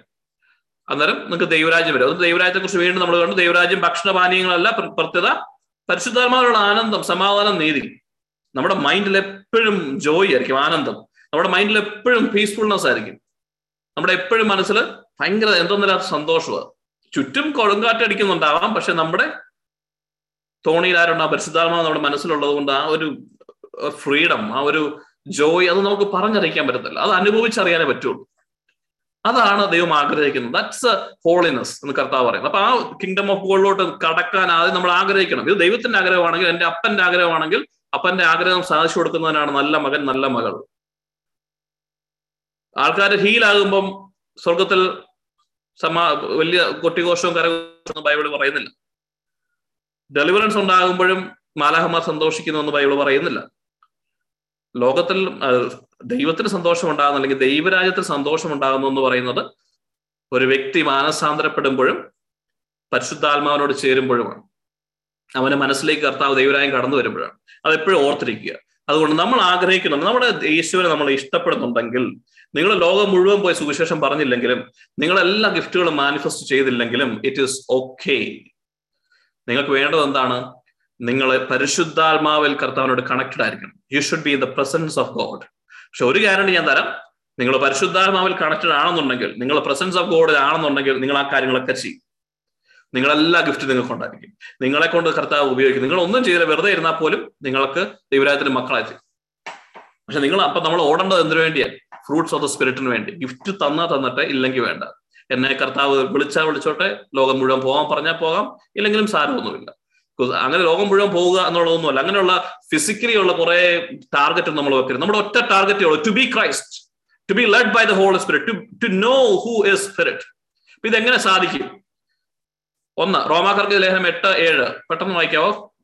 അന്നേരം നിങ്ങൾക്ക് ദൈവരാജ്യം വരും. അത് ദൈവരാജ്യത്തെ കുറിച്ച് വീണ്ടും നമ്മൾ കണ്ടു. ദൈവരാജ്യം ഭക്ഷണപാനീയങ്ങളല്ല പ്രത്യേകത പരിശുദ്ധാത്മാവിലുള്ള ആനന്ദം സമാധാനം നീതി. നമ്മുടെ മൈൻഡിൽ എപ്പോഴും ജോയ് ആയിരിക്കും ആനന്ദം. നമ്മുടെ മൈൻഡിൽ എപ്പോഴും പീസ്ഫുൾനെസ് ആയിരിക്കും. നമ്മുടെ എപ്പോഴും മനസ്സിൽ ഭയങ്കര എന്തെന്നില്ലാത്ത സന്തോഷമാണ് ചുറ്റും കൊടുങ്കാറ്റടിക്കുന്നുണ്ടാവാം പക്ഷെ നമ്മുടെ തോണിയിൽ ആ പരിശുദ്ധാത്മാവ് നമ്മുടെ മനസ്സിലുള്ളത് കൊണ്ട് ആ ഒരു ഫ്രീഡം ആ ഒരു ജോയ് അത് നമുക്ക് പറഞ്ഞറിയിക്കാൻ പറ്റത്തില്ല. അത് അനുഭവിച്ചറിയാനേ പറ്റുള്ളൂ. അതാണ് ദൈവം ആഗ്രഹിക്കുന്നത്. ദാറ്റ്സ് ഹോളിനെസ് എന്ന് കർത്താവ് പറയുന്നത്. അപ്പൊ ആ കിങ്ഡം ഓഫ് ഗോളിലോട്ട് കടക്കാൻ ആദ്യം നമ്മൾ ആഗ്രഹിക്കണം. ഇത് ദൈവത്തിന്റെ ആഗ്രഹമാണെങ്കിൽ എന്റെ അപ്പന്റെ ആഗ്രഹമാണെങ്കിൽ അപ്പന്റെ ആഗ്രഹം സാധിച്ചു കൊടുക്കുന്നതിനാണ് നല്ല മകൻ നല്ല മകൾ. ആൾക്കാർ ഹീലാകുമ്പം സ്വർഗത്തിൽ സമാ വലിയ കൊട്ടിഘോഷവും കരഘോഷവും ബൈബിൾ പറയുന്നില്ല. ഡെലിവറൻസ് ഉണ്ടാകുമ്പോഴും മാലാഹമാർ സന്തോഷിക്കുന്നു എന്ന് ബൈബിൾ പറയുന്നില്ല. ലോകത്തിൽ ദൈവത്തിന് സന്തോഷം ഉണ്ടാകുന്ന അല്ലെങ്കിൽ ദൈവരാജ്യത്തിൽ സന്തോഷം ഉണ്ടാകുന്നു എന്ന് പറയുന്നത് ഒരു വ്യക്തി മാനസാന്തരപ്പെടുമ്പോഴും പരിശുദ്ധാത്മാവിനോട് ചേരുമ്പോഴുമാണ്. അവന്റെ മനസ്സിലേക്ക് കർത്താവ് ദൈവരായം കടന്നു വരുമ്പോഴാണ്. അതെപ്പോഴും ഓർത്തിരിക്കുക. അതുകൊണ്ട് നമ്മൾ ആഗ്രഹിക്കുന്നുണ്ട് നമ്മുടെ യേശുവിനെ നമ്മൾ ഇഷ്ടപ്പെടുന്നുണ്ടെങ്കിൽ നിങ്ങൾ ലോകം മുഴുവൻ പോയി സുവിശേഷം പറഞ്ഞില്ലെങ്കിലും നിങ്ങൾ എല്ലാ ഗിഫ്റ്റുകളും മാനിഫെസ്റ്റ് ചെയ്തില്ലെങ്കിലും ഇറ്റ് ഈസ് ഓക്കെ നിങ്ങൾക്ക് വേണ്ടത് എന്താണ്? നിങ്ങൾ പരിശുദ്ധാത്മാവിൽ കർത്താവിനോട് കണക്റ്റഡ് ആയിരിക്കണം. You should be in the presence of God പക്ഷെ ഒരു ഗ്യാരണ്ടി ഞാൻ തരാം. നിങ്ങൾ പരിശുദ്ധാത്മാവിൽ കണക്റ്റഡ് ആണെന്നുണ്ടെങ്കിൽ നിങ്ങൾ പ്രസൻസ് ഓഫ് ഗോഡ് ആണെന്നുണ്ടെങ്കിൽ നിങ്ങൾ ആ കാര്യങ്ങളൊക്കെ ചെയ്യും. നിങ്ങളെല്ലാ ഗിഫ്റ്റും നിങ്ങൾക്ക് ഉണ്ടായിരിക്കും. നിങ്ങളെ കൊണ്ട് കർത്താവ് ഉപയോഗിക്കും. നിങ്ങൾ ഒന്നും ചെയ്തില്ല. വെറുതെ ഇരുന്നാൽ പോലും നിങ്ങൾക്ക് ദൈവരാജ്യത്തിന് മക്കളായി ചെയ്യും പക്ഷെ നിങ്ങൾ അപ്പൊ നമ്മൾ ഓടേണ്ടത് എന്തിനു വേണ്ടിയാണ് ഫ്രൂട്ട്സ് ഓഫ് ദ സ്പിരിറ്റിന് വേണ്ടി. ഗിഫ്റ്റ് തന്നാ തന്നിട്ട് ഇല്ലെങ്കിൽ വേണ്ട. എന്നെ കർത്താവ് വിളിച്ചാൽ വിളിച്ചോട്ടെ. ലോകം മുഴുവൻ പോകാൻ പറഞ്ഞാൽ പോകാം. ഇല്ലെങ്കിലും സാരമൊന്നുമില്ല. അങ്ങനെ ലോകം മുഴുവൻ പോവുക എന്നുള്ളതൊന്നുമല്ല. അങ്ങനെയുള്ള ഫിസിക്കലി ഉള്ള കുറെ ടാർഗറ്റ് നമ്മൾ വെക്കരുത്. നമ്മുടെ ഒറ്റ ടാർഗറ്റേ ഉള്ളൂ. To be Christ to be led by the holy spirit to know who is spirit ഇത് എങ്ങനെ സാധിക്കും? ഒന്ന് റോമാക്കർക്ക് ലേഖനം എട്ട് ഏഴ്. പെട്ടെന്ന് വായിക്കാവോ?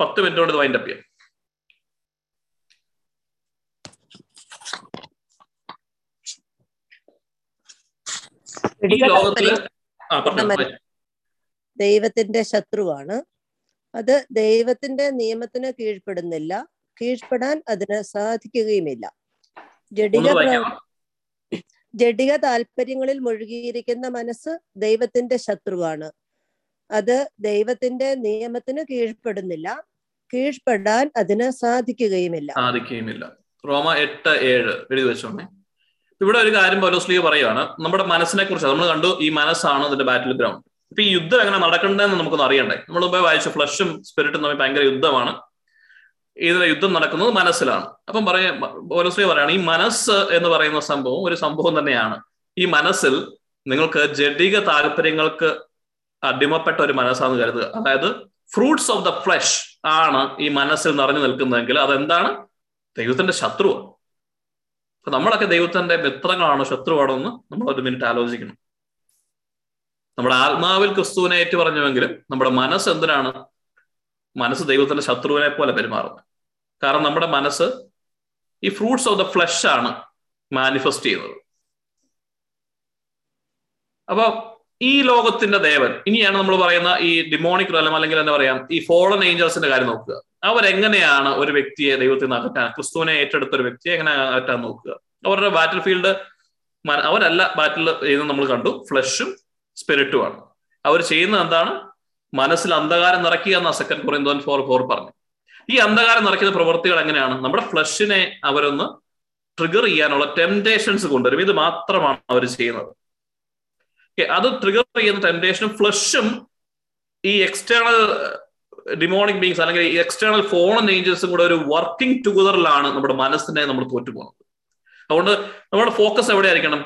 പത്ത് മിനിറ്റ് കൊണ്ട് വൈൻഡ് അപ്പ് ചെയ്യാം. ദൈവത്തിന്റെ ശത്രുവാണ്. അത് ദൈവത്തിന്റെ നിയമത്തിന് കീഴ്പ്പെടുന്നില്ല. കീഴ്പ്പെടാൻ അതിന് സാധിക്കുകയുമില്ല. ജഡിക ജഡിക താല്പര്യങ്ങളിൽ മുഴുകിയിരിക്കുന്ന മനസ്സ് ദൈവത്തിന്റെ ശത്രുവാണ്. അത് ദൈവത്തിന്റെ നിയമത്തിന് കീഴ്പ്പെടുന്നില്ല. കീഴ്പ്പെടാൻ അതിന് സാധിക്കുകയുമില്ല. സാധിക്കുകയുമില്ല. റോമ എട്ട് ഏഴ് എഴുതി വെച്ചോണേ. ഇവിടെ ഒരു കാര്യം പൗലോസ്ലിയ പറയുകയാണ് നമ്മുടെ മനസ്സിനെ കുറിച്ച് നമ്മൾ കണ്ടു ഈ മനസ്സാണ് അതിന്റെ ബാറ്റിൽ ഗ്രൗണ്ട് ഇപ്പൊ ഈ യുദ്ധം എങ്ങനെ നടക്കണ്ടെന്ന് നമുക്കൊന്ന് അറിയണ്ടേ? നമ്മൾ മുമ്പേ വായിച്ച ഫ്ലഷും സ്പിരിറ്റും തമ്മിൽ ഭയങ്കര യുദ്ധമാണ്. ഇതിലെ യുദ്ധം നടക്കുന്നത് മനസ്സിലാണ്. അപ്പം പറയാ ഓരോശ്രീ പറയാണ് ഈ മനസ്സ് എന്ന് പറയുന്ന സംഭവം ഒരു സംഭവം തന്നെയാണ്. ഈ മനസ്സിൽ നിങ്ങൾക്ക് ജഡിക താല്പര്യങ്ങൾക്ക് അടിമപ്പെട്ട ഒരു മനസ്സാന്ന് കരുതുക. അതായത് ഫ്രൂട്ട്സ് ഓഫ് ദ ഫ്ലഷ് ആണ് ഈ മനസ്സിൽ നിറഞ്ഞു നിൽക്കുന്നതെങ്കിൽ അതെന്താണ്? ദൈവത്തിന്റെ ശത്രുവാണ് അപ്പൊ നമ്മളൊക്കെ ദൈവത്തിന്റെ മിത്രങ്ങളാണോ ശത്രുവാണോ എന്ന് നമ്മൾ ഒരു മിനിറ്റ് ആലോചിക്കണം. നമ്മുടെ ആത്മാവിൽ ക്രിസ്തുവിനെ ഏറ്റു പറഞ്ഞുവെങ്കിലും നമ്മുടെ മനസ്സ് എന്തിനാണ്? മനസ്സ് ദൈവത്തിന്റെ ശത്രുവിനെ പോലെ പെരുമാറുന്നത്. കാരണം നമ്മുടെ മനസ്സ് ഈ ഫ്രൂട്ട്സ് ഓഫ് ദ ഫ്ലഷ് ആണ് മാനിഫെസ്റ്റ് ചെയ്യുന്നത്. അപ്പൊ ഈ ലോകത്തിന്റെ ദേവൻ ഇനിയാണ് നമ്മൾ പറയുന്ന ഈ ഡിമോണിക് റലം അല്ലെങ്കിൽ എന്താ പറയാം ഈ ഫോളൻ ഏഞ്ചൽസിന്റെ കാര്യം നോക്കുക. അവരെങ്ങനെയാണ് ഒരു വ്യക്തിയെ ദൈവത്തിൽ നിന്ന് അകറ്റാൻ ക്രിസ്തുവിനെ ഏറ്റെടുത്ത ഒരു വ്യക്തിയെ എങ്ങനെ അകറ്റാൻ നോക്കുക? അവരുടെ ബാറ്റിൽ ഫീൽഡ് അവരല്ല ബാറ്റിൽ ചെയ്യുന്നത് നമ്മൾ കണ്ടു. ഫ്ലഷും സ്പിരിറ്റുമാണ് അവർ ചെയ്യുന്നത് എന്താണ്? മനസ്സിൽ അന്ധകാരം നിറയ്ക്കുക എന്ന സെക്കൻഡ് കൊറിന്തോൻ ഫോർ ഫോർ പറഞ്ഞു ഈ അന്ധകാരം നിറയ്ക്കുന്ന പ്രവൃത്തികൾ എങ്ങനെയാണ്? നമ്മുടെ ഫ്ലഷിനെ അവരൊന്ന് ട്രിഗർ ചെയ്യാനുള്ള ടെംപ്ടേഷൻസ് കൊണ്ടുവരും ഇത് മാത്രമാണ് അവർ ചെയ്യുന്നത്. അത് ട്രിഗർ ചെയ്യുന്ന ടെംപ്ടേഷനും ഫ്ലഷും ഈ എക്സ്റ്റേണൽ ഡിമോണിക് ബീങ്സ് അല്ലെങ്കിൽ ഈ എക്സ്റ്റേണൽ ഫോൺ ഏഞ്ചൽസും കൂടെ ഒരു വർക്കിംഗ് ടുഗദറിലാണ് നമ്മുടെ മനസ്സിനെ നമ്മൾ തോറ്റുപോകുന്നത്. അതുകൊണ്ട് നമ്മുടെ ഫോക്കസ് എവിടെയായിരിക്കണം?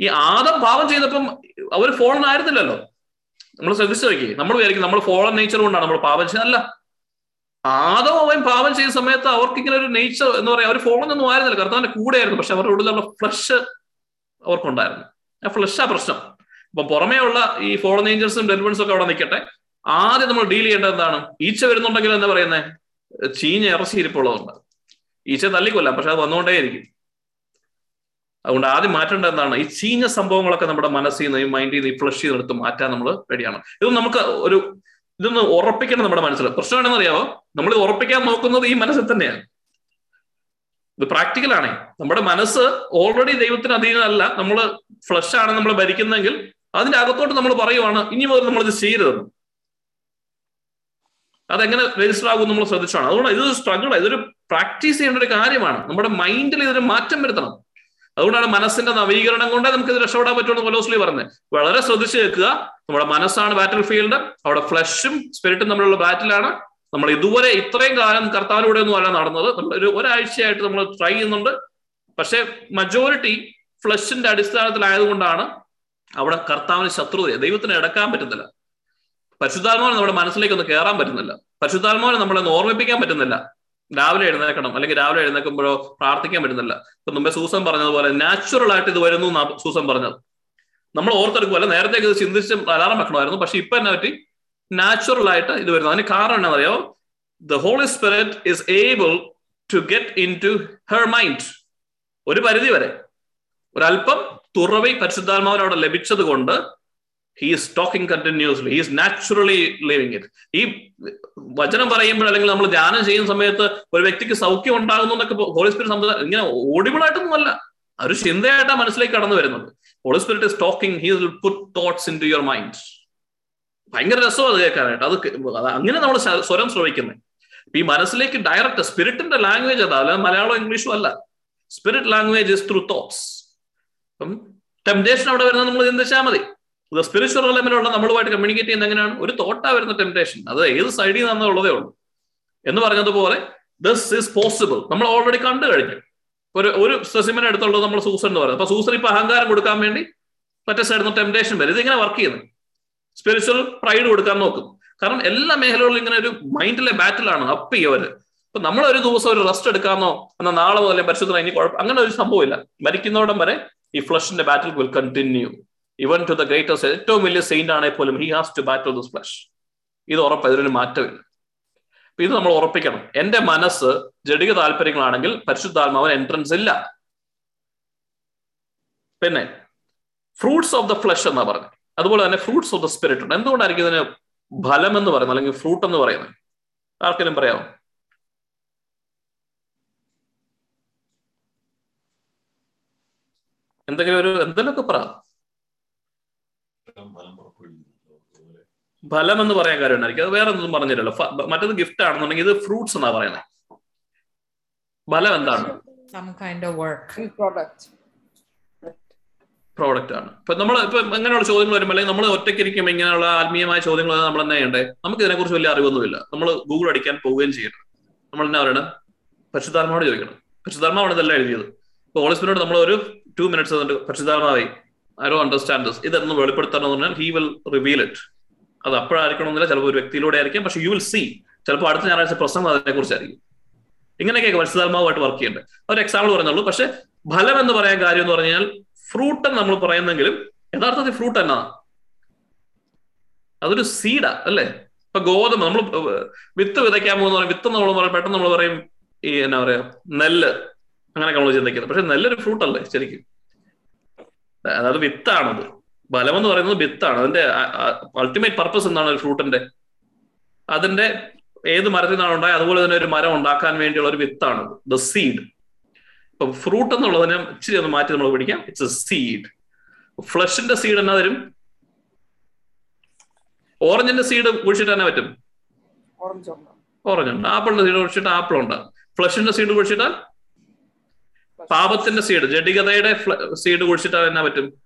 ഈ ആദം പാപം ചെയ്തപ്പം അവർ ഫോളൻ ആയിരുന്നില്ലല്ലോ. നമ്മൾ ശ്രദ്ധിച്ചു നോക്കി. നമ്മൾ വിചാരിക്കും നമ്മൾ ഫോളൻ നേച്ചർ കൊണ്ടാണ് നമ്മൾ പാപം ചെയ്തല്ല ആദം അവൻ പാപം ചെയ്ത സമയത്ത് അവർക്ക് ഇങ്ങനെ ഒരു നേച്ചർ എന്ന് പറയാ. അവർ ഫോളൻ ഒന്നും ആയിരുന്നില്ല. കർത്താവിന്റെ കൂടെയായിരുന്നു. പക്ഷെ അവരുടെ ഉള്ളിലുള്ള ഫ്ലഷ് അവർക്കുണ്ടായിരുന്നു. ആ ഫ്ലഷാ പ്രശ്നം. അപ്പൊ പുറമേ ഉള്ള ഈ ഫോളൻ ഏഞ്ചൽസും ഡെലിവൻസും ഒക്കെ അവിടെ നിൽക്കട്ടെ. ആദ്യം നമ്മൾ ഡീൽ ചെയ്യേണ്ടത് എന്താണ്? ഈച്ച വരുന്നുണ്ടെങ്കിൽ എന്താ പറയുന്നത് ചീഞ്ഞ ഇറച്ചി ഇരിപ്പുള്ളതുണ്ട് ഈച്ച തല്ലിക്കൊല്ലാം. പക്ഷെ അത് വന്നുകൊണ്ടേയിരിക്കും. അതുകൊണ്ട് ആദ്യം മാറ്റേണ്ട എന്താണ്? ഈ ചീഞ്ഞ സംഭവങ്ങളൊക്കെ നമ്മുടെ മനസ്സിൽ നിന്ന് ഈ മൈൻഡിൽ നിന്ന് ഈ ഫ്ലഷ് ചെയ്തെടുത്ത് മാറ്റാൻ നമ്മൾ റെഡിയാണ് ഇത് നമുക്ക് ഒരു ഇതൊന്ന് ഉറപ്പിക്കണം നമ്മുടെ മനസ്സിൽ. പ്രശ്നം അറിയാമോ നമ്മൾ ഉറപ്പിക്കാൻ നോക്കുന്നത് ഈ മനസ്സിൽ തന്നെയാണ്. ഇത് പ്രാക്ടിക്കലാണ് നമ്മുടെ മനസ്സ് ഓൾറെഡി ദൈവത്തിന് അധീനമല്ല നമ്മൾ ഫ്ലഷ് ആണ് നമ്മൾ ഭരിക്കുന്നെങ്കിൽ അതിന്റെ അകത്തോട്ട് നമ്മൾ പറയുവാണ് ഇനി മുതൽ നമ്മൾ ഇത് ചെയ്യരുതെന്ന് അതെങ്ങനെ രജിസ്റ്റർ ആകും നമ്മൾ ശ്രദ്ധിച്ചാണ് അതുകൊണ്ട് ഇതൊരു സ്ട്രഗിൾ ഇതൊരു പ്രാക്ടീസ് ചെയ്യേണ്ട ഒരു കാര്യമാണ്. നമ്മുടെ മൈൻഡിൽ ഇതൊരു മാറ്റം വരുത്തണം. അതുകൊണ്ടാണ് മനസ്സിന്റെ നവീകരണം കൊണ്ട് നമുക്ക് ഇത് രക്ഷപ്പെടാൻ പറ്റുമെന്ന് കൊലോസ്ലി പറഞ്ഞത് വളരെ ശ്രദ്ധിച്ചു കേൾക്കുക. നമ്മുടെ മനസ്സാണ് ബാറ്റിൽ ഫീൽഡ് അവിടെ ഫ്ലഷും സ്പിരിറ്റും തമ്മിലുള്ള ബാറ്റിലാണ് നമ്മൾ ഇതുവരെ ഇത്രയും കാലം കർത്താവിലൂടെ ഒന്നും അല്ല നടന്നത്. നമ്മൾ ഒരു ഒരാഴ്ചയായിട്ട് നമ്മൾ ട്രൈ ചെയ്യുന്നുണ്ട്. പക്ഷെ മജോറിറ്റി ഫ്ലഷിന്റെ അടിസ്ഥാനത്തിലായതുകൊണ്ടാണ് അവിടെ കർത്താവിന് ശത്രുത ദൈവത്തിന് എടുക്കാൻ പറ്റുന്നില്ല. പരിശുദ്ധാത്മാവിനെ നമ്മുടെ മനസ്സിലേക്ക് ഒന്ന് കയറാൻ പറ്റുന്നില്ല. പരിശുദ്ധാത്മാവിനെ നമ്മളെ ഓർമ്മിപ്പിക്കാൻ പറ്റുന്നില്ല. രാവിലെ എഴുന്നേക്കണം അല്ലെങ്കിൽ രാവിലെ എഴുന്നേൽക്കുമ്പോഴോ പ്രാർത്ഥിക്കാൻ പറ്റുന്നില്ല. ഇപ്പൊ മുമ്പേ സൂസൻ പറഞ്ഞതുപോലെ നാച്ചുറൽ ആയിട്ട് ഇത് വരുന്നു സൂസൻ പറഞ്ഞത്. നമ്മൾ ഓർത്തെടുക്കുമല്ല നേരത്തെ ഇത് ചിന്തിച്ച് അലാറം വെക്കണമായിരുന്നു. പക്ഷെ ഇപ്പൊ എന്നെ പറ്റി? നാച്ചുറൽ ആയിട്ട് ഇത് വരുന്നു. അതിന് കാരണം എന്താണെന്നറിയോ? The holy spirit is able to get into her mind ഒരു പരിധി വരെ. ഒരല്പം തുറവി പരിശുദ്ധാത്മാവിനോട് ലഭിച്ചത് കൊണ്ട് he is talking continuously he is naturally living it ഈ വചനം പറയുമ്പോൾ അല്ലെങ്കിൽ നമ്മൾ ധ്യാനം ചെയ്യുന്ന സമയത്ത് ഒരു വ്യക്തിക്ക് സൗഖ്യം ഉണ്ടാകുന്നു എന്നൊക്കെ ഹോളി സ്പിരിറ്റ് സംസാരം ഇങ്ങനെ ഓഡിബിൾ ആയിട്ടൊന്നും അല്ല ഒരു ചിന്തയായിട്ടാണ് മനസ്സിലേക്ക് കടന്നു വരുന്നത്. Holy spirit is talking he will put thoughts into your mind ഭയങ്കര രസം അത് കേൾക്കാനായിട്ട്. അത് അങ്ങനെ നമ്മൾ സ്വരം ശ്രവിക്കുന്നത്. ഈ മനസ്സിലേക്ക് ഡയറക്റ്റ് സ്പിരിറ്റിന്റെ ലാംഗ്വേജ് അതാ. അല്ലെങ്കിൽ മലയാളം ഇംഗ്ലീഷും അല്ല. Spirit language is through thoughts അപ്പം ടെംപ്റ്റേഷൻ അവിടെ വരുന്നത് നമ്മൾ ചിന്തിച്ചാൽ മതി. സ്പിരിച്വൽ ലെവലുള്ള നമ്മളുമായിട്ട് കമ്മ്യൂണിക്കേറ്റ് ചെയ്യുന്ന എങ്ങനെയാണ്? ഒരു തോട്ടാ വരുന്ന ടെംപ്റ്റേഷൻ അത് ഏത് സൈഡിൽ നിന്നുള്ളതേ ഉള്ളൂ. എന്ന് പറഞ്ഞതുപോലെ ദിസ് ഈസ് പോസിബിൾ നമ്മൾ ഓൾറെഡി കണ്ടു കഴിഞ്ഞു. ഒരു ഒരു സ്പെസിമിനെ എടുത്തുള്ളത് നമ്മൾ സൂസൻ എന്ന് പറയുന്നത്. അപ്പൊ സൂസൻ ഇപ്പൊ അഹങ്കാരം കൊടുക്കാൻ വേണ്ടി മറ്റേ സൈഡിൽ നിന്ന് ടെംപ്ടേഷൻ വരും. ഇതിങ്ങനെ വർക്ക് ചെയ്യുന്നത് സ്പിരിച്വൽ പ്രൈഡ് കൊടുക്കാൻ നോക്കും. കാരണം എല്ലാ മേഖലകളിലും ഇങ്ങനെ ഒരു മൈൻഡിലെ ബാറ്റിലാണ് അപ്പ് ചെയ്യവര്. ഇപ്പൊ നമ്മൾ ഒരു ദിവസം ഒരു റെസ്റ്റ് എടുക്കാമെന്നോ എന്നാൽ നാളെ മുതലേ പരിശോധന ഇനി കുഴപ്പം അങ്ങനെ ഒരു സംഭവമില്ല മരിക്കുന്നോടം വരെ ഈ ഫ്ലഷിന്റെ battle will continue even to the greatest ഏറ്റവും വലിയ സെയിന്റ് ആണെങ്കിൽ പോലും he has to battle this flesh ഇത് ഉറപ്പ് ഇതിനൊരു മാറ്റമില്ല. ഇത് നമ്മൾ ഉറപ്പിക്കണം. എന്റെ മനസ്സ് ജടിക താല്പര്യങ്ങളാണെങ്കിൽ പരിശുദ്ധാത്മാവൻ എൻട്രൻസ് ഇല്ല. പിന്നെ ഫ്രൂട്ട്സ് ഓഫ് ദ ഫ്ലഷ് എന്നാ പറഞ്ഞത് അതുപോലെ തന്നെ ഫ്രൂട്ട്സ് ഓഫ് ദ സ്പിരിറ്റ് ഉണ്ട്. എന്തുകൊണ്ടായിരിക്കും ഇതിന് ഫലം എന്ന് പറയുന്നത്? അല്ലെങ്കിൽ ഫ്രൂട്ട് എന്ന് പറയുന്നത്? ആർക്കെങ്കിലും പറയാമോ? എന്തെങ്കിലും ഒരു എന്തെങ്കിലുമൊക്കെ പറ. ഫലം എന്ന് പറയാൻ കാര്യമുണ്ടായിരിക്കും. അത് വേറെ ഒന്നും പറഞ്ഞില്ലല്ലോ മറ്റത് ഗിഫ്റ്റ് ആണെന്നുണ്ടെങ്കിൽ ഇത് ഫ്രൂട്ട്സ് എന്നാ പറയുന്നത്. ഫലം എന്താണ്? പ്രോഡക്റ്റ് ആണ്. ഇപ്പൊ നമ്മൾ ഇപ്പൊ ഇങ്ങനെയുള്ള ചോദ്യങ്ങൾ വരുമ്പോൾ അല്ലെങ്കിൽ നമ്മൾ ഒറ്റയ്ക്കിരിക്കും ഇങ്ങനെയുള്ള ആത്മീയമായ ചോദ്യങ്ങൾ നമ്മൾ തന്നെ ചെയ്യണ്ടേ? നമുക്ക് ഇതിനെക്കുറിച്ച് വലിയ അറിവൊന്നുമില്ല. നമ്മൾ ഗൂഗിൾ അടിക്കാൻ പോവുകയും ചെയ്യണം. നമ്മൾ എന്നാ പറയണം? പരിശുദ്ധാത്മാവോട് ചോദിക്കണം. പരിശുദ്ധാത്മാവാണ് ഇതെല്ലാം എഴുതിയത്. ഇപ്പൊ ഓളിസ്പിനോട് നമ്മൾ ഒരു ടു മിനിറ്റ്സ് പരിശുദ്ധാത്മാവായി. ഐ ഡോ അണ്ടർസ്റ്റാൻഡ് ദിസ് ഇതൊന്ന് വെളിപ്പെടുത്തണം എന്ന് പറഞ്ഞാൽ ഹി വിൽ റിവീൽ ഇറ്റ് അത് അപ്പോഴായിരിക്കണമെന്നില്ല. ചിലപ്പോൾ ഒരു വ്യക്തിയിലൂടെ ആയിരിക്കാം. പക്ഷെ യു വിൽ സി ചിലപ്പോൾ അടുത്ത ഞായറാഴ്ച പ്രസംഗം അതിനെ കുറിച്ചായിരിക്കും ഇങ്ങനെയൊക്കെ പരിശുദ്ധാത്മാവുമായിട്ട് വർക്ക് ചെയ്യേണ്ടത് ഒരു എക്സാമ്പിൾ പറഞ്ഞുള്ളൂ. പക്ഷെ ഫലം എന്ന് പറയാൻ കാര്യം എന്ന് പറഞ്ഞാൽ ഫ്രൂട്ട് നമ്മൾ പറയുന്നെങ്കിലും യഥാർത്ഥത്തിൽ ഫ്രൂട്ട് എന്നാ? അതൊരു സീഡാ അല്ലേ? ഇപ്പൊ ഗോതമ്പ് നമ്മൾ വിത്ത് വിതയ്ക്കാൻ പോകുന്ന പറയും. വിത്ത് നമ്മൾ പറയും പെട്ടെന്ന് നമ്മൾ പറയും ഈ എന്നാ പറയാ നെല്ല്. അങ്ങനെയൊക്കെ നമ്മൾ ചിന്തിക്കുന്നത്. പക്ഷെ നെല്ലൊരു ഫ്രൂട്ട് അല്ലേ ശരിക്കും? അതായത് വിത്താണത്. ഫലം എന്ന് പറയുന്നത് വിത്താണ്. അതിന്റെ അൾട്ടിമേറ്റ് പർപ്പസ് എന്താണ് ഒരു ഫ്രൂട്ടിന്റെ അതിന്റെ ഏത് മരത്തിൽ നിന്നാണ് ഉണ്ടായത്? അതുപോലെ തന്നെ ഒരു മരം ഉണ്ടാക്കാൻ വേണ്ടിയുള്ള ഒരു വിത്താണ്. ദ സീഡ് ഇപ്പൊ ഫ്രൂട്ട് എന്നുള്ളതിനെ ഇച്ചിരി ഒന്ന് മാറ്റി നമ്മൾ പിടിക്കാം. ഇറ്റ്സ് എ സീഡ് ഫ്ലഷിന്റെ സീഡ് എന്നാ തരും ഓറഞ്ചിന്റെ സീഡ് കുഴിച്ചിട്ട് തന്നെ പറ്റും? ഓറഞ്ച് ഉണ്ട്. ആപ്പിളിന്റെ സീഡ് കുഴിച്ചിട്ട് ആപ്പിൾ ഉണ്ട്. ഫ്ലഷിന്റെ സീഡ് കുഴിച്ചിട്ടാൽ? പാപത്തിന്റെ സീഡ് ജഡികതയുടെ സീഡ് കുഴിച്ചിട്ടാൽ എന്നാ പറ്റും?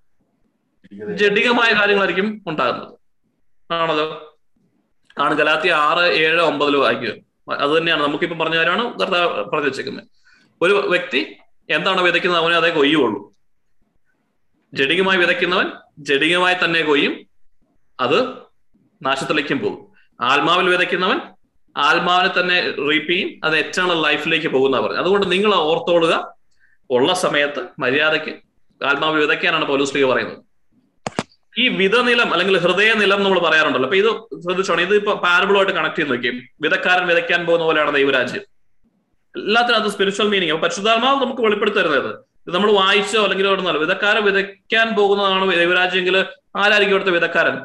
ജഡികമായ കാര്യങ്ങളായിരിക്കും ഉണ്ടാകുന്നത്. ആണല്ലോ? ആണ് ഗലാത്തി ആറ് ഏഴ് ഒമ്പതിൽ വായിക്കുക അത് തന്നെയാണ്. നമുക്കിപ്പം പറഞ്ഞ കാര്യമാണ് കർത്താവ് പറഞ്ഞു വെച്ചേക്കുന്നത് ഒരു വ്യക്തി എന്താണ് വിതയ്ക്കുന്നത്? അവനെ അതേ കൊയ്യുള്ളൂ ജഡികമായി വിതയ്ക്കുന്നവൻ ജഡികമായി തന്നെ കൊയ്യും. അത് നാശത്തിലേക്കും പോകും. ആത്മാവിൽ വിതയ്ക്കുന്നവൻ ആത്മാവിനെ തന്നെ റീപ്പ് ചെയ്യും. അത് എറ്റേണൽ ലൈഫിലേക്ക് പോകുന്ന പറഞ്ഞു അതുകൊണ്ട് നിങ്ങൾ ഓർത്തോളുക. ഉള്ള സമയത്ത് മര്യാദയ്ക്ക് ആത്മാവ് വിതയ്ക്കാനാണ് പൗലുസ്ലിക പറയുന്നത്. ഈ വിധനിലം അല്ലെങ്കിൽ ഹൃദയനിലം നമ്മൾ പറയാറുണ്ടല്ലോ. അപ്പൊ ഇത് ശ്രദ്ധിച്ചോണം. ഇത് ഇപ്പൊ പാരബിളുമായിട്ട് കണക്ട് ചെയ്ത് നോക്കിയും. വിതക്കാരൻ വിതയ്ക്കാൻ പോകുന്ന പോലെയാണ് ദൈവരാജ്യം. എല്ലാത്തിനും അത് സ്പിരിച്വൽ മീനിങ് അപ്പൊ പരിശുദ്ധാത്മാവ് നമുക്ക് വെളിപ്പെടുത്തി തരുന്നത്. ഇത് നമ്മൾ വായിച്ചോ അല്ലെങ്കിൽ എവിടുന്നല്ലോ വിതക്കാരൻ വിതയ്ക്കാൻ പോകുന്നതാണ് ദൈവരാജ്യമെങ്കിൽ ആരായിരിക്കും ഇവിടുത്തെ വിതക്കാരൻ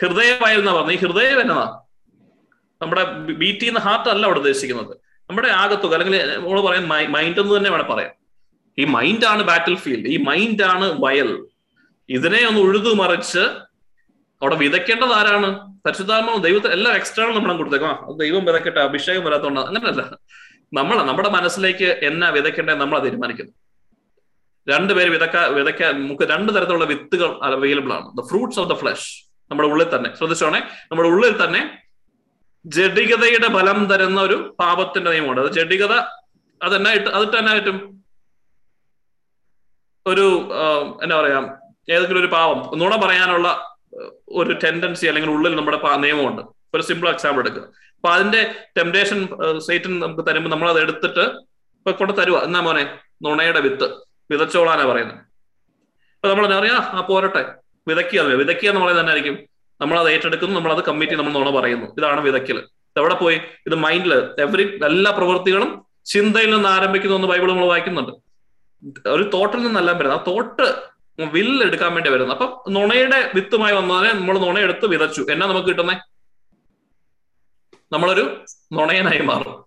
ഹൃദയമായിരുന്ന എന്നാ പറഞ്ഞത് ഈ ഹൃദയം എന്നതാ നമ്മുടെ ബീറ്റ് ചെയ്യുന്ന ഹാർട്ട് അല്ല അവിടെ ഉദ്ദേശിക്കുന്നത്. നമ്മുടെ ആകത്തുക അല്ലെങ്കിൽ നമ്മൾ പറയാൻ മൈൻഡ് എന്ന് തന്നെ വേണം പറയാം ഈ മൈൻഡാണ് ബാറ്റിൽ ഫീൽഡ് ഈ മൈൻഡാണ് വയൽ. ഇതിനെ ഒന്ന് ഉഴുതു മറിച്ച് അവിടെ വിതയ്ക്കേണ്ടത് ആരാണ്? പരിശുദ്ധാത്മാവ് ദൈവത്തെ എല്ലാം എക്സ്റ്റേണൽ നമ്മൾ കൊടുത്തേക്കും. ആ ദൈവം വിതക്കട്ടെ അഭിഷേകം വരാത്തോണ്ട് അങ്ങനെയല്ല നമ്മൾ നമ്മുടെ മനസ്സിലേക്ക് എന്നാ വിതയ്ക്കേണ്ടത് നമ്മൾ തീരുമാനിക്കുന്നു രണ്ടുപേര് വിതക്ക വിതയ്ക്കാൻ നമുക്ക് രണ്ട് തരത്തിലുള്ള വിത്തുകൾ അവൈലബിൾ ആണ്. The fruits of the flesh നമ്മുടെ ഉള്ളിൽ തന്നെ. ശ്രദ്ധിച്ചോണേ. നമ്മുടെ ഉള്ളിൽ തന്നെ ജഡികതയുടെ ഫലം തരുന്ന ഒരു പാപത്തിന്റെ നിയമമുണ്ട്. അത് ജഡികത അതെന്നായിട്ട് അതിട്ട് തന്നെ ആയിട്ടും ഒരു എന്താ പറയാ ഏതെങ്കിലും ഒരു പാവം നുണ പറയാനുള്ള ഒരു ടെൻഡൻസി അല്ലെങ്കിൽ ഉള്ളിൽ നമ്മുടെ നിയമമുണ്ട്. ഒരു സിമ്പിൾ എക്സാമ്പിൾ എടുക്കുക. അപ്പൊ അതിന്റെ ടെംപ്ടേഷൻ സൈറ്റൻ നമുക്ക് തരുമ്പോൾ നമ്മൾ അത് എടുത്തിട്ട് ഇപ്പൊ കൊണ്ട് തരുക എന്നാ മോനെ? നുണയുടെ വിത്ത്. വിതച്ചോളാനാ പറയുന്നത്. അപ്പൊ നമ്മൾ എന്താ പറയാ ആ പോരട്ടെ. വിതയ്ക്കുക വിതയ്ക്കുക എന്ന് പറയുന്നത് തന്നെ ആയിരിക്കും. നമ്മൾ അത് ഏറ്റെടുക്കുന്നു നമ്മൾ അത് കമ്മിറ്റി നമ്മൾ നുണ പറയുന്നു. ഇതാണ് വിതയ്ക്കൽ എവിടെ പോയി? ഇത് മൈൻഡിൽ എവറി എല്ലാ പ്രവൃത്തികളും ചിന്തയിൽ നിന്ന് ആരംഭിക്കുന്നു എന്ന് ബൈബിൾ നമ്മൾ വായിക്കുന്നുണ്ട്. ഒരു തോട്ടിൽ നിന്നല്ല വരുന്നത്. ആ തോട്ട് വില്ല് എടുക്കാൻ വേണ്ടി വരുന്നത്. അപ്പൊ നുണയുടെ വിത്തുമായി വന്നതിനെ നമ്മൾ നുണയെടുത്ത് വിതച്ചു. എന്നാ നമുക്ക് കിട്ടുന്നേ? നമ്മളൊരു നുണയനായി മാറും.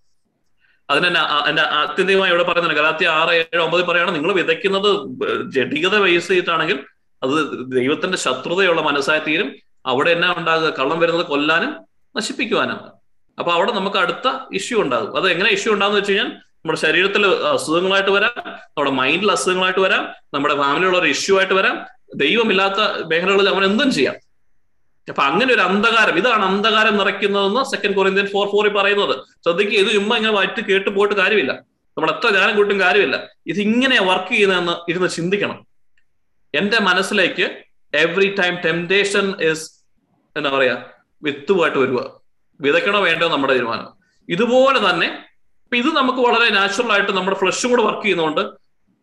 അതിന് എന്റെ ആത്യന്തികമായി ഇവിടെ പറയുന്നത് ഗലാത്തി ആറ് ഏഴ് ഒമ്പതിൽ പറയുകയാണ് നിങ്ങൾ വിതയ്ക്കുന്നത് ജഡികത ബേസ് ചെയ്തിട്ടാണെങ്കിൽ അത് ദൈവത്തിന്റെ ശത്രുതയുള്ള മനസ്സായി തീരും. അവിടെ എന്നാ ഉണ്ടാകുക? കള്ളം വരുന്നത് കൊല്ലാനും നശിപ്പിക്കുവാനാണ് അപ്പൊ അവിടെ നമുക്ക് അടുത്ത ഇഷ്യൂ ഉണ്ടാകും. അത് എങ്ങനെ ഇഷ്യൂ ഉണ്ടാകുന്ന വെച്ച് കഴിഞ്ഞാൽ നമ്മുടെ ശരീരത്തിൽ അസുഖങ്ങളായിട്ട് വരാം നമ്മുടെ മൈൻഡിൽ അസുഖങ്ങളായിട്ട് വരാം നമ്മുടെ ഫാമിലിയുള്ള ഒരു ഇഷ്യൂ ആയിട്ട് വരാം. ദൈവമില്ലാത്ത മേഖലകളിൽ അവൻ എന്തും ചെയ്യാം. അപ്പൊ അങ്ങനെ ഒരു അന്ധകാരം ഇതാണ് അന്ധകാരം നിറയ്ക്കുന്നതെന്ന് സെക്കൻഡ് കൊറിയന്ത്യൻ ഫോർ ഫോറിൽ പറയുന്നത്. ശ്രദ്ധിക്കുക ഇത് ചുമ്മാ ഇങ്ങനെ വറ്റ് കേട്ട് പോയിട്ട് കാര്യമില്ല. നമ്മൾ എത്ര ജ്ഞാനം കൂട്ടും കാര്യമില്ല. ഇത് ഇങ്ങനെ വർക്ക് ചെയ്യുന്നതെന്ന് ഇരുന്ന് ചിന്തിക്കണം. എന്റെ മനസ്സിലേക്ക് എവറി ടൈം ടെംപ്ടേഷൻ ഇസ് എന്താ പറയാ വിത്തുമായിട്ട് വരിക വിതയ്ക്കണോ വേണ്ടോ നമ്മുടെ തീരുമാനം. ഇതുപോലെ തന്നെ ഇപ്പൊ ഇത് നമുക്ക് വളരെ നാച്ചുറൽ ആയിട്ട് നമ്മുടെ ഫ്ലഷും കൂടെ വർക്ക് ചെയ്യുന്നതുകൊണ്ട്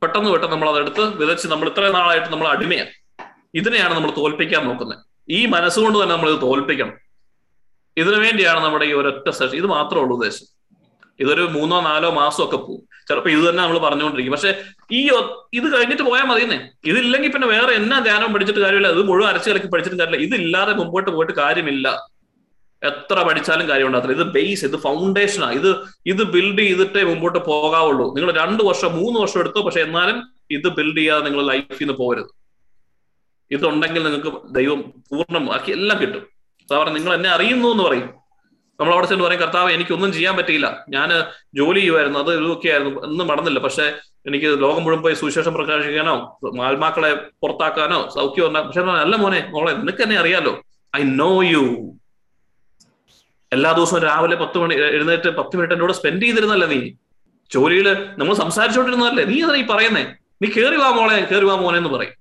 പെട്ടെന്ന് പെട്ടെന്ന് നമ്മൾ അതെടുത്ത് വിതച്ച് നമ്മൾ ഇത്രയും നാളായിട്ട് നമ്മൾ അടിമയാണ് ഇതിനെയാണ് നമ്മൾ തോൽപ്പിക്കാൻ നോക്കുന്നത്. ഈ മനസ്സുകൊണ്ട് തന്നെ നമ്മൾ ഇത് തോൽപ്പിക്കണം. ഇതിനു വേണ്ടിയാണ് നമ്മുടെ ഈ ഒരൊറ്റ സെഷൻ ഇത് മാത്രമേ ഉള്ളൂ ഉദ്ദേശം. ഇതൊരു മൂന്നോ നാലോ മാസം ഒക്കെ പോകും. ചിലപ്പോൾ ഇത് തന്നെ നമ്മൾ പറഞ്ഞുകൊണ്ടിരിക്കും. പക്ഷെ ഈ ഇത് കഴിഞ്ഞിട്ട് പോയാൽ മതിയെന്നേ. ഇതില്ലെങ്കിൽ പിന്നെ വേറെ എന്നാ ധ്യാനം പഠിച്ചിട്ട് കാര്യമില്ല. ഇത് മുഴുവൻ അരച്ചു കലക്കി പഠിച്ചിട്ട് കാര്യമില്ല. ഇതില്ലാതെ മുമ്പോട്ട് പോയിട്ട് കാര്യമില്ല. എത്ര പഠിച്ചാലും കാര്യം ഉണ്ടാകത്തില്ല ഇത് ബേസ് ഇത് ഫൗണ്ടേഷനാണ് ഇത് ഇത് ബിൽഡ് ചെയ്തിട്ടേ മുമ്പോട്ട് പോകാവുള്ളൂ. നിങ്ങൾ രണ്ട് വർഷം മൂന്ന് വർഷം എടുത്തു പക്ഷെ എന്നാലും ഇത് ബിൽഡ് ചെയ്യാതെ നിങ്ങൾ ലൈഫിൽ നിന്ന് പോകരുത്. ഇതുണ്ടെങ്കിൽ നിങ്ങൾക്ക് ദൈവം പൂർണമാക്കി എല്ലാം കിട്ടും. സാറേ നിങ്ങൾ എന്നെ അറിയുന്നു എന്ന് പറയും. നമ്മൾ അവിടെ ചെന്ന് പറയും കർത്താവ് എനിക്കൊന്നും ചെയ്യാൻ പറ്റിയില്ല. ഞാൻ ജോലി ചെയ്യുമായിരുന്നു അത് ഇതൊക്കെ ആയിരുന്നു ഒന്നും നടന്നില്ല. പക്ഷെ എനിക്ക് ലോകം മുഴുവൻ പോയി സുവിശേഷം പ്രകാശിക്കാനോ ആത്മാക്കളെ പുറത്താക്കാനോ സൗഖ്യം പക്ഷെ അല്ല മോനെ മോളെ നിനക്ക് എന്നെ അറിയാലോ? ഐ നോ യു എല്ലാ ദിവസവും രാവിലെ പത്ത് മണി എഴുന്നേറ്റ് പത്ത് മിനിറ്റ് എന്നോട് സ്പെൻഡ് ചെയ്തിരുന്നല്ലേ നീ? ജോലിയിൽ നമ്മൾ സംസാരിച്ചുകൊണ്ടിരുന്നതല്ലേ നീ അതാ ഈ പറയുന്നേ. നീ കേറി വാ മോളെ കേറി വാ മോനെ എന്ന് പറയും.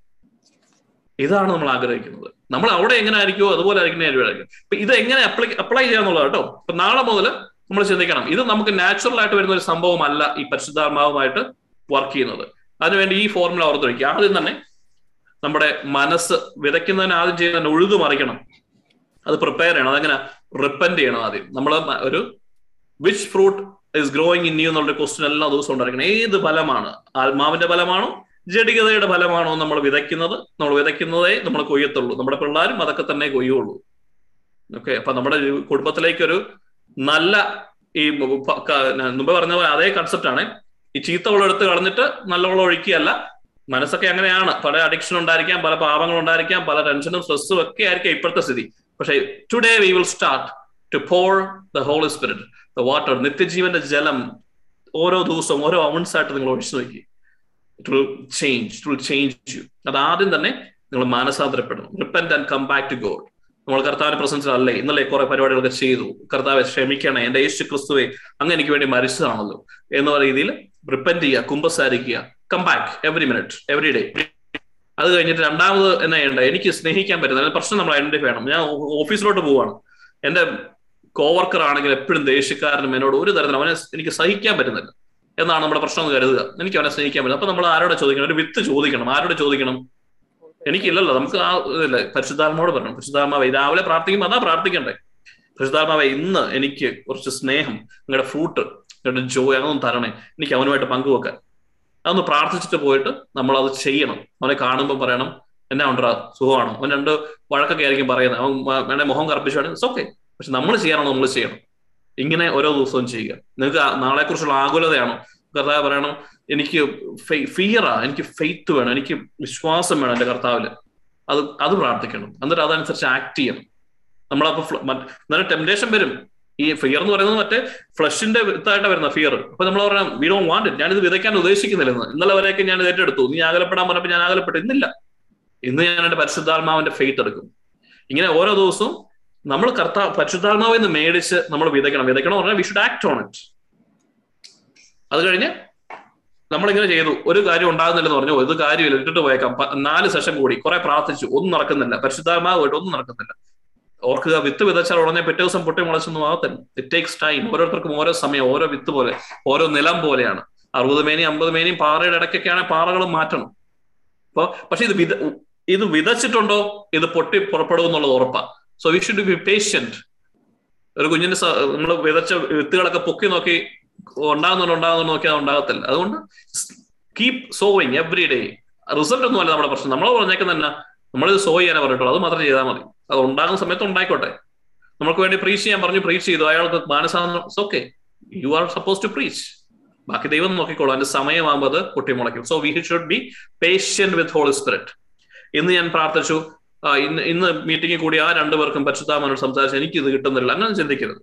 ഇതാണ് നമ്മൾ ആഗ്രഹിക്കുന്നത്. നമ്മൾ അവിടെ എങ്ങനെ ആയിരിക്കുമോ അതുപോലെ ആയിരിക്കും ഇപ്പൊ ഇത് എങ്ങനെ അപ്ലൈ അപ്ലൈ ചെയ്യാന്നുള്ളത് കേട്ടോ. അപ്പൊ നാളെ മുതൽ നമ്മൾ ചിന്തിക്കണം. ഇത് നമുക്ക് നാച്ചുറൽ ആയിട്ട് വരുന്ന ഒരു സംഭവമല്ല ഈ പരിശുദ്ധാത്മാവുമായിട്ട് വർക്ക് ചെയ്യുന്നത്. അതിനുവേണ്ടി ഈ ഫോർമുല ഓർത്ത് വയ്ക്കുക ആദ്യം തന്നെ നമ്മുടെ മനസ്സ് വിതയ്ക്കുന്നതിന് ആദ്യം ചെയ്യുന്നതിന് ഉഴുതു മറിക്കണം. അത് പ്രിപ്പയർ ചെയ്യണം. അതെങ്ങനെ റിപ്പൻഡ് ചെയ്യണം ആദ്യം. നമ്മൾ ഒരു which fruit is growing in you എന്നുള്ള ക്വസ്റ്റ്യൻ എല്ലാ ദിവസവും ഉണ്ടായിരിക്കണം. ഏത് ഫലമാണ്? ആത്മാവിന്റെ ഫലമാണോ? ജഡികതയുടെ ഫലമാണോ നമ്മൾ വിതയ്ക്കുന്നത്? നമ്മൾ വിതയ്ക്കുന്നതേ നമ്മൾ കൊയ്യത്തുള്ളൂ. നമ്മുടെ പിള്ളേരും അതൊക്കെ തന്നെ കൊയ്യുള്ളൂ. ഓക്കെ അപ്പൊ നമ്മുടെ കുടുംബത്തിലേക്ക് ഒരു നല്ല ഈ മുമ്പ് പറഞ്ഞ പോലെ അതേ കൺസെപ്റ്റ് ആണ്. ഈ ചീത്ത വെള്ളം എടുത്ത് കളഞ്ഞിട്ട് നല്ല ഒഴിക്കുകയല്ല. മനസ്സൊക്കെ അങ്ങനെയാണ്. പല അഡിക്ഷൻ ഉണ്ടായിരിക്കാം പല പാപങ്ങൾ ഉണ്ടായിരിക്കാം പല ടെൻഷനും സ്ട്രെസ്സും ഒക്കെ ആയിരിക്കാം ഇപ്പോഴത്തെ സ്ഥിതി. പക്ഷേ today we will start to pour the holy spirit the water നിത്യജീവന്റെ ജലം ഓരോ ദിവസവും ഓരോ ഔൺസ് ആയിട്ട് നിങ്ങൾ ഒഴിച്ചു നോക്കി. It will change it will change you അത് ആദ്യം തന്നെ നിങ്ങൾ മാനസാന്തരപ്പെടണം. Repent and come back to God നമ്മൾ കർത്താവിന്റെ പ്രസൻസിലല്ലേ ഇന്നലെ കുറെ പരിപാടികളൊക്കെ ചെയ്തു. കർത്താവെ ക്ഷമിക്കണേ എന്റെ യേശു ക്രിസ്തുവെ അങ്ങ് എനിക്ക് വേണ്ടി മരിച്ചതാണല്ലോ. എന്ന രീതിയിൽ റിപ്പന്റ് ചെയ്യുക കുമ്പസാരിക്കുക. Come back every minute every day അത് കഴിഞ്ഞിട്ട് രണ്ടാമത് എന്നാ ചെയ്യണ്ട? എനിക്ക് സ്നേഹിക്കാൻ പറ്റുന്ന പ്രശ്നം നമ്മൾ ഐഡന്റിഫൈ ചെയ്യണം. ഞാൻ ഓഫീസിലോട്ട് പോവാണ്. എന്റെ കോവർക്കർ ആണെങ്കിൽ എപ്പോഴും ദേഷ്യക്കാരനും എന്നോട് ഒരു തരത്തിലും അവനെ എനിക്ക് സഹിക്കാൻ പറ്റുന്നില്ല എന്നാണ് നമ്മുടെ പ്രശ്നം എന്ന് കരുതുക. എനിക്ക് അവനെ സ്നേഹിക്കാൻ പറ്റും അപ്പൊ നമ്മൾ ആരോടെ ചോദിക്കണം? ഒരു വിത്ത് ചോദിക്കണം. ആരോട് ചോദിക്കണം? എനിക്കില്ലല്ലോ. നമുക്ക് ആ ഇല്ല പരിശുദ്ധാത്മാവോട് പറയണം. പരിശുദ്ധാത്മാവ് രാവിലെ പ്രാർത്ഥിക്കുമ്പോൾ അതാ പ്രാർത്ഥിക്കണ്ടേ? പരിശുദ്ധാത്മാവ് ഇന്ന് എനിക്ക് കുറച്ച് സ്നേഹം നിങ്ങളുടെ ഫ്രൂട്ട് നിങ്ങളുടെ ജോയ് അതൊന്നും തരണേ. എനിക്ക് അവനുമായിട്ട് പങ്കുവെക്കാൻ. അതൊന്ന് പ്രാർത്ഥിച്ചിട്ട് പോയിട്ട് നമ്മൾ അത് ചെയ്യണം. അവനെ കാണുമ്പോൾ പറയണം എന്നാ ഉണ്ടാ സുഖമാണോ? അവൻ രണ്ട് വഴക്കൊക്കെ ആയിരിക്കും പറയുന്നത്. അവൻ വേണേ മുഖം കറപ്പിച്ചാണ് ഇറ്റ്സ് ഓക്കെ പക്ഷെ നമ്മൾ ചെയ്യാനോ നമ്മൾ ചെയ്യണം? ഇങ്ങനെ ഓരോ ദിവസവും ചെയ്യുക. നിങ്ങൾക്ക് നാളെ കുറിച്ചുള്ള ആകുലതയാണോ? കർത്താവ് പറയണം എനിക്ക് ഫിയറാ എനിക്ക് ഫെയ്ത്ത് വേണം എനിക്ക് വിശ്വാസം വേണം എന്റെ കർത്താവിൽ. അത് അത് പ്രാർത്ഥിക്കണം. എന്നിട്ട് അതനുസരിച്ച് ആക്ട് ചെയ്യണം. നമ്മളപ്പോ എന്നാലും ടെംപ്ടേഷൻ വരും. ഈ ഫിയർ എന്ന് പറയുന്നത് മറ്റേ ഫ്ലഷിന്റെ വിത്തായിട്ട് വരുന്ന ഫിയർ അപ്പൊ നമ്മൾ പറയാം വി ഡോണ്ട് വാണ്ട് ഇറ്റ് ഇത് വിതയ്ക്കാൻ ഉദ്ദേശിക്കുന്നില്ല ഇന്ന്. ഇന്നലെ വരെയൊക്കെ ഞാൻ ഏറ്റെടുത്തു. നീ ആകലപ്പെടാൻ പറഞ്ഞപ്പോൾ ഞാൻ ആകലപ്പെട്ടു ഇന്നില്ല. ഇന്ന് ഞാൻ എന്റെ പരിശുദ്ധാത്മാവിന്റെ ഫെയ്ത്ത് എടുക്കും. ഇങ്ങനെ ഓരോ ദിവസവും നമ്മൾ കർത്താ പരിശുദ്ധാത്മാവിൽ നിന്ന് മേടിച്ച് നമ്മൾ വിതയ്ക്കണം. വിതയ്ക്കണം പറഞ്ഞാൽ we should act on it അത് കഴിഞ്ഞ് നമ്മളിങ്ങനെ ചെയ്തു. ഒരു കാര്യം ഉണ്ടാകുന്നില്ലെന്ന് പറഞ്ഞു. ഒരു കാര്യമില്ല. ഇട്ടിട്ട് പോയേക്കാം. നാല് സെഷൻ കൂടി. കുറെ പ്രാർത്ഥിച്ചു. ഒന്നും നടക്കുന്നില്ല. പരിശുദ്ധാത്മാവായിട്ട് ഒന്നും നടക്കുന്നില്ല. ഓർക്കുക വിത്ത് വിതച്ചാൽ ഉടനെ പിറ്റേ ദിവസം പൊട്ടി മുളച്ചൊന്നും ആകത്തില്ല ഇറ്റ് ടേക്സ് ടൈം ഓരോരുത്തർക്കും ഓരോ സമയം ഓരോ വിത്ത് പോലെ ഓരോ നിലം പോലെയാണ്. അറുപത് മേനി അമ്പത് മേനിയും പാറയുടെ ഇടയ്ക്കൊക്കെയാണ് പാറകളും മാറ്റണം. അപ്പൊ പക്ഷെ ഇത് വിത ഇത് വിതച്ചിട്ടുണ്ടോ? ഇത് പൊട്ടി പുറപ്പെടും എന്നുള്ളത് ഉറപ്പാ. So we should be patient ഒരു കുഞ്ഞിന്റെ നമ്മൾ വിതച്ച വിത്തുകളൊക്കെ പൊക്കി നോക്കി ഉണ്ടാകുന്നുണ്ടോ ഉണ്ടാകുന്നുണ്ടോ അത് ഉണ്ടാകത്തില്ല. അതുകൊണ്ട് keep sowing every day result ഒന്നും അല്ല നമ്മുടെ പ്രശ്നം. നമ്മൾ പറഞ്ഞേക്കുന്ന നമ്മളിത് സോ ചെയ്യാനേ പറഞ്ഞിട്ടുള്ളൂ. അത് മാത്രം ചെയ്താൽ മതി. അത് ഉണ്ടാകുന്ന സമയത്ത് ഉണ്ടായിക്കോട്ടെ. നമുക്ക് വേണ്ടി പ്രീച്ച് ചെയ്യാൻ പറഞ്ഞു പ്രീച്ച് ചെയ്തു. അയാൾക്ക് മാനസാന്തരം okay you are suppose to preach ബാക്കി ദൈവം നോക്കിക്കോളൂ. അതിന്റെ സമയമാകുമ്പോൾ അത് പൊട്ടിമുളയ്ക്കും so we should be patient with holy spirit ഇന്ന് ഞാൻ പ്രാർത്ഥിച്ചു. ഇന്ന് ഇന്ന് മീറ്റിംഗിൽ കൂടി ആ രണ്ടു രണ്ടുപേർക്കും പരിശുദ്ധാമനോട് സംസാരിച്ച് എനിക്ക് ഇത് കിട്ടുന്നില്ല. അങ്ങനെ ചിന്തിക്കരുത്.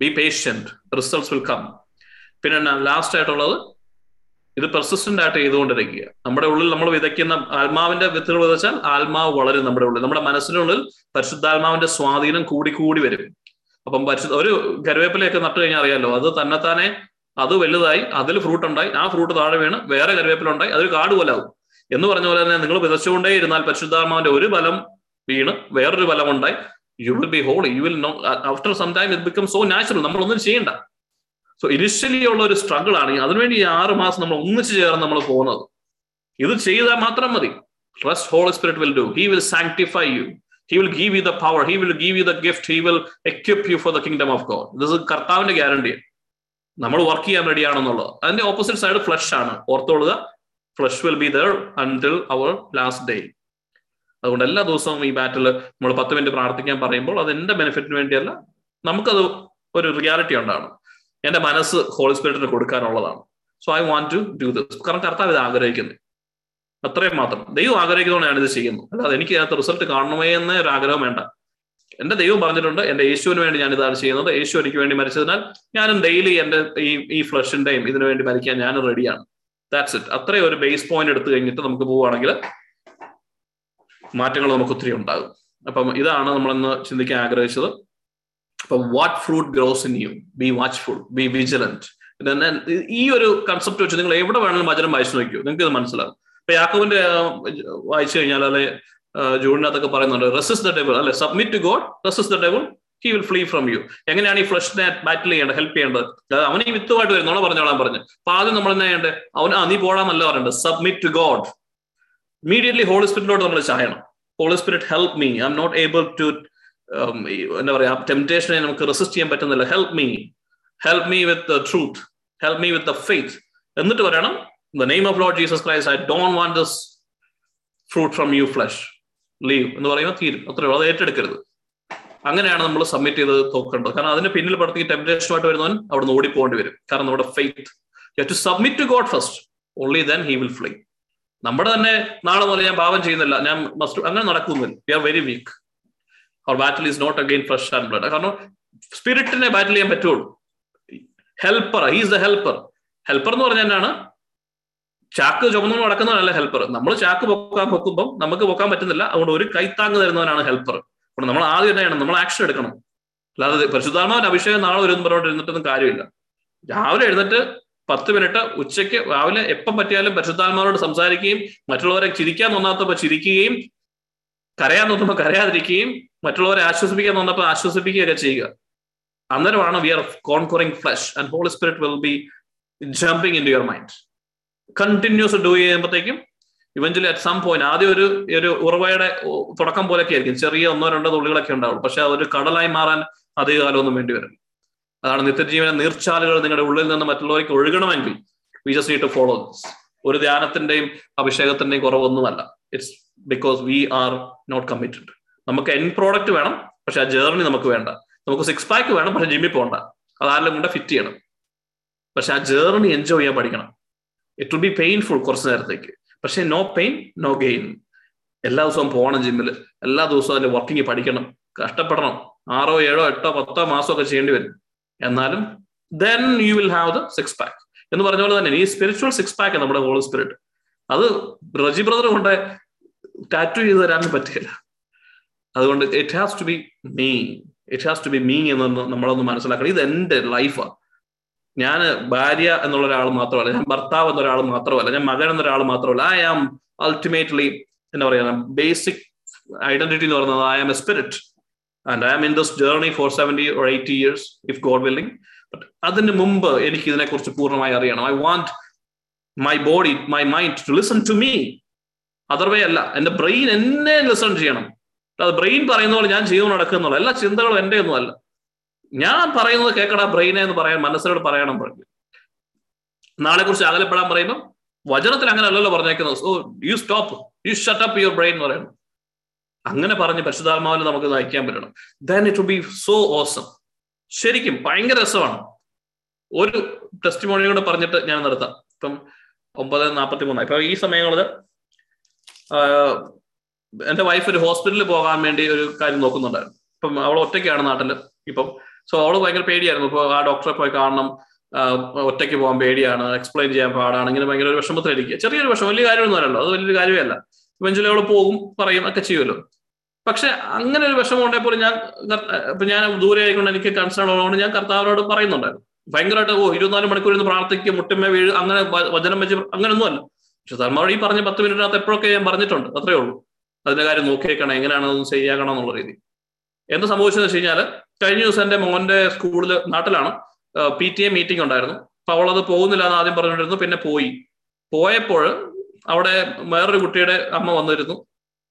Be patient results will come പിന്നെ ലാസ്റ്റ് ആയിട്ടുള്ളത് ഇത് പെർസിസ്റ്റന്റ് ആയിട്ട് ചെയ്തുകൊണ്ടിരിക്കുക. നമ്മുടെ ഉള്ളിൽ നമ്മൾ വിതയ്ക്കുന്ന ആത്മാവിന്റെ വിത്തുകൾ വിതച്ചാൽ ആത്മാവ് വളരും നമ്മുടെ ഉള്ളിൽ. നമ്മുടെ മനസ്സിനുള്ളിൽ പരിശുദ്ധാത്മാവിന്റെ സ്വാധീനം കൂടി കൂടി വരും. അപ്പം പരിശുദ്ധ ഒരു കരുവേപ്പിലയൊക്കെ നട്ടു കഴിഞ്ഞാൽ അറിയാലോ അത് തന്നെത്താനെ അത് വലുതായി അതിൽ ഫ്രൂട്ട് ഉണ്ടായി ആ ഫ്രൂട്ട് താഴെ വീണ് വേറെ കരുവേപ്പില ഉണ്ടായി അതൊരു കാട് പോലെ ആവും. എന്ന് പറഞ്ഞ പോലെ തന്നെ നിങ്ങൾ വിതച്ചുകൊണ്ടേ ഇരുന്നാൽ പരിശുദ്ധാത്മാവിന്റെ ഒരു ബലം വീണ് വേറൊരു ബലം ഉണ്ടായി. You will be whole you will know after some time it become so natural നമ്മളൊന്നും ചെയ്യണ്ട. സോ ഇനിഷ്യലി ഉള്ള ഒരു സ്ട്രഗിൾ ആണ് അതിനുവേണ്ടി ഈ ആറ് മാസം നമ്മൾ ഒന്നിച്ചു ചേർന്ന് നമ്മൾ പോകുന്നത്. ഇത് ചെയ്താൽ മാത്രം മതി. Trust holy spirit will do he will sanctify you he will give you the power he will give you the gift he will equip you for the kingdom of God this കർത്താവിന്റെ ഗ്യാരണ്ടി നമ്മൾ വർക്ക് ചെയ്യാൻ റെഡി ആണെന്നുള്ളത് അതിന്റെ ഓപ്പോസിറ്റ് സൈഡ് ഫ്ലഷ് ആണ്. ഓർത്തോളുക flesh will be there until our last day അതുകൊണ്ട് എല്ലാ ദിവസവും ഈ ബാറ്റിൽ നമ്മൾ പത്ത് മിനിറ്റ് പ്രാർത്ഥിക്കാൻ പറയുമ്പോൾ അത് എന്റെ ബെനിഫിറ്റിന് വേണ്ടിയല്ല. നമുക്കത് ഒരു റിയാലിറ്റി ഉണ്ടാണ് എന്റെ മനസ്സ് ഹോളി സ്പിരിറ്റിന് കൊടുക്കാനുള്ളതാണ്. So I want to do this കാരണം കർത്താവ് ഇത് ആഗ്രഹിക്കുന്നത് അത്രയും മാത്രം. ദൈവം ആഗ്രഹിക്കുന്നതുകൊണ്ട് ഞാനിത് ചെയ്യുന്നത്. അല്ലാതെ എനിക്ക് അതിനകത്ത് റിസൾട്ട് കാണണമേ എന്ന ഒരു ആഗ്രഹം വേണ്ട. എന്റെ ദൈവം പറഞ്ഞിട്ടുണ്ട് എന്റെ യേശുവിന് വേണ്ടി ഞാൻ ഇതാണ് ചെയ്യുന്നത്. യേശു എനിക്ക് വേണ്ടി മരിച്ചതിനാൽ ഞാനും ഡെയിലി എന്റെ ഈ ഈ ഫ്ലഷിന്റെയും ഇതിനു വേണ്ടി മരിക്കാൻ ഞാൻ റെഡിയാണ് ദാറ്റ്സ് ഇറ്റ് അത്രയും ഒരു ബേസ് പോയിന്റ് എടുത്തു കഴിഞ്ഞിട്ട് നമുക്ക് പോവുകയാണെങ്കിൽ മാറ്റങ്ങൾ നമുക്ക് ഒത്തിരി ഉണ്ടാകും. അപ്പം ഇതാണ് നമ്മളിന്ന് ചിന്തിക്കാൻ ആഗ്രഹിച്ചത്. അപ്പം what fruit grows in you be watchful be vigilant ഈ ഒരു കൺസെപ്റ്റ് വെച്ച് നിങ്ങൾ എവിടെ വേണമെങ്കിലും വചനം വായിച്ചു നോക്കിയോ നിങ്ങൾക്ക് ഇത് മനസ്സിലാവും. ഇപ്പൊ യാക്കോവിന്റെ വായിച്ചു കഴിഞ്ഞാൽ അല്ലെ ജൂണിനകത്തൊക്കെ പറയുന്നുണ്ട് റെസിസ് ദ ഡെവൽ അല്ലെ submit to God resist the devil he will flee from you എങ്ങനെയാണ് ഈ ഫ്ലഷിനെ ബാറ്റിൽ ചെയ്യേണ്ടത് ഹെൽപ്പ് ചെയ്യേണ്ടത്? അവൻ ഈ വിത്തുമായിട്ട് വരുന്നോളാം പറഞ്ഞോളാൻ പറഞ്ഞു. അപ്പൊ ആദ്യം നമ്മൾ എന്നാ ചെയ്യേണ്ടത്? അവൻ ആ നീ പോടാന്നല്ല പറയണ്ടത് submit to God immediately holy സ്പിരിറ്റിലോട്ട് നമ്മൾ ചായണം. Holy spirit help me I'm not able to എന്താ പറയാ ടെംപ്റ്റേഷനെ നമുക്ക് റെസിസ്റ്റ് ചെയ്യാൻ പറ്റുന്നില്ല. Help me help me with the truth help me with the faith എന്നിട്ട് പറയണം the name of Lord Jesus Christ I don't want this fruit from you flesh leave എന്ന് പറയുമ്പോൾ തീരും. അത്രയുള്ളൂ അത് ഏറ്റെടുക്കരുത്. അങ്ങനെയാണ് നമ്മൾ സബ്മിറ്റ് ചെയ്ത് തോക്കേണ്ടത്. കാരണം അതിന് പിന്നിൽ പടത്തി ടെംപ്റ്റേഷനുമായിട്ട് വരുന്നവൻ അവിടെ നിന്ന് ഓടിപ്പോകേണ്ടി വരും. കാരണം നമ്മുടെ faith to submit to God first only then he will fly നമ്മുടെ തന്നെ നാളെ മുതൽ ഞാൻ പാപം ചെയ്യുന്നില്ല. ഞാൻ മസ്റ്റ് അങ്ങനെ നടക്കുന്നില്ല. We are very weak our battle is not against flesh and blood കാരണം സ്പിരിറ്റിനെ ബാറ്റിൽ ചെയ്യാൻ പറ്റുള്ളൂ. Helper he's the helper helper എന്ന് പറഞ്ഞ എന്നാണ് ചാക്ക് ചുമന്നു നടക്കുന്നവനല്ല ഹെൽപ്പർ നമ്മൾ ചാക്ക് പൊക്കാൻ പൊക്കുമ്പോൾ നമുക്ക് പൊക്കാൻ പറ്റുന്നില്ല. അതുകൊണ്ട് ഒരു കൈത്താങ് തരുന്നവനാണ് ഹെൽപ്പർ അപ്പോൾ നമ്മൾ ആദ്യം തന്നെയാണ് നമ്മൾ ആക്ഷൻ എടുക്കണം. അല്ലാതെ പരിശുദ്ധാത്മാവിന്റെ അഭിഷേകം നാളെ ഒരു പറഞ്ഞുകൊണ്ട് ഇരുന്നിട്ടൊന്നും കാര്യമില്ല. രാവിലെ എഴുന്നിട്ട് പത്ത് മിനിറ്റ് ഉച്ചയ്ക്ക് രാവിലെ എപ്പം പറ്റിയാലും പരിശുദ്ധാത്മാവിനോട് സംസാരിക്കുകയും മറ്റുള്ളവരെ ചിരിക്കാൻ തോന്നാത്തപ്പോൾ ചിരിക്കുകയും കരയാൻ തോന്നുമ്പോൾ കരയാതിരിക്കുകയും മറ്റുള്ളവരെ ആശ്വസിപ്പിക്കാൻ വന്നപ്പോൾ ആശ്വസിപ്പിക്കുകയൊക്കെ ചെയ്യുക. അന്നേരമാണ് we are conquering flesh and Holy Spirit will be jumping in to your mind continuous do ചെയ്യുമ്പോഴത്തേക്കും ഇവഞ്ചലി അറ്റ് സം പോയിന്റ് ആദ്യം ഒരു ഒരു ഉറവയുടെ തുടക്കം പോലെയൊക്കെ ആയിരിക്കും. ചെറിയ ഒന്നോ രണ്ടോ തുള്ളികളൊക്കെ ഉണ്ടാവുള്ളൂ. പക്ഷെ അതൊരു കടലായി മാറാൻ അധികകാലമൊന്നും വേണ്ടി വരും അതാണ് നിത്യജീവന നീർച്ചാലുകൾ നിങ്ങളുടെ ഉള്ളിൽ നിന്ന് മറ്റുള്ളവർക്ക് ഒഴുകണമെങ്കിൽ we just need to follow this ഒരു ധ്യാനത്തിന്റെയും അഭിഷേകത്തിന്റെയും കുറവൊന്നുമല്ല. It's because we are not committed നമുക്ക് എൻ പ്രോഡക്റ്റ് വേണം പക്ഷെ ആ ജേർണി നമുക്ക് വേണ്ട. നമുക്ക് സിക്സ് പാക്ക് വേണം പക്ഷെ ജിമ്മിൽ പോകണ്ട അതാരെല്ലാം കൊണ്ട് ഫിറ്റ് ചെയ്യണം. പക്ഷെ ആ ജേർണി എൻജോയ് ചെയ്യാൻ പഠിക്കണം. ഇറ്റ് വിൽ ബി പെയിൻഫുൾ കുറച്ച് നേരത്തേക്ക്. പക്ഷെ നോ പെയിൻ നോ ഗെയിൻ എല്ലാ ദിവസവും പോകണം ജിമ്മിൽ എല്ലാ ദിവസവും അതിന്റെ വർക്കിംഗ് പഠിക്കണം. കഷ്ടപ്പെടണം. ആറോ ഏഴോ എട്ടോ പത്തോ മാസമോ ഒക്കെ ചെയ്യേണ്ടി വരും. എന്നാലും then you will have the six pack എന്ന് പറഞ്ഞ പോലെ തന്നെ ഈ സ്പിരിച്വൽ സിക്സ് പാക്ക് നമ്മുടെ ഹോൾ സ്പിരിറ്റ് അത് റജി ബ്രദർ കൊണ്ട് ടാറ്റു ചെയ്ത് തരാൻ പറ്റില്ല. അതുകൊണ്ട് it has to be me it has to be me എന്നൊന്ന് നമ്മളൊന്ന് മനസ്സിലാക്കണം. ഇത് എന്റെ ലൈഫാണ് ഞാൻ ഭാര്യ എന്നുള്ള ഒരാൾ മാത്രമല്ല ഞാൻ ഭർത്താവ് എന്നൊരാൾ മാത്രമല്ല ഞാൻ മകൻ എന്നൊരാൾ മാത്രമല്ല. ഐ ആം അൾട്ടിമേറ്റ്ലി എന്താ പറയുക ബേസിക് ഐഡന്റിറ്റി എന്ന് പറയുന്നത് I am a spirit and I am in this journey for seventy or eighty years if God willing but അതിന് മുമ്പ് എനിക്ക് ഇതിനെക്കുറിച്ച് പൂർണമായി അറിയണം. I want my body my mind to listen to me otherwise അല്ല എന്റെ ബ്രെയിൻ എന്നെ ലിസൺ ചെയ്യണം. അത് ബ്രെയിൻ പറയുന്ന പോലെ ഞാൻ ചെയ്തു നടക്കുന്നുള്ള എല്ലാ ചിന്തകളും എന്റെ ഒന്നും അല്ല. ഞാൻ പറയുന്നത് കേൾക്കടാ ബ്രെയിനെ എന്ന് പറയാൻ മനസ്സിനോട് പറയണം പറഞ്ഞു. നാളെ കുറിച്ച് അകലപ്പെടാൻ പറയുമ്പോൾ വചനത്തിൽ അങ്ങനെ അല്ലല്ലോ പറഞ്ഞേക്കുന്നത്. So you stop you shut up your brain എന്ന് പറയണം അങ്ങനെ പറഞ്ഞ് പരിശുദ്ധാത്മാവിൽ നമുക്ക് നയിക്കാൻ പറ്റണം. Then it be so awesome ശരിക്കും ഭയങ്കര രസമാണ്. ഒരു ടെസ്റ്റിമോണി കൂടെ പറഞ്ഞിട്ട് ഞാൻ നിർത്താം. ഇപ്പം ഒമ്പത് നാൽപ്പത്തി മൂന്നായി ഇപ്പൊ ഈ സമയങ്ങളിൽ എന്റെ വൈഫ് ഒരു ഹോസ്പിറ്റലിൽ പോകാൻ വേണ്ടി ഒരു കാര്യം നോക്കുന്നുണ്ടായിരുന്നു. ഇപ്പം അവൾ ഒറ്റയ്ക്കാണ് നാട്ടിൽ ഇപ്പം സോ അവൾ ഭയങ്കര പേടിയായിരുന്നു. ഇപ്പൊ ആ ഡോക്ടറെ പോയി കാണണം. ഒറ്റയ്ക്ക് പോകാൻ പേടിയാണ്. എക്സ്പ്ലെയിൻ ചെയ്യാൻ പാടാണ്. ഇങ്ങനെ ഭയങ്കര ഒരു വിഷമത്തിലിരിക്കുക. ചെറിയൊരു വിഷമം. വലിയ കാര്യമൊന്നും അല്ലല്ലോ. അത് വലിയൊരു കാര്യമേ അല്ല. ഇവഞ്ചലി അവൾ പോകും പറയും ഒക്കെ ചെയ്യുമല്ലോ. പക്ഷെ അങ്ങനെ ഒരു വിഷമം ഉണ്ടെങ്കിൽ പോലും ഞാൻ ഇപ്പൊ ഞാൻ ദൂരെ ആയിക്കൊണ്ട് എനിക്ക് കൺസേൺ ഉള്ളതുകൊണ്ട് ഞാൻ കർത്താവിനോട് പറയുന്നുണ്ടായിരുന്നു. ഭയങ്കരമായിട്ട് ഓ ഇരുപത്തിനാല് മണിക്കൂർ ഇരുന്ന് പ്രാർത്ഥിക്കുക മുട്ടമ്മ വീഴ് അങ്ങനെ വചനം വെച്ച് അങ്ങനെയൊന്നും അല്ല. പക്ഷെ ധർമ്മവഴി പറഞ്ഞ പത്ത് മിനിറ്റിനകത്ത് എപ്പോഴൊക്കെ ഞാൻ പറഞ്ഞിട്ടുണ്ട്. അത്രേ ഉള്ളൂ. അതിന്റെ കാര്യം നോക്കിയേക്കണം എങ്ങനെയാണ് അതൊന്ന് എന്നുള്ള രീതി. എന്ത് സംഭവിച്ചെന്ന് വെച്ച് കഴിഞ്ഞാൽ കഴിഞ്ഞ ദിവസം എന്റെ മോന്റെ സ്കൂളിൽ നാട്ടിലാണ് പി ടി എ മീറ്റിംഗ് ഉണ്ടായിരുന്നു. അപ്പൊ അവളത് പോകുന്നില്ല എന്ന് ആദ്യം പറഞ്ഞിട്ടിരുന്നു പിന്നെ പോയി. പോയപ്പോൾ അവിടെ വേറൊരു കുട്ടിയുടെ അമ്മ വന്നിരുന്നു.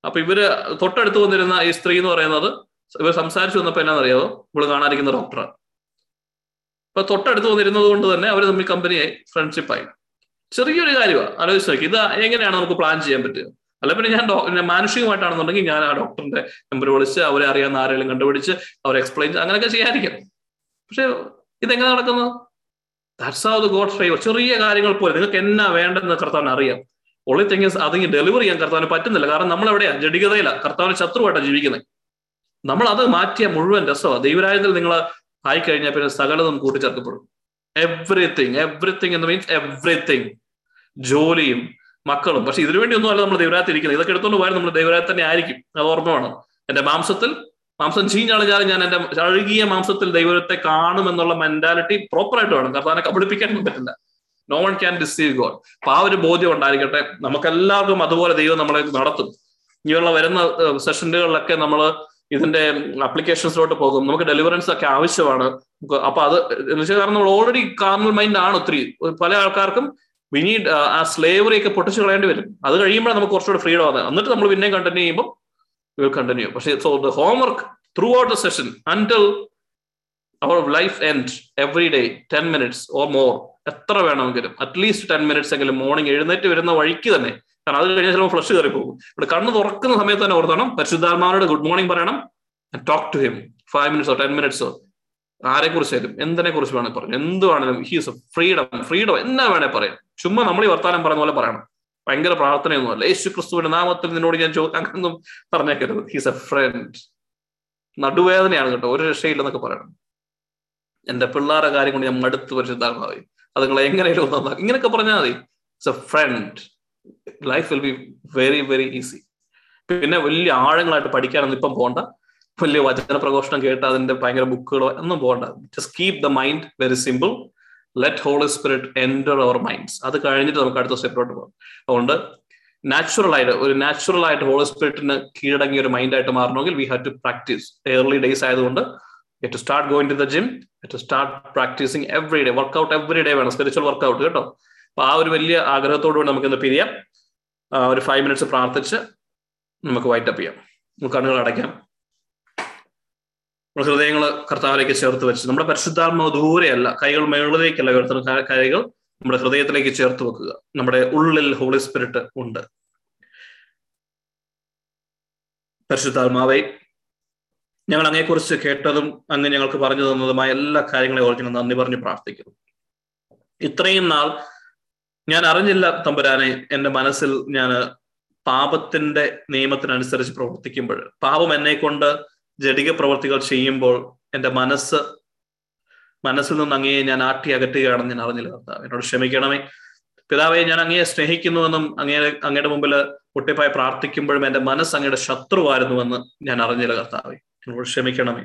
അപ്പൊ ഇവർ തൊട്ടടുത്ത് വന്നിരുന്ന ഈ സ്ത്രീ എന്ന് പറയുന്നത് ഇവർ സംസാരിച്ചു വന്നപ്പോൾ എന്നാണെന്നറിയാമോ ഇവൾ കാണാതിരിക്കുന്ന ഡോക്ടറാണ് അപ്പൊ തൊട്ടടുത്ത് വന്നിരുന്നത് കൊണ്ട് തന്നെ അവർ തമ്മിൽ കമ്പനിയായി ഫ്രണ്ട്ഷിപ്പായി ചെറിയൊരു കാര്യമാണ് ആലോചിച്ച് നോക്കി. ഇത് എങ്ങനെയാണ് നമുക്ക് പ്ലാൻ ചെയ്യാൻ പറ്റുക? അല്ല പിന്നെ ഞാൻ മാനുഷികമായിട്ടാണെന്നുണ്ടെങ്കിൽ ഞാൻ ആ ഡോക്ടറിന്റെ നമ്പർ വിളിച്ച് അവരെ അറിയാവുന്ന ആരെങ്കിലും കണ്ടുപിടിച്ച് അവരെ എക്സ്പ്ലെയിൻ അങ്ങനെയൊക്കെ ചെയ്യാതിരിക്കാം. പക്ഷെ ഇതെങ്ങനെ നടക്കുന്നു? That's how the God favour ചെറിയ കാര്യങ്ങൾ പോലെ നിങ്ങൾക്ക് എന്നാ വേണ്ടെന്ന് കർത്താവിന് അറിയാം. ഒളി തിങ്സ് അതിങ്ങ് ഡെലിവറി ചെയ്യാൻ കർത്താവിന് പറ്റുന്നില്ല. കാരണം നമ്മൾ എവിടെയാണ് ജഡികതയിലാണ് കർത്താവിന് ശത്രുവായിട്ടാണ് ജീവിക്കുന്നത് നമ്മൾ അത് മാറ്റിയ മുഴുവൻ രസമാണ് ദൈവരാജ്യത്തിൽ നിങ്ങൾ ആയി കഴിഞ്ഞാൽ പിന്നെ സകലതും കൂട്ടിച്ചേർക്കപ്പെടും. എവ്രിതിങ് എവ്രിതിങ് എന്ന് മീൻസ് എവ്രിതിങ് ജോലിയും മക്കളും. പക്ഷെ ഇതിനു വേണ്ടി ഒന്നും അല്ല നമ്മൾ ദൈവരായത്തിൽ ഇരിക്കുന്നത്. ഇതൊക്കെ എടുത്തുകൊണ്ട് പോയാൽ നമ്മൾ ദൈവരാത്രി തന്നെ ആയിരിക്കും. അത് ഓർമ്മ വേണം. എന്റെ മാംസത്തിൽ മാംസം ചീഞ്ഞാളിഞ്ഞാൽ ഞാൻ എന്റെ അഴുകിയ മാംസത്തിൽ ദൈവത്തെ കാണുമെന്നുള്ള മെന്റാലിറ്റി പ്രോപ്പർ ആയിട്ട് വേണം. കാരണം അതിനെ കബളിപ്പിക്കാനൊന്നും പറ്റില്ല. No one can deceive God അപ്പൊ ആ ഒരു ബോധ്യം ഉണ്ടായിരിക്കട്ടെ. നമുക്കെല്ലാവർക്കും അതുപോലെ ദൈവം നമ്മളെ നടത്തും. ഇനിയുള്ള വരുന്ന സെഷനുകളിലൊക്കെ നമ്മൾ ഇതിന്റെ അപ്ലിക്കേഷൻസിലോട്ട് പോകും. നമുക്ക് ഡെലിവറൻസ് ഒക്കെ ആവശ്യമാണ്. അപ്പൊ അത് കാരണം നമ്മൾ ഓൾറെഡി കാർണൽ മൈൻഡ് ആണ് ഒത്തിരി. പല ആൾക്കാർക്കും വി നീഡ് ആ സ്ലേവറി ഒക്കെ പൊട്ടിച്ചു കളയേണ്ടി വരും. അത് കഴിയുമ്പോഴാണ് നമുക്ക് കുറച്ചുകൂടെ ഫ്രീഡം ആകുന്നത് എന്നിട്ട് നമ്മൾ പിന്നെയും കണ്ടിന്യൂ ചെയ്യുമ്പോൾ വിൽ കണ്ടിന്യൂ പക്ഷേ so the homework throughout the session until our life end every day ten minutes or more എത്ര വേണമെങ്കിലും അറ്റ്ലീസ്റ്റ് ടെൻ മിനിറ്റ്സ് എങ്കിലും മോർണിംഗ് എഴുന്നേറ്റ് വരുന്ന വഴിക്ക് തന്നെ. കാരണം അത് കഴിഞ്ഞാൽ ചിലപ്പോൾ ഫ്ലഷ് കയറി പോകും. ഇവിടെ കണ്ണ് തുറക്കുന്ന സമയത്ത് തന്നെ ഓർത്തണം പരിശുദ്ധാത്മാവോട് ഗുഡ് മോർണിംഗ് പറയണം ടോക്ക് ടു ഹിം ഫൈവ് മിനിറ്റ്സോ ടെൻ മിനിറ്റ്സോ ആരെ കുറിച്ചായാലും എന്തിനെ കുറിച്ച് വേണേൽ പറഞ്ഞു എന്തുവാണെങ്കിലും ഹീസ് ഫ്രീഡം ഫ്രീഡം എന്നാ വേണേ പറയാം. ചുമ്മാ നമ്മൾ ഈ വർത്താനം പറയുന്ന പോലെ പറയണം. ഭയങ്കര പ്രാർത്ഥനയൊന്നുമല്ല യേശു ക്രിസ്തുവിന്റെ നാമത്തിൽ നിന്നോട് ഞാൻ അങ്ങനൊന്നും പറഞ്ഞേക്കരുത്. ഹീസ് എ ഫ്രണ്ട് നടുവേദനയാണ് കേട്ടോ. ഒരു രക്ഷയില്ലെന്നൊക്കെ പറയണം. എന്റെ പിള്ളേരുടെ കാര്യം കൊണ്ട് ഞാൻ മടുത്ത് പരിശുദ്ധാത്മാവി അത് നിങ്ങൾ എങ്ങനെയും ഇങ്ങനെയൊക്കെ പറഞ്ഞാൽ മതി. It's a friend life will be very very easy പിന്നെ വലിയ ആഴങ്ങളായിട്ട് പഠിക്കാനൊന്നും ഇപ്പം പോകണ്ട വലിയ വചന പ്രഘോഷണം കേട്ട് അതിന്റെ ഭയങ്കര ബുക്കുകളോ ഒന്നും പോകണ്ട just keep the mind very simple let holy spirit enter our minds അത് കഴിഞ്ഞിട്ട് നമുക്ക് അടുത്ത സ്റ്റെപ്പിലോട്ട് പോകാം. അതുകൊണ്ട് നാച്ചുറൽ ആയിട്ട് ഒരു നാച്ചുറൽ ആയിട്ട് ഹോളി സ്പിരിറ്റിന് കീഴടങ്ങിയ ഒരു മൈൻഡായിട്ട് മാറണമെങ്കിൽ we have to practise early days ആയതുകൊണ്ട് to start going to the gym to start practising every day workout every day വേണം സ്പിരിച്വൽ വർക്ക്ഔട്ട് കേട്ടോ. അപ്പൊ ആ ഒരു വലിയ ആഗ്രഹത്തോടു കൂടി നമുക്ക് ഇന്ന് പിരിയാം ഒരു ഫൈവ് മിനിറ്റ്സ് പ്രാർത്ഥിച്ച് നമുക്ക് വൈറ്റപ്പ് ചെയ്യാം. കണ്ണുകൾ അടയ്ക്കാം. നമ്മുടെ ഹൃദയങ്ങൾ കർത്താവിലേക്ക് ചേർത്ത് വെച്ച് നമ്മുടെ പരിശുദ്ധാത്മാവ് ദൂരെയല്ല കൈകൾ മേളിലേക്കല്ല ഉയർത്തുന്ന കൈകൾ നമ്മുടെ ഹൃദയത്തിലേക്ക് ചേർത്ത് വെക്കുക. നമ്മുടെ ഉള്ളിൽ ഹോളി സ്പിരിറ്റ് ഉണ്ട്. പരിശുദ്ധാത്മാവെ ഞങ്ങൾ അങ്ങയെക്കുറിച്ച് കേട്ടതും അങ്ങ് ഞങ്ങൾക്ക് പറഞ്ഞു തന്നതുമായ എല്ലാ കാര്യങ്ങളെ ഓർത്ത് ഞങ്ങൾ നന്ദി പറഞ്ഞ് പ്രാർത്ഥിക്കുന്നു. ഇത്രയും നാൾ ഞാൻ അറിഞ്ഞില്ല തമ്പുരാനെ എന്റെ മനസ്സിൽ ഞാൻ പാപത്തിന്റെ നിയമത്തിനനുസരിച്ച് പ്രവർത്തിക്കുമ്പോൾ. പാപം എന്നെ കൊണ്ട് ജടിക പ്രവർത്തികൾ ചെയ്യുമ്പോൾ എന്റെ മനസ്സ് മനസ്സിൽ നിന്ന് അങ്ങയെ ഞാൻ ആട്ടി അകറ്റുകയാണെന്ന് ഞാൻ അറിഞ്ഞില്ല കർത്താവ്. എന്നോട് ക്ഷമിക്കണമേ. പിതാവെ ഞാൻ അങ്ങയെ സ്നേഹിക്കുന്നുവെന്നും അങ്ങേ അങ്ങയുടെ മുമ്പിൽ ഒട്ടിപ്പായി പ്രാർത്ഥിക്കുമ്പോഴും എന്റെ മനസ്സ് അങ്ങയുടെ ശത്രുവായിരുന്നുവെന്ന് ഞാൻ അറിഞ്ഞില്ല കർത്താവെ. എന്നോട് ക്ഷമിക്കണമേ.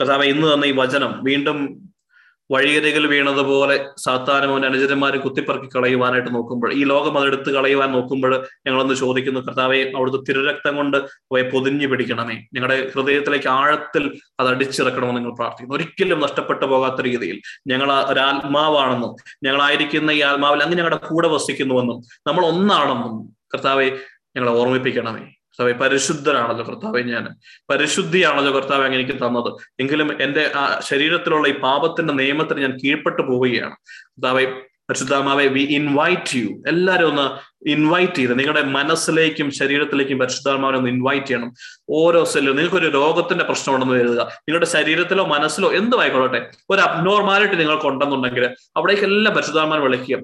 കർത്താവ് ഇന്ന് തന്നെ ഈ വചനം വീണ്ടും വഴിയരികിൽ വീണതുപോലെ സാത്താനും അവന്റെ അനുചരന്മാരെ കുത്തിപ്പറക്കി കളയുവാനായിട്ട് നോക്കുമ്പോൾ ഈ ലോകം അതെടുത്ത് കളയുവാൻ നോക്കുമ്പോൾ ഞങ്ങളൊന്ന് ചോദിക്കുന്നു കർത്താവെ അവിടുത്തെ തിരുരക്തം കൊണ്ട് അവയെ പൊതിഞ്ഞു പിടിക്കണമേ. ഞങ്ങളുടെ ഹൃദയത്തിലേക്ക് ആഴത്തിൽ അത് അടിച്ചിറക്കണമെന്ന് നിങ്ങൾ പ്രാർത്ഥിക്കുന്നു. ഒരിക്കലും നഷ്ടപ്പെട്ടു പോകാത്ത രീതിയിൽ ഞങ്ങൾ ഒരാത്മാവാണെന്നും ഞങ്ങളായിരിക്കുന്ന ഈ ആത്മാവിൽ അങ്ങ് ഞങ്ങളുടെ കൂടെ വസിക്കുന്നുവെന്നും നമ്മൾ ഒന്നാണെന്നും കർത്താവെ ഞങ്ങളെ ഓർമ്മിപ്പിക്കണമേ. കർത്താവെ പരിശുദ്ധനാണല്ലോ കർത്താവെ ഞാൻ. പരിശുദ്ധിയാണല്ലോ കർത്താവെ എനിക്ക് തന്നത്. എങ്കിലും എന്റെ ആ ശരീരത്തിലുള്ള ഈ പാപത്തിന്റെ നിയമത്തിന് ഞാൻ കീഴ്പ്പെട്ടു പോവുകയാണ്. കർത്താവെ പരിശുദ്ധാമാവെ വി ഇൻവൈറ്റ് യു എല്ലാവരും ഒന്ന് ഇൻവൈറ്റ് ചെയ്ത് നിങ്ങളുടെ മനസ്സിലേക്കും ശരീരത്തിലേക്കും പരിശുദ്ധാത്മാവിനെ ഒന്ന് ഇൻവൈറ്റ് ചെയ്യണം. ഓരോ സെല്ലും നിങ്ങൾക്കൊരു രോഗത്തിന്റെ പ്രശ്നമുണ്ടെന്ന് കരുതുക. നിങ്ങളുടെ ശരീരത്തിലോ മനസ്സിലോ എന്തുമായിക്കൊള്ളട്ടെ ഒരു അബ്നോർമാലിറ്റി നിങ്ങൾക്ക് ഉണ്ടെന്നുണ്ടെങ്കിൽ അവിടേക്കെല്ലാം പരിശുദ്ധാമാൻ വിളിക്കുക.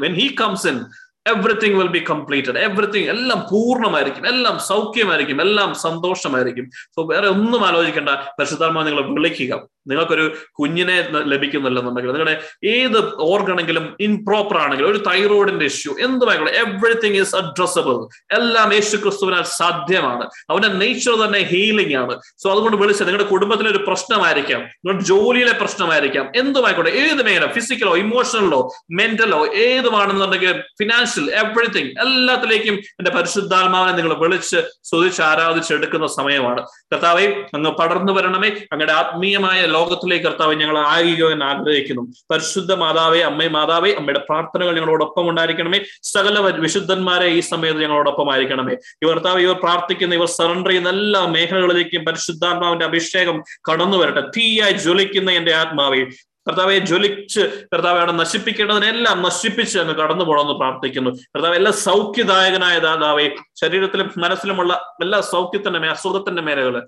When he comes in everything will be completed everything എല്ലാം പൂർണമായിരിക്കും. എല്ലാം സൗഖ്യമായിരിക്കും. എല്ലാം സന്തോഷമായിരിക്കും. സോ വേറെ ഒന്നും ആലോചിക്കേണ്ട. പരിശുദ്ധാത്മാവ് നിങ്ങളെ വിളിക്കുക. നിങ്ങൾക്കൊരു കുഞ്ഞിനെ ലഭിക്കുന്നില്ലെന്നുണ്ടെങ്കിൽ നിങ്ങളുടെ ഏത് ഓർഗണെങ്കിലും ഇംപ്രോപ്പർ ആണെങ്കിലും ഒരു തൈറോയിഡിന്റെ ഇഷ്യൂ എന്തുമായിക്കോട്ടെ എവറിത്തിങ് ഈസ് അഡ്രസ്സബിൾ എല്ലാം യേശു ക്രിസ്തുവിനാൽ സാധ്യമാണ്. അവന്റെ നേച്ചർ തന്നെ ഹീലിംഗ് ആണ്. സോ അതുകൊണ്ട് വിളിച്ച് നിങ്ങളുടെ കുടുംബത്തിലെ ഒരു പ്രശ്നമായിരിക്കാം. നിങ്ങളുടെ ജോലിയിലെ പ്രശ്നമായിരിക്കാം. എന്തുമായിക്കോട്ടെ ഏത് മേഖല ഫിസിക്കലോ ഇമോഷണലോ മെന്റലോ ഏതുമാണെന്നുണ്ടെങ്കിൽ ഫിനാൻഷ്യൽ എവറിത്തിങ് എല്ലാത്തിലേക്കും എന്റെ പരിശുദ്ധാത്മാവിനെ നിങ്ങൾ വിളിച്ച് സ്തുതിച്ച് ആരാധിച്ചെടുക്കുന്ന സമയമാണ്. കർത്താവെ അങ്ങ് പടർന്നു വരണമേ. അങ്ങയുടെ ആത്മീയമായ ലോകത്തിലേക്ക് കർത്താവ് ഞങ്ങൾ ആയിരിക്കുവാൻ ആഗ്രഹിക്കുന്നു. പരിശുദ്ധ മാതാവേ അമ്മേ മാതാവേ അമ്മയുടെ പ്രാർത്ഥനകൾ ഞങ്ങളോടൊപ്പം ഉണ്ടായിരിക്കണമേ. സകല വിശുദ്ധന്മാരെ ഈ സമയത്ത് ഞങ്ങളോടൊപ്പം ആയിരിക്കണമേ. ഈ കർത്താവ് ഇവർ പ്രാർത്ഥിക്കുന്ന ഇവർ സറണ്ടർ ചെയ്യുന്ന എല്ലാ മേഖലകളിലേക്കും പരിശുദ്ധാത്മാവിന്റെ അഭിഷേകം കടന്നു വരട്ടെ. തീയായി ജ്വലിക്കുന്ന എന്റെ ആത്മാവെ. കർത്താവെ ജ്വലിച്ച് കർത്താവ് അവിടെ നശിപ്പിക്കേണ്ടതിനെല്ലാം നശിപ്പിച്ച് അങ്ങ് കടന്നു പോകണമെന്ന് പ്രാർത്ഥിക്കുന്നു. കർത്താവ് എല്ലാ സൗഖ്യദായകനായ ദാതാവെ ശരീരത്തിലും മനസ്സിലുമുള്ള എല്ലാ സൗഖ്യത്തിന്റെ അസുഖത്തിന്റെ മേഖലകൾ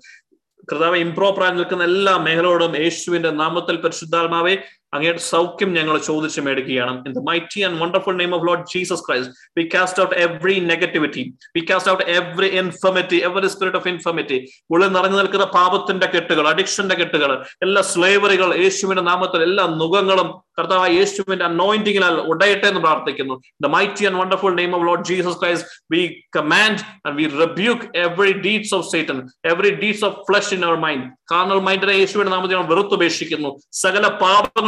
കർത്താവ് ഇംപ്രോപ്പറായി നിൽക്കുന്ന എല്ലാ മേഖലയോടും യേശുവിന്റെ നാമത്തിൽ പരിശുദ്ധാത്മാവെ അങ്ങയുടെ സൗഖ്യം ഞങ്ങൾ ചോദിച്ചു മേടിക്കുകയാണ്. In the mighty and wonderful name of Lord Jesus Christ we cast out every negativity we cast out every infirmity every spirit of infirmity ഉള്ളിൽ നിറഞ്ഞു നിൽക്കുന്ന പാപത്തിന്റെ കെട്ടുകൾ അഡിക്ഷന്റെ കെട്ടുകൾ എല്ലാ സ്ലേവറികൾ യേശുവിന്റെ നാമത്തിൽ എല്ലാ നുഖങ്ങളും കർത്താവ് യേശുവിന്റെ അനോയിന്റിങ്ങിനാൽ ഉടയട്ടെ എന്ന് പ്രാർത്ഥിക്കുന്നു. The mighty and wonderful name of Lord Jesus Christ we command and we rebuke every deeds of Satan every deeds of flesh in our mind carnal മൈൻഡിനെ യേശുവിന്റെ നാമത്തിൽ വെറുത്തുപേക്ഷിക്കുന്നു. സകല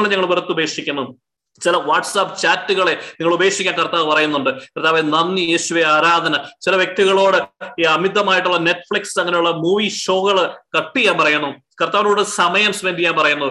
പാപങ്ങളും ഞങ്ങൾ വെറുത്തുപേക്ഷിക്കുന്നു ചില വാട്സാപ്പ് ചാറ്റുകളെ നിങ്ങൾ ഉപേക്ഷിക്കാൻ കർത്താവ് പറയുന്നുണ്ട്. കർത്താവ് നന്ദി യേശുവെ ആരാധന. ചില വ്യക്തികളോട് ഈ അമിതമായിട്ടുള്ള നെറ്റ്ഫ്ലിക്സ് അങ്ങനെയുള്ള മൂവി ഷോകൾ കട്ട് ചെയ്യാൻ പറയുന്നു. കർത്താവിനോട് സമയം സ്പെൻഡ് ചെയ്യാൻ പറയുന്നു.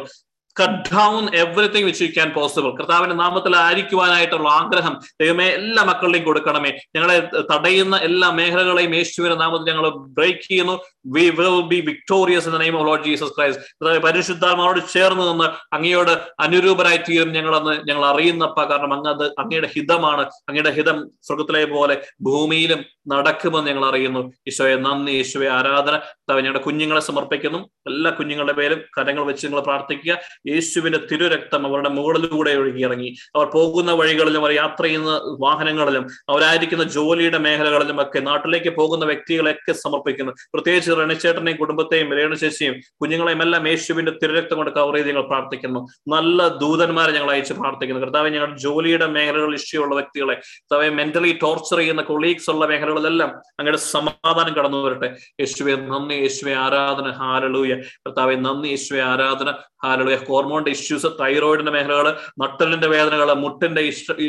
Cut down everything which you can possible. കർത്താവിന്റെ നാമത്തിൽ ആയിരിക്കുവാനായിട്ടുള്ള ആഗ്രഹം ദൈവമേ എല്ലാ മക്കളുടെയും കൊടുക്കണമേ. ഞങ്ങളെ തടയുന്ന എല്ലാ മേഖലകളെയും യേശുവിന്റെ നാമത്തിൽ ഞങ്ങൾ ബ്രേക്ക് ചെയ്യുന്നു. We will be victorious in the name of Lord Jesus Christ പരിശുദ്ധാത്മാവോട് ചേർന്ന് നിന്ന് അങ്ങയോട് അനുരൂപരായി തീരും ഞങ്ങളെന്ന് ഞങ്ങൾ അറിയുന്നപ്പ. കാരണം അങ്ങ് അത് അങ്ങയുടെ ഹിതമാണ്. അങ്ങയുടെ ഹിതം സ്വർഗത്തിലെ പോലെ ഭൂമിയിലും നടക്കുമെന്ന് ഞങ്ങൾ അറിയുന്നു. ഈശോയെ നന്ദി ഈശോയെ ആരാധന. ഞങ്ങളുടെ കുഞ്ഞുങ്ങളെ സമർപ്പിക്കുന്നു. എല്ലാ കുഞ്ഞുങ്ങളുടെ പേരും കരങ്ങൾ വെച്ച് നിങ്ങൾ പ്രാർത്ഥിക്കുക. യേശുവിന്റെ തിരുരക്തം അവരുടെ മുകളിലൂടെ ഒഴുകി ഇറങ്ങി. അവർ പോകുന്ന വഴികളിലും അവർ യാത്ര ചെയ്യുന്ന വാഹനങ്ങളിലും അവരായിരിക്കുന്ന ജോലിയുടെ മേഖലകളിലും ഒക്കെ നാട്ടിലേക്ക് പോകുന്ന വ്യക്തികളെയൊക്കെ സമർപ്പിക്കുന്നു. പ്രത്യേകിച്ച് റണിച്ചേട്ടനെയും കുടുംബത്തെയും രേണു ശശിയും കുഞ്ഞുങ്ങളെയും എല്ലാം യേശുവിന്റെ തിരരക്തം കൊണ്ട് കവർ ചെയ്ത് ഞങ്ങൾ പ്രാർത്ഥിക്കുന്നു. നല്ല ദൂതന്മാരെ ഞങ്ങൾ അയച്ച് പ്രാർത്ഥിക്കുന്നു. കർത്താവ് ഞങ്ങളുടെ ജോലിയുടെ മേഖലകളിൽ ഇഷ്യൂ ഉള്ള വ്യക്തികളെ കർത്താവെ മെന്റലി ടോർച്ചർ ചെയ്യുന്ന കൊളീഗ്സ് ഉള്ള മേഖലകളിലെല്ലാം അങ്ങയുടെ സമാധാനം കടന്നു വരട്ടെ യേശുവെ നന്ദി. യേശുവെ ആരാധന. ഹാരളൂയ കർത്താവെ നന്ദി. യേശുവെ ആരാധന. ഹാരളൂയ ഹോർമോണിന്റെ ഇഷ്യൂസ് തൈറോയിഡിന്റെ മേഖലകൾ നട്ടലിന്റെ വേദനകൾ മുട്ടിന്റെ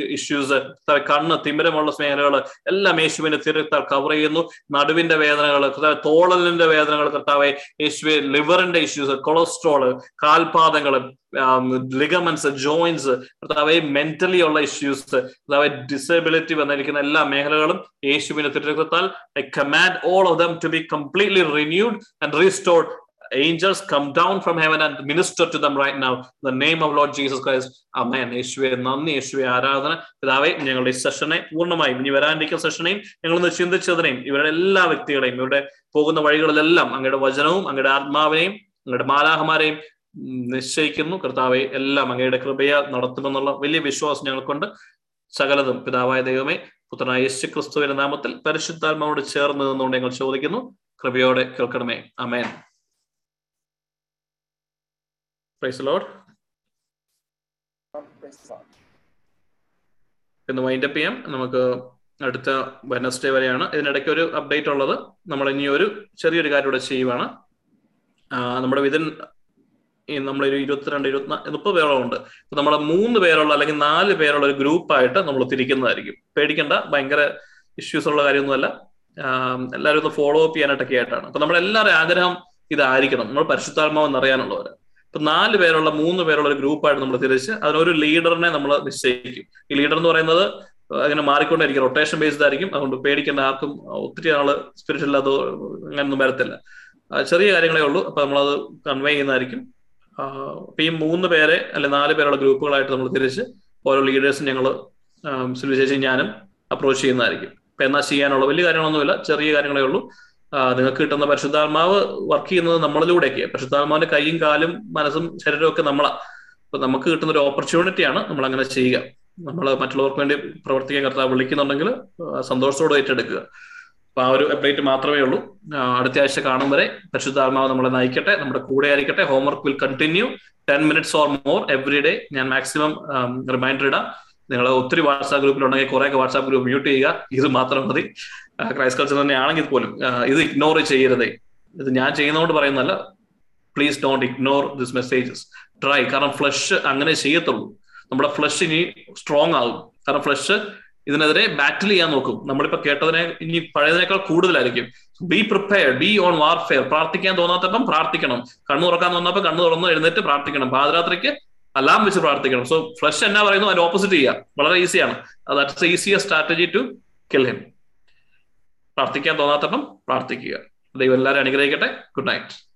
ഇഷ്യൂസ് കണ്ണ് തിമിരമുള്ള മേഖലകൾ എല്ലാം യേശുവിന്റെ തിരുത്താൽ കവർ ചെയ്യുന്നു നടുവിന്റെ വേദനകൾ തോളലിന്റെ വേദനകൾ കർത്താവെ യേശുവെ ലിവറിന്റെ ഇഷ്യൂസ് കൊളസ്ട്രോൾ കാൽപാദങ്ങൾ ലിഗമെന്റ്സ് ജോയിന്റ്സ് കർത്താവെ മെന്റലി ഉള്ള ഇഷ്യൂസ് കർത്താവെ ഡിസബിലിറ്റി വന്നിരിക്കുന്ന എല്ലാ മേഖലകളും യേശുവിനെ തിരുത്താൽ I command all of them to be completely renewed and restored angels come down from heaven and minister to them right now. The name of lord jesus christ. Amen. യേശുവെ നന്ദി. യേശുവെ ആരാധന. പിതാവെ ഞങ്ങളുടെ ഈ സെഷനെ പൂർണമായും ഇനി വരാനിരിക്കുന്ന സെഷനെയും ഞങ്ങളൊന്ന് ചിന്തിച്ചതിനെയും ഇവരുടെ എല്ലാ വ്യക്തികളെയും ഇവരുടെ പോകുന്ന വഴികളിലെല്ലാം അങ്ങയുടെ വചനവും അങ്ങയുടെ ആത്മാവിനെയും അങ്ങയുടെ മാലാഹമാരെയും നിശ്ചയിക്കുന്നു. കർത്താവെ എല്ലാം അങ്ങയുടെ കൃപയാൽ നടത്തുമെന്നുള്ള വലിയ വിശ്വാസം ഞങ്ങൾക്കുണ്ട്. സകലതും പിതാവായ ദൈവമേ പുത്രനായ യേശു ക്രിസ്തുവിന്റെ നാമത്തിൽ പരിശുദ്ധാത്മാവോട് ചേർന്ന് നിന്നുകൊണ്ട് ഞങ്ങൾ ചോദിക്കുന്നു. കൃപയോടെ കേൾക്കണമേ. അമേൻ പ്രൈസ് ലോഡ് ഇന്ന് വൈൻഡപ്പ് ചെയ്യാം. നമുക്ക് അടുത്ത വെനസ്ഡേ വരെയാണ്. ഇതിനിടയ്ക്ക് ഒരു അപ്ഡേറ്റ് ഉള്ളത്. നമ്മൾ ഇനി ഒരു ചെറിയൊരു കാര്യം ഇവിടെ ചെയ്യുവാണ്. നമ്മുടെ വിതിൻ നമ്മളൊരു ഇരുപത്തിരണ്ട് ഇരുപത്തിനാല് മുപ്പത് പേരോളം ഉണ്ട് നമ്മളെ മൂന്ന് പേരുള്ള അല്ലെങ്കിൽ നാല് പേരുള്ള ഒരു ഗ്രൂപ്പായിട്ട് നമ്മൾ തിരിക്കുന്നതായിരിക്കും. പേടിക്കേണ്ട. ഭയങ്കര ഇഷ്യൂസ് ഉള്ള കാര്യമൊന്നുമല്ല. എല്ലാവരും ഒന്ന് ഫോളോ അപ്പ് ചെയ്യാനായിട്ടൊക്കെ ആയിട്ടാണ്. അപ്പൊ നമ്മുടെ എല്ലാവരും ആഗ്രഹം ഇതായിരിക്കണം. നമ്മൾ പരിശുദ്ധാത്മാവെന്ന് അറിയാനുള്ളവർ ഇപ്പൊ നാല് പേരുള്ള മൂന്ന് പേരുള്ള ഒരു ഗ്രൂപ്പായിട്ട് നമ്മൾ തിരിച്ച് അതിനൊരു ലീഡറിനെ നമ്മൾ നിശ്ചയിക്കും. ഈ ലീഡർ എന്ന് പറയുന്നത് അങ്ങനെ മാറിക്കൊണ്ടിരിക്കും റൊട്ടേഷൻ ബേസ്ഡ് ആയിരിക്കും. അതുകൊണ്ട് പേടിക്കേണ്ട ആർക്കും ഒത്തിരി ആൾ സ്പിരിച്വൽ അത് അങ്ങനൊന്നും വരത്തില്ല. ചെറിയ കാര്യങ്ങളേ ഉള്ളൂ. അപ്പൊ നമ്മളത് കൺവേ ചെയ്യുന്നതായിരിക്കും. അപ്പൊ ഈ മൂന്ന് പേരെ അല്ലെ നാല് പേരുള്ള ഗ്രൂപ്പുകളായിട്ട് നമ്മൾ തിരിച്ച് ഓരോ ലീഡേഴ്സും ഞങ്ങൾ സുവിശേഷം ഞാനും അപ്രോച്ച് ചെയ്യുന്നതായിരിക്കും. അപ്പൊ എന്നാ ചെയ്യാനുള്ള വലിയ കാര്യങ്ങളൊന്നുമില്ല. ചെറിയ കാര്യങ്ങളേ ഉള്ളൂ. നിങ്ങൾക്ക് കിട്ടുന്ന പരിശുദ്ധാത്മാവ് വർക്ക് ചെയ്യുന്നത് നമ്മളിലൂടെയൊക്കെ. പരിശുദ്ധാത്മാവിന്റെ കൈയും കാലും മനസ്സും ശരീരവും ഒക്കെ നമ്മളാ. അപ്പൊ നമുക്ക് കിട്ടുന്ന ഒരു ഓപ്പർച്യൂണിറ്റിയാണ് നമ്മൾ അങ്ങനെ ചെയ്യുക. നമ്മൾ മറ്റുള്ളവർക്ക് വേണ്ടി പ്രവർത്തിക്കാൻ കർത്താവ് വിളിക്കുന്നുണ്ടെങ്കിൽ സന്തോഷത്തോടെ ഏറ്റെടുക്കുക. അപ്പൊ ആ ഒരു അപ്ഡേറ്റ് മാത്രമേ ഉള്ളൂ. അടുത്ത ആഴ്ച കാണും വരെ പരിശുദ്ധാത്മാവ് നമ്മളെ നയിക്കട്ടെ. നമ്മുടെ കൂടെ ആയിരിക്കട്ടെ. Homework will continue ten minutes or more every day ഞാൻ മാക്സിമം റിമൈൻഡർ ഇടാം. നിങ്ങൾ ഒത്തിരി വാട്സാപ്പ് ഗ്രൂപ്പിലുണ്ടെങ്കിൽ കുറേയൊക്കെ വാട്സാപ്പ് ഗ്രൂപ്പ് മ്യൂട്ട് ചെയ്യുക. ഇത് മാത്രം മതി. ക്രൈസ്റ്റ് കൾച്ചർ തന്നെയാണെങ്കിൽ പോലും ഇത് ഇഗ്നോർ ചെയ്യരുതേ. ഇത് ഞാൻ ചെയ്യുന്നതുകൊണ്ട് പറയുന്നതല്ല please don't ignore this messages. Try കാരണം ഫ്ലഷ് അങ്ങനെ ചെയ്യത്തുള്ളൂ. നമ്മുടെ ഫ്ലഷ് ഇനി സ്ട്രോങ് ആകും. കാരണം ഫ്ലഷ് ഇതിനെതിരെ ബാറ്റിൽ ചെയ്യാൻ നോക്കും. നമ്മളിപ്പോ കേട്ടതിനെ ഇനി പഴയതിനേക്കാൾ കൂടുതലായിരിക്കും. Be prepare be on warfare പ്രാർത്ഥിക്കാൻ തോന്നാത്തപ്പം പ്രാർത്ഥിക്കണം. കണ്ണു തുറക്കാൻ തോന്നപ്പോൾ കണ്ണു തുറന്ന് എഴുന്നേറ്റ് പ്രാർത്ഥിക്കണം. പാതിരാത്രിക്ക് അലാം വെച്ച് പ്രാർത്ഥിക്കണം. സോ ഫ്ലഷ് എന്നാ പറയുന്നു അതിന്റെ ഓപ്പോസിറ്റ് ചെയ്യുക വളരെ ഈസിയാണ് that's easier strategy to kill him പ്രാർത്ഥിക്കാൻ തോന്നാത്തപ്പം പ്രാർത്ഥിക്കുക. ദൈവം എല്ലാവരും അനുഗ്രഹിക്കട്ടെ. Good night